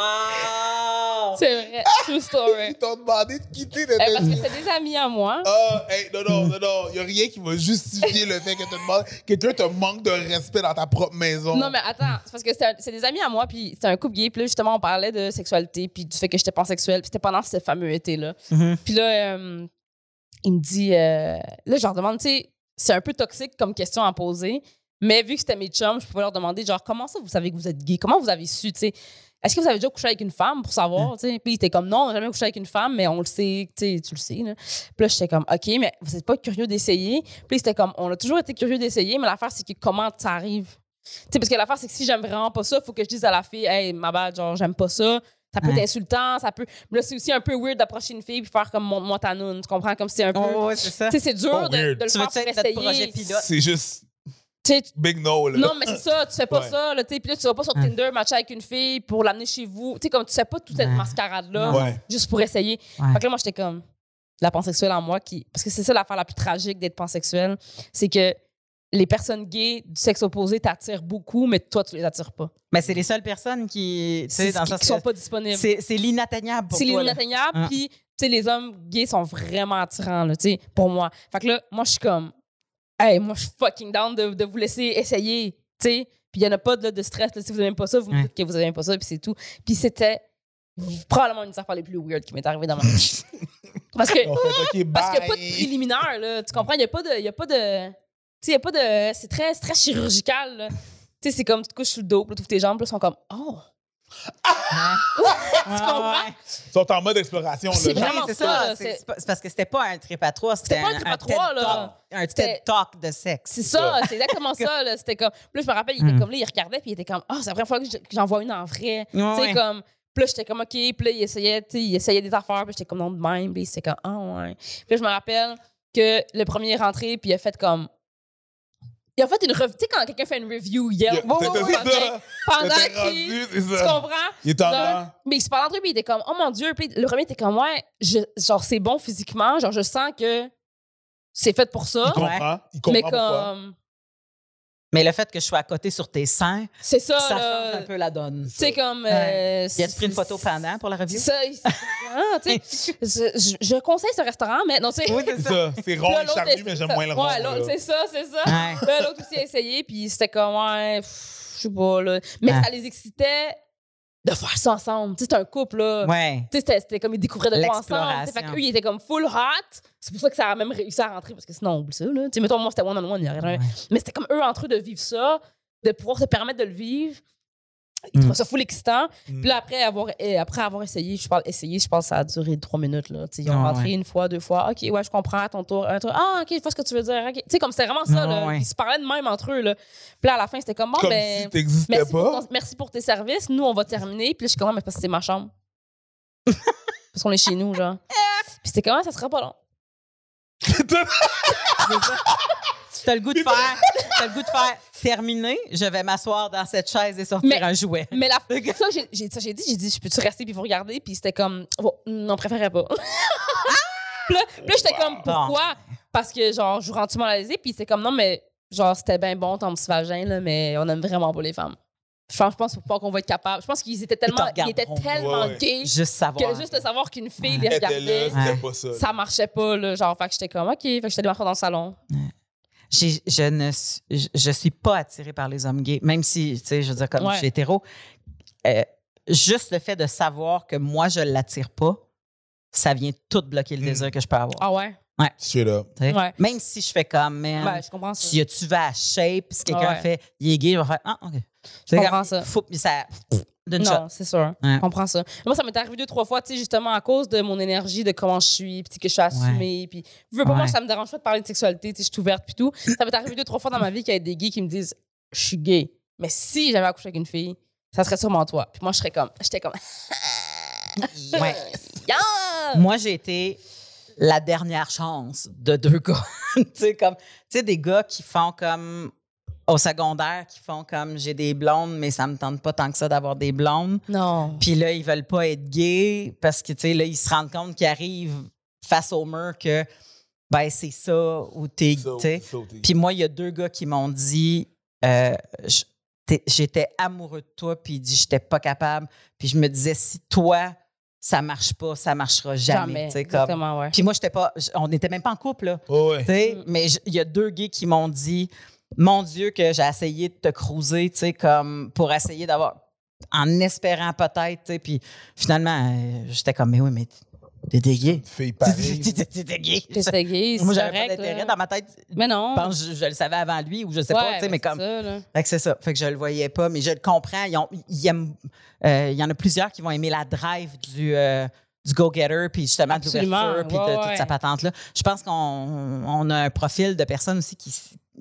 Story. ils t'ont demandé de quitter. de- Eh, parce que c'est des amis à moi. Ah, hey, non, non, non, non. Il n'y a rien qui va justifier le fait que quelqu'un te manque de respect dans ta propre maison. Non, mais attends, c'est parce que c'est des amis à moi, puis c'était un couple gay, puis là, justement, on parlait de sexualité, puis du fait que j'étais pansexuelle, puis c'était pendant ce fameux été-là. Mhm. Puis là, euh, il me dit, euh, là, je leur demande, tu sais, c'est un peu toxique comme question à poser, mais vu que c'était mes chums, je pouvais leur demander, genre, comment ça vous savez que vous êtes gay? Comment vous avez su, tu sais? Est-ce que vous avez déjà couché avec une femme pour savoir, tu sais? Puis il était comme, non, on n'a jamais couché avec une femme, mais on le sait, tu sais, tu le sais, là. Puis là, j'étais comme, OK, mais vous n'êtes pas curieux d'essayer? Puis c'était comme, on a toujours été curieux d'essayer, mais l'affaire, c'est que comment ça arrive? Tu sais, parce que l'affaire, c'est que si j'aime vraiment pas ça, il faut que je dise à la fille, hey, ma bad, genre, j'aime pas ça. Ça peut Ouais. être insultant, ça peut. Mais là, c'est aussi un peu weird d'approcher une fille puis faire comme noune. Tu comprends? Comme c'est un peu. Oh, ouais, c'est ça. Tu sais, c'est dur Pas de, le Tu faire pour essayer. C'est juste Tu sais, tu- big no, là. non, mais c'est ça, tu fais pas Ouais. ça, là, tu. Puis là, tu vas pas sur Ouais. Tinder matcher avec une fille pour l'amener chez vous. Tu sais, comme tu sais pas toute cette Ouais. mascarade-là, Ouais. juste pour essayer. Ouais. Fait que là, moi, j'étais comme la pansexuelle en moi qui. Parce que c'est ça l'affaire la plus tragique d'être pansexuelle, c'est que les personnes gays du sexe opposé t'attirent beaucoup, mais toi, tu les attires pas. Mais c'est les seules personnes qui. Tu sais, C'est dans qui, sens qui sont pas disponibles. C'est l'inatteignable pour C'est l'inatteignable, Ah. puis tu sais, les hommes gays sont vraiment attirants, là, tu sais, pour moi. Fait que là, moi, je suis comme, hey, moi, je suis fucking down de, de vous laisser essayer, tu sais. Puis il y en a pas de, de stress, là, si vous n'aimez pas ça, vous me dites que vous n'aimez pas ça, puis c'est tout. Puis c'était probablement une des affaires les plus weird qui m'est arrivée dans ma vie. parce que, parce qu'il n'y a pas de préliminaire, là, tu comprends? Il n'y a pas de, il y a pas de, tu sais, il a pas de, c'est très, très chirurgical, là. Tu sais, c'est comme, tu te couches sur le dos, puis tu ouvres tes jambes, puis sont comme, oh! tu comprends? Ils sont en mode exploration. C'est là. genre. vraiment c'est ça, ça. C'est parce que c'était pas un trip à trois, c'était un un, trip à trois, TED là. Talk, un TED Talk de sexe. C'est ça, c'est exactement ça. là. C'était comme. Puis là, je me rappelle, il était Mm. comme là, il regardait, puis il était comme, ah, c'est la première fois que je- que j'en vois une en vrai. Ouais, Tu sais, ouais. comme. Puis là, j'étais comme, OK. Puis là, il essayait, il essayait des affaires, puis j'étais comme, non, de même. Puis c'était comme, ah, ouais. Puis là, je me rappelle que le premier est rentré, puis il a fait comme. Il a fait une revue. Tu sais, quand quelqu'un fait une review, il Yeah. Ouais, ouais, ouais. Pendant qu'il. Tu comprends? Il est en mais il se parle entre eux, puis il était comme, oh mon Dieu. Puis le premier était comme, ouais, je- genre, c'est bon physiquement. Genre, je sens que c'est fait pour ça. Il comprend. Il mais comprend pourquoi. comme. Mais le fait que je sois à côté sur tes seins, C'est ça, ça là. change un peu la donne. Tu sais, comme. Ouais. Euh, Y a-tu pris une photo pendant pour la review? C'est ça. ah, je, conseille ce restaurant, mais non, tu sais. Oui, c'est C'est ça. C'est rond et charnu, c'est- mais j'aime ça. moins le rond. Ouais, c'est ça, c'est ça. Ouais. Là, l'autre aussi a essayé, puis c'était comme, ouais, je sais pas, là. Mais Ouais. ça les excitait de faire ça ensemble. Tu sais, c'était un couple, là. Ouais. Tu sais, c'était- comme ils découvraient de quoi ensemble. Fait qu'eux, ils étaient comme full hot. C'est pour ça que ça a même réussi à rentrer, parce que sinon, oublie ça, là. Tu sais, mettons, moi, c'était one-on-one, il y aurait rien. Ouais. Mais c'était comme eux entre eux de vivre ça, de pouvoir se permettre de le vivre. Ils Mm. trouvaient ça full excitant. Mm. Puis là, après avoir, eh, après avoir essayé, je parle essayé, je pense que ça a duré trois minutes. Là. Ils ont Ah, rentré ouais. une fois, deux fois. OK, ouais, je comprends, à ton tour. Un tour. Ah, OK, je vois ce que tu veux dire. Tu sais, comme c'était vraiment ça. Ah, là. ouais. Ils se parlaient de même entre eux. Là. Puis là, à la fin, c'était comme, bon, Comme ben, si merci, pour pas. ton- merci pour tes services. Nous, on va terminer. Puis là, je suis comme, Ah, mais parce que c'est ma chambre. parce qu'on est chez nous, genre. Puis c'était comment, ça sera pas long. T'as le goût de faire, t'as le goût de faire terminer, je vais m'asseoir dans cette chaise et sortir Mais- un jouet. Mais la ça, j'ai- j'ai ça, j'ai dit, j'ai dit, je peux-tu rester puis vous regarder? Puis c'était comme, oh, non, on préférait pas. puis là, j'étais comme, pourquoi? Parce que, genre, je vous rends-tu mal à l'aise? Puis c'était comme, non, mais, genre, c'était bien bon ton petit vagin, là, mais on aime vraiment pas les femmes. Je pense, je pense pas qu'on va être capable. Je pense qu'ils étaient tellement, Ils étaient tellement Ouais, ouais. gays Juste savoir. que juste de savoir qu'une fille les était là, regardait, Ouais. pas ça. ça marchait pas, là. Genre, fait que j'étais comme, OK. Fait que j'étais marcher dans le salon. J'ai- je ne suis- je, je suis pas attirée par les hommes gays, même si, tu sais, je veux dire, comme Ouais. je suis hétéro. euh, juste le fait de savoir que moi, je l'attire pas, ça vient tout bloquer le Mm. désir que je peux avoir. Ah ouais? Up. tu sais? Ouais. Même si je fais comme, man, Ben, je comprends ça. si tu vas à shape, si quelqu'un Ouais. fait, il est gay, je vais faire, ah, OK. Je comprends ça. Faut, ça d'une shot. Non, c'est sûr. Ouais. Je comprends ça. Moi, ça m'est arrivé deux, trois fois, tu sais, justement, à cause de mon énergie, de comment je suis, puis que je suis assumée, puis je veux pas, moi, Ouais. ça me dérange pas de parler de sexualité, tu sais, je suis ouverte, puis tout. Ça m'est arrivé deux, trois fois dans ma vie qu'il y ait des gays qui me disent, je suis gay. Mais si j'avais accouché avec une fille, ça serait sûrement toi. Puis moi, je serais comme, j'étais comme, Ouais. yeah! Moi, j'ai été la dernière chance de deux gars. tu sais, comme, tu sais, des gars qui font comme au secondaire, qui font comme j'ai des blondes, mais ça me tente pas tant que ça d'avoir des blondes. Non. Puis là, ils veulent pas être gays parce que, tu sais, là, ils se rendent compte qu'ils arrivent face au mur que, ben, c'est ça ou t'es. Puis moi, il y a deux gars qui m'ont dit euh, j'étais amoureux de toi, puis il dit j'étais pas capable. Puis je me disais si toi ça marche pas, ça marchera jamais. Jamais. tu sais, comme. Exactement, ouais. Puis moi, j'étais pas, on n'était même pas en couple là. Oh, ouais. tu sais. Mm. Mais il y a deux gays qui m'ont dit mon Dieu que j'ai essayé de te cruiser, tu sais, comme pour essayer d'avoir en espérant peut-être, tu sais. Puis finalement, euh, j'étais comme mais oui, mais t'es t'es gay. Fille pareille. T'es t'es gay. T'étais gay, Moi, j'avais pas d'intérêt dans ma tête. Mais non. Je pense que je, je le savais avant lui ou je sais Ouais, pas, tu sais, ben, mais c'est comme. ça, là. Fait que c'est ça. Fait que je le voyais pas, mais je le comprends. Ils ont- ils aiment- euh, Il y en a plusieurs qui vont aimer la drive du, euh, du go-getter, puis justement de l'ouverture, puis de toute ouais. sa patente-là. Je pense qu'on on a un profil de personnes aussi qui,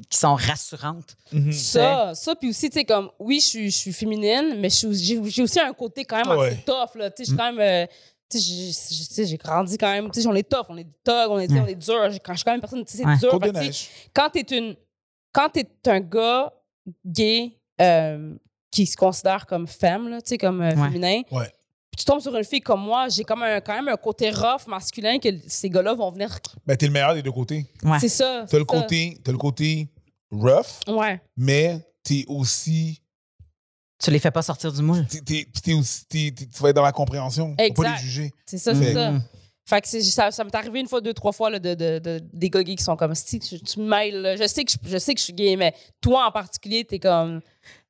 qui sont rassurantes. Mhm. Ça, ça, puis aussi, tu sais, comme, oui, je suis, je suis féminine, mais j'ai aussi un côté quand même Ouais. assez tough, là. Tu sais, je suis quand même. euh, tu sais, j'ai- grandi quand même. Tu sais, on est tough, on est thug, on est, tu sais, on est dur. Quand je suis quand même une personne, tu sais, c'est Ouais. dur. Fait quand t'es une. Quand t'es un gars gay euh, qui se considère comme femme, là, tu sais, comme euh, Ouais. féminin, Ouais. Puis tu tombes sur une fille comme moi, j'ai comme un, quand même un côté rough masculin que ces gars-là vont venir. Ben, t'es le meilleur des deux côtés. Ouais. C'est ça. T'as le ça. côté, t'as le côté rough, Ouais. mais t'es aussi, Tu les fais pas sortir du moule. t'es, t'es, puis t'es aussi, t'es- t'es- tu vas être dans la compréhension. Faut pas Exact. les juger. C'est ça, c'est ça. Mm. Fait que c'est- ça, ça m'est arrivé une fois, deux, trois fois là, de, de, de- des gars gays qui sont comme si tu, tu me mêles. là. Je sais, que je, je sais que je suis gay, mais toi en particulier, t'es comme.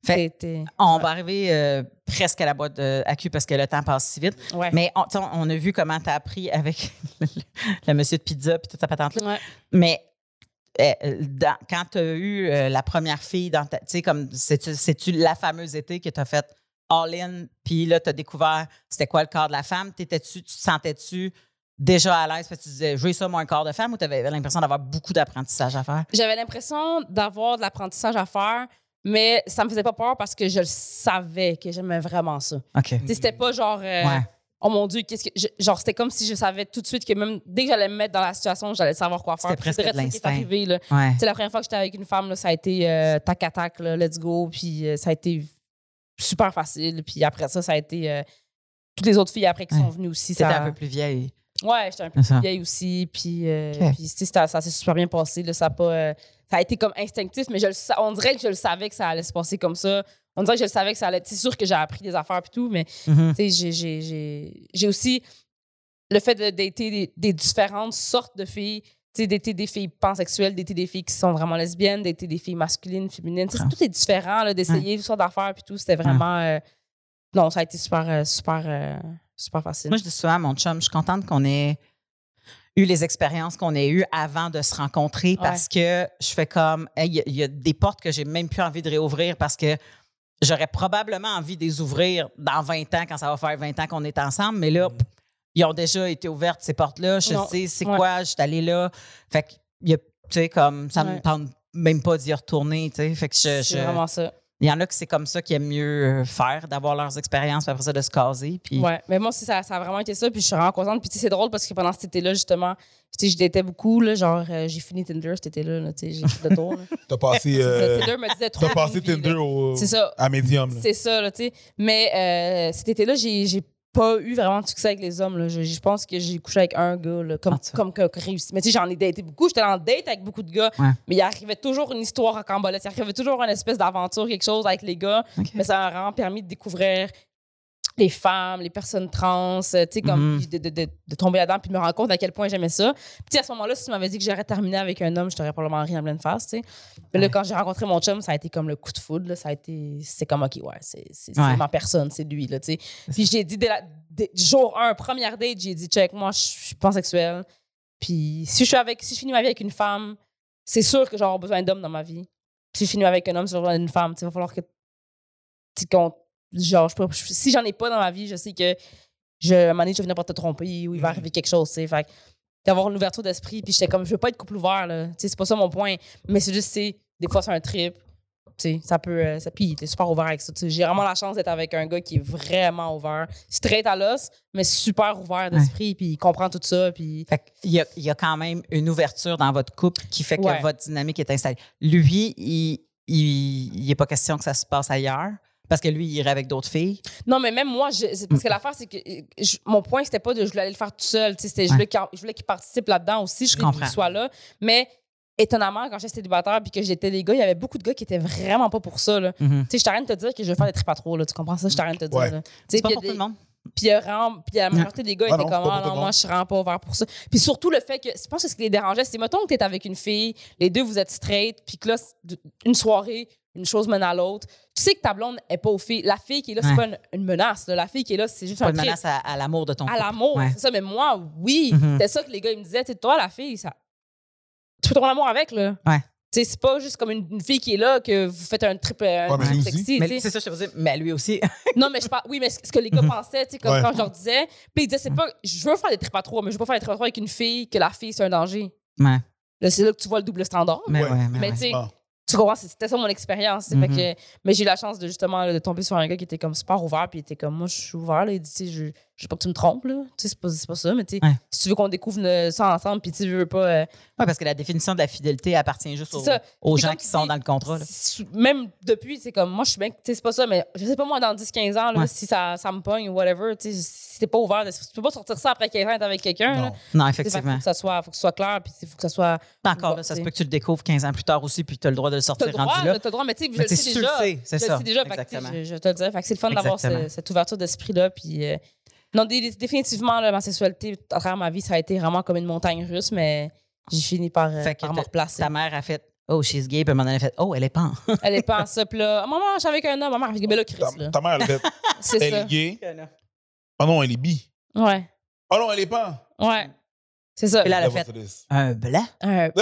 Fait- On va arriver euh, presque à la boîte de AQ parce que le temps passe si vite. ouais. Mais on, on a vu comment tu as appris avec le, le monsieur de pizza puis toute sa patente-là. Ouais. Mais euh, dans- quand tu as eu euh, la première fille dans ta. Tu sais, comme, c'est-tu la fameuse été que tu as fait all-in, puis là, tu as découvert c'était quoi le corps de la femme? T'étais-tu, tu te sentais-tu déjà à l'aise parce que tu disais, je veux ça, moi, un corps de femme, ou tu avais l'impression d'avoir beaucoup d'apprentissage à faire? J'avais l'impression d'avoir de l'apprentissage à faire, mais ça me faisait pas peur parce que je le savais que j'aimais vraiment ça. OK. C'était pas genre. euh, Ouais. Oh mon Dieu, qu'est-ce que. je- genre, c'était comme si je savais tout de suite que même dès que j'allais me mettre dans la situation, j'allais savoir quoi faire. C'était presque c'est de l'instinct. Ouais. Sais, la première fois que j'étais avec une femme, là, ça a été euh, tac à tac, là, let's go. Puis euh, ça a été super facile. Puis après ça, ça a été toutes les autres filles après qui Ouais. sont venues aussi. C'était Ça... un peu plus vieille. Ouais, j'étais un peu plus vieille aussi. Puis, euh, Ok. puis, tu sais, ça, ça s'est super bien passé. Là, ça, a pas, euh, ça a été comme instinctif, mais je le on dirait que je le savais que ça allait se passer comme ça. On dirait que je le savais que ça allait. C'est sûr que j'ai appris des affaires et tout, mais tu sais, j'ai- aussi le fait de dater des, des différentes sortes de filles. Dater des filles pansexuelles, dater des filles qui sont vraiment lesbiennes, dater des filles masculines, féminines. Ah. Tout est différent, d'essayer toutes sortes d'affaires puis tout. C'était vraiment. euh, non, ça a été super, euh, super, super facile. Moi, je dis souvent à mon chum, je suis contente qu'on ait eu les expériences qu'on ait eues avant de se rencontrer parce que je fais comme, Hey, il y, a- il y a des portes que j'ai même plus envie de réouvrir parce que j'aurais probablement envie de les ouvrir dans 20 ans quand ça va faire 20 ans qu'on est ensemble, mais là, ils ont déjà été ouvertes, ces portes-là. Je Non. sais c'est Ouais. quoi, je suis allée là. Fait que, y tu sais, comme, ça me Ouais. tente même pas d'y retourner, tu sais. Fait que je- c'est je, vraiment ça. Il y en a que c'est comme ça qui aiment mieux euh, faire, d'avoir leurs expériences, puis après ça, de se caser. Puis, Ouais, mais moi aussi, ça, ça a vraiment été ça. Puis je suis vraiment contente. Puis tu sais, c'est drôle parce que pendant cet été-là, justement, tu sais, je datais beaucoup. Là, genre, euh, j'ai fini Tinder cet été-là. là, tu sais, j'ai fait le tour. T'as passé, euh, Tinder me disait trop. t'as passé puis, Tinder là, au, C'est ça. à Medium. C'est ça, là, tu sais. Mais euh, cet été-là, j'ai j'ai pas eu vraiment de succès avec les hommes. Là. Je, je pense que j'ai couché avec un gars, là, comme, Ah, comme réussi. Mais tu sais, j'en ai daté beaucoup. J'étais en date avec beaucoup de gars. Ouais. Mais il arrivait toujours une histoire à cambolette. Il arrivait toujours une espèce d'aventure, quelque chose avec les gars. Mais ça m'a vraiment permis de découvrir les femmes, les personnes trans, euh, tu sais, comme Mhm. de, de- de- de tomber là-dedans puis de me rendre compte à quel point j'aimais ça. Puis à ce moment-là, si tu m'avais dit que j'aurais terminé avec un homme, je t'aurais probablement rien en pleine face, tu sais. Mais là, Ouais. quand j'ai rencontré mon chum, ça a été comme le coup de foudre, là. Ça a été... C'est comme, OK, ouais, c'est c'est- c'est Ouais. ma personne, c'est lui, là, tu sais. Puis j'ai dit, dès la- dès- jour 1, première date, j'ai dit, check, moi, je suis pansexuelle. Puis si je suis avec... Si je finis ma vie avec une femme, c'est sûr que j'aurai besoin d'hommes dans ma vie. Si je finis avec un homme, c'est besoin d'une femme. Tu Il va falloir que tu qu'on- genre je peux- je- si j'en ai pas dans ma vie je sais que je à un moment donné, je vais venir par te tromper ou il va arriver quelque chose tu sais. Fait d'avoir une ouverture d'esprit puis j'étais comme je veux pas être couple ouvert là. Tu sais c'est pas ça mon point mais c'est juste c'est des fois c'est un trip tu sais ça peut euh, ça puis t'es super ouvert avec ça j'ai vraiment la chance d'être avec un gars qui est vraiment ouvert. Straight à l'os mais super ouvert d'esprit puis il comprend tout ça puis Fait qu'il y a, il y a quand même une ouverture dans votre couple qui fait que Ouais. votre dynamique est installée. Lui, il il n'est pas question que ça se passe ailleurs parce que lui, il irait avec d'autres filles? Non, mais même moi, je- parce que l'affaire, c'est que je- mon point, c'était pas de je voulais aller le faire tout seul. tu sais, c'était- Je voulais qu'il je voulais qu'il participe là-dedans aussi. Je voulais comprends. qu'il soit là. Mais étonnamment, quand j'étais célibataire puis que j'étais des gars, il y avait beaucoup de gars qui étaient vraiment pas pour ça. là. Tu sais, je t'arrête de te dire que je veux faire des trop, là. Tu comprends ça? Je t'arrête de te dire. Ouais. là. Tu sais, C'est pas pour des- tout le monde. puis la majorité des gars étaient comme, ah non, moi, je suis vraiment pas ouvert pour ça. Puis surtout le fait que, je pense que ce qui les dérangeait, c'est, mettons que t'es avec une fille, les deux, vous êtes straight, puis que là, une soirée, une chose mène à l'autre. Tu sais que ta blonde est pas aux filles. La fille qui est là, c'est Ouais. pas une, une menace. là. La fille qui est là, c'est juste Pas un une trip. menace à, à l'amour de ton À l'amour, Ouais. c'est ça. Mais moi, oui. Mhm. C'est ça que les gars, ils me disaient. Tu sais, toi, la fille, ça... tu fais ton amour avec, là. Ouais. Tu sais, c'est pas juste comme une, une fille qui est là que vous faites un trip, un Ouais, mais trip lui sexy. c'est ça, je te veux dire. Mais lui aussi. Non, mais je parle. Oui, mais ce que les gars pensaient, tu sais, comme Ouais. quand je leur disais. Puis ils disaient, c'est pas. Je veux faire des trips à trois, mais je veux pas faire des trips à trois avec une fille, que la fille, c'est un danger. ouais. Là, c'est là que tu vois le double standard. Mais Ouais. ouais, mais Mais ouais. tu sais, Ah. Tu comprends, c'était ça mon expérience. Mhm. que- mais j'ai eu la chance de justement là, de tomber sur un gars qui était comme super ouvert, puis il était comme moi, je suis ouvert. Là, il dit, tu sais, je, je veux pas que tu me trompes, là. Tu sais, c'est pas, pas ça, mais tu sais, Ouais. si tu veux qu'on découvre euh, ça ensemble, puis tu veux pas. euh, Ouais, parce que la définition de la fidélité appartient juste aux, gens qui tu sont dans le contrat. là. même depuis, c'est comme moi, je suis bien. Tu sais, c'est pas ça, mais je sais pas moi, dans 10-15 ans, là, Ouais. si ça, ça me pogne ou whatever, tu sais, si t'es pas ouvert, tu peux pas sortir ça après 15 ans être avec quelqu'un. Non. Non, Tu sais, fait effectivement. Faut que ça soit, faut que ce soit clair, puis il faut que ça soit. Encore là, ça se peut que tu le découvres 15 ans plus tard aussi, puis tu as le droit de le sortir le droit, rendu là. là, t'as le droit, mais tu sais, je le tu sais sais, tu déjà. sais, c'est ça. sais tu sais, je, te le dis. Fait que c'est le fun d'avoir cette ouverture d'esprit-là. Puis, euh, non, dé- définitivement, là, ma sexualité, à travers ma vie, ça a été vraiment comme une montagne russe, mais j'ai fini par, euh, Fait que par me ta- replacer. Ta mère a fait Oh, she's gay, puis à un moment donné, elle a fait Oh, elle est pas. Elle est pas en ça. Puis là, maman, je suis avec un homme. Maman, avec là, Chris, Ta, là. ta mère, elle, fait, C'est elle est gay. Oh non, elle est bi. Ouais. Oh non, elle est pas. Ouais. C'est ça. Puis là, elle a fait for this. Un blanc.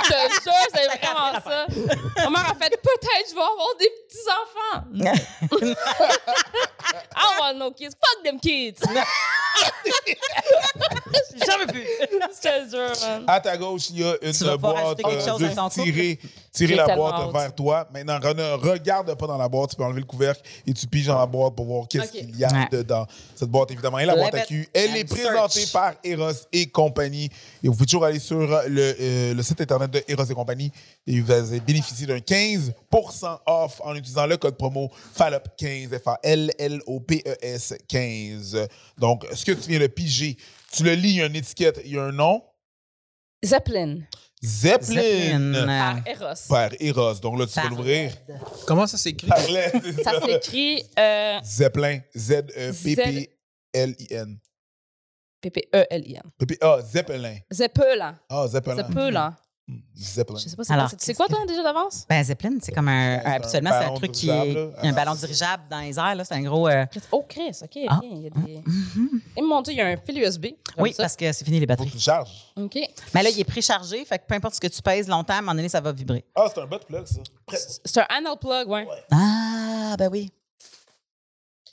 Euh, je te jure, c'est vraiment ça. Ma mère a fait peut-être je vais avoir des petits-enfants. I want no kids. Fuck them kids. J'en veux plus. Je te jure, man. À ta gauche, il y a une boîte. quelque euh, tirer tirer la boîte vers toi. Maintenant, ne regarde pas dans la boîte. Tu peux enlever le couvercle et tu piges dans la boîte pour voir qu'est-ce qu'il y a Ouais. dedans. Cette boîte, évidemment, est la boîte à cul. Elle and est présentée search. par Eros et compagnie. Et vous pouvez toujours aller sur le, euh, le site internet de Eros et compagnie et vous allez bénéficier d'un 15 off en utilisant le code promo FALOP15, F-A-L-L-O-P-E-S 15. Donc, ce que tu viens de piger, tu le lis, il y a une étiquette, il y a un nom. Zeppelin. Zeppelin. Zeppelin. Par Eros. Par Eros. Donc là, tu vas Par l'ouvrir. Comment ça s'écrit? Ça ça. s'écrit euh, Zeppelin. E Z-E-P-P-L-I-N. P-P-E-L-I-N. P-P- Ah, Zeppelin. Zeppelin. Ah, Zeppelin. Zeppelin. Zeppelin. Je sais pas c'est Alors, quoi. C'est- C'est quoi, toi, déjà d'avance? Ben, Zeppelin, c'est comme un. Ouais, c'est un habituellement, c'est un ballon truc qui est. un ballon dirigeable dans les airs, là. C'est un gros. euh, Oh, Chris, OK. Ah. Il y a des... Et mon Dieu, il y a un fil USB. Oui, ça. parce que c'est fini les Faut que batteries. tu le charges. OK. Mais là, il est préchargé, fait que peu importe ce que tu pèses longtemps, à un moment donné, ça va vibrer. Ah, c'est un butt plug, ça. C'est un anal plug, ouais. Ah, ben oui.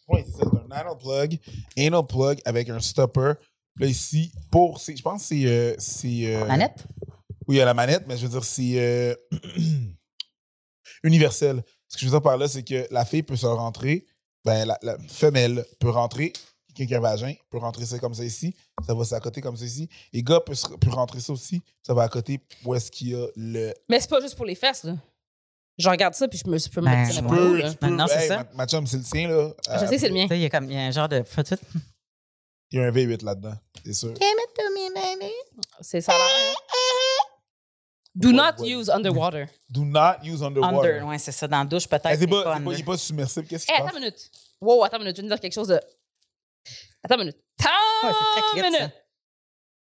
Oui, c'est ça. C'est un anal plug. Anal plug avec un stopper. Là, ici, pour. c'est- Je pense que c'est. euh, c'est euh, Manette? Oui, il y a la manette, mais je veux dire, c'est euh, universel. Ce que je veux dire par là, c'est que la fille peut se rentrer, ben, la, la femelle peut rentrer, quelqu'un qui a un vagin peut rentrer ça comme ça ici, ça va à côté comme ça ici. Et gars peut, se- peut rentrer ça aussi, ça va à côté où est-ce qu'il y a le. Mais c'est pas juste pour les fesses, là. Je regarde ça, puis je me je peux Ben, mettre où, là. c'est hey, ça. Ma, ma chum, c'est le sien, là. Je Euh, sais que c'est le mien. Il y a comme il y a un genre de. Il y a un V8 là-dedans, c'est sûr. C'est ça. hein. Do not Ouais, ouais. use underwater. Do not use underwater. Under, ouais, c'est ça. Dans la douche, peut-être. Eh, c'est mais pas, pas pas- il n'est pas submersible. Qu'est-ce qui se attends passe? une minute. Wow, attends une minute. Je viens de dire quelque chose de. Attends une minute. Ouais, c'est très Attends clit, une ça. minute.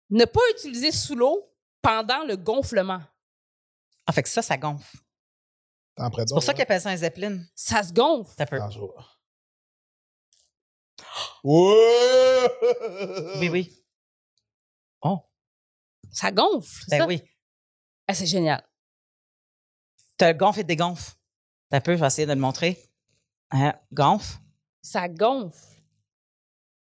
Ne pas utiliser sous l'eau pendant le gonflement. Ah, fait que ça, ça gonfle. C'est pour ça qu'ils appellent ça un zeppelin. Ça se gonfle. Ça peut. Bonjour. Ouais! Oui, oui. Oh, Ça gonfle. ben ça? oui. Ah, c'est génial. T'as le gonfle et dégonfle. Ça peut, je vais essayer de le montrer. Hein, gonfle. Ça gonfle.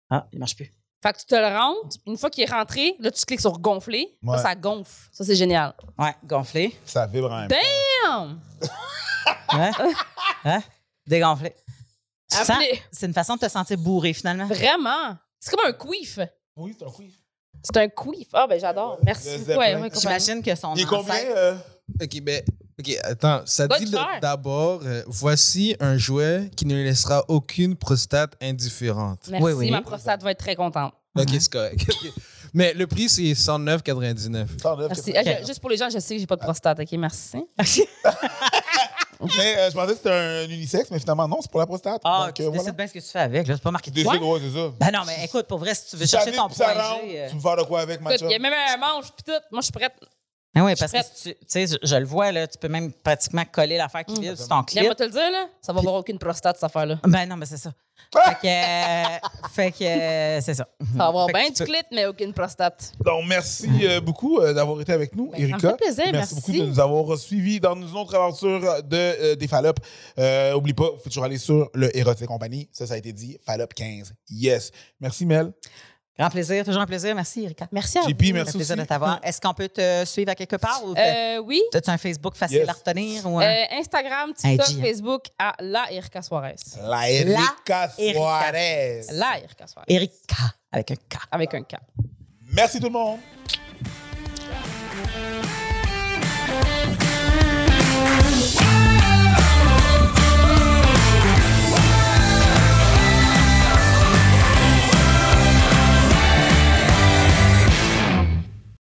Ah, il marche plus. Fait que tu te le rentres. Une fois qu'il est rentré, là, tu cliques sur gonfler. Là, ça gonfle. Ça, c'est génial. Ouais, gonflé. Ça vibre Ben, temps. Damn! Hein? hein? Tu Appelez- C'est une façon de te sentir bourré, finalement. Vraiment. C'est comme un queef. Oui, c'est un quiz. C'est un queef. Ah, ben j'adore. Merci. Ouais. J'imagine que son Il est combien? ancêtre- euh? Ok, ben, ok, attends. Ça dit d'abord, euh, voici un jouet qui ne laissera aucune prostate indifférente. Merci, Oui, oui. ma prostate va être très contente. Ok, c'est correct. Mais le prix, c'est 109,99. 109, Merci. 80. Ah, je- juste pour les gens, je sais que j'ai pas de prostate. OK, merci. Mais euh, je pensais que c'était un unisexe, mais finalement, non, c'est pour la prostate. Ah, Donc, tu euh, décides voilà. bien ce que tu fais avec. là. C'est pas marqué Tu de décides, ouais, c'est ça. Ben non, mais écoute, pour vrai, si tu veux chercher ton point G... euh, Tu veux faire de quoi avec, ma Écoute, chum? il y a même un manche, puis tout. Moi, je suis prête. Ah oui, parce que prête. tu sais, je, je le vois, là, tu peux même pratiquement coller l'affaire qui Mm. vient sur ton Viens clip. moi te le dire, là. Ça va avoir aucune prostate, cette affaire-là. Ben non, mais c'est ça. Fait que, euh, fait que euh, c'est ça. Ça va avoir Fait bien du peux- clit, mais aucune prostate. Donc, merci euh, beaucoup euh, d'avoir été avec nous, Ben, Erika. fait plaisir, merci. beaucoup de nous avoir suivis dans nos autres aventures de, euh, des Fallop. Euh, oublie pas, il faut toujours aller sur le Erotic Company. Ça, ça a été dit. Fallop 15. Yes. Merci, Mel. Grand plaisir, toujours un plaisir. Merci, Erika. Merci à JP, vous. merci. C'est plaisir de t'avoir. Est-ce qu'on peut te suivre à quelque part? Ou euh, oui. As-tu un Facebook facile à retenir? Euh, Instagram, TikTok, Facebook à La Erika Suarez. La Erika Suarez. La Erika Suarez. Erika, avec un K. Avec un K. Merci tout le monde.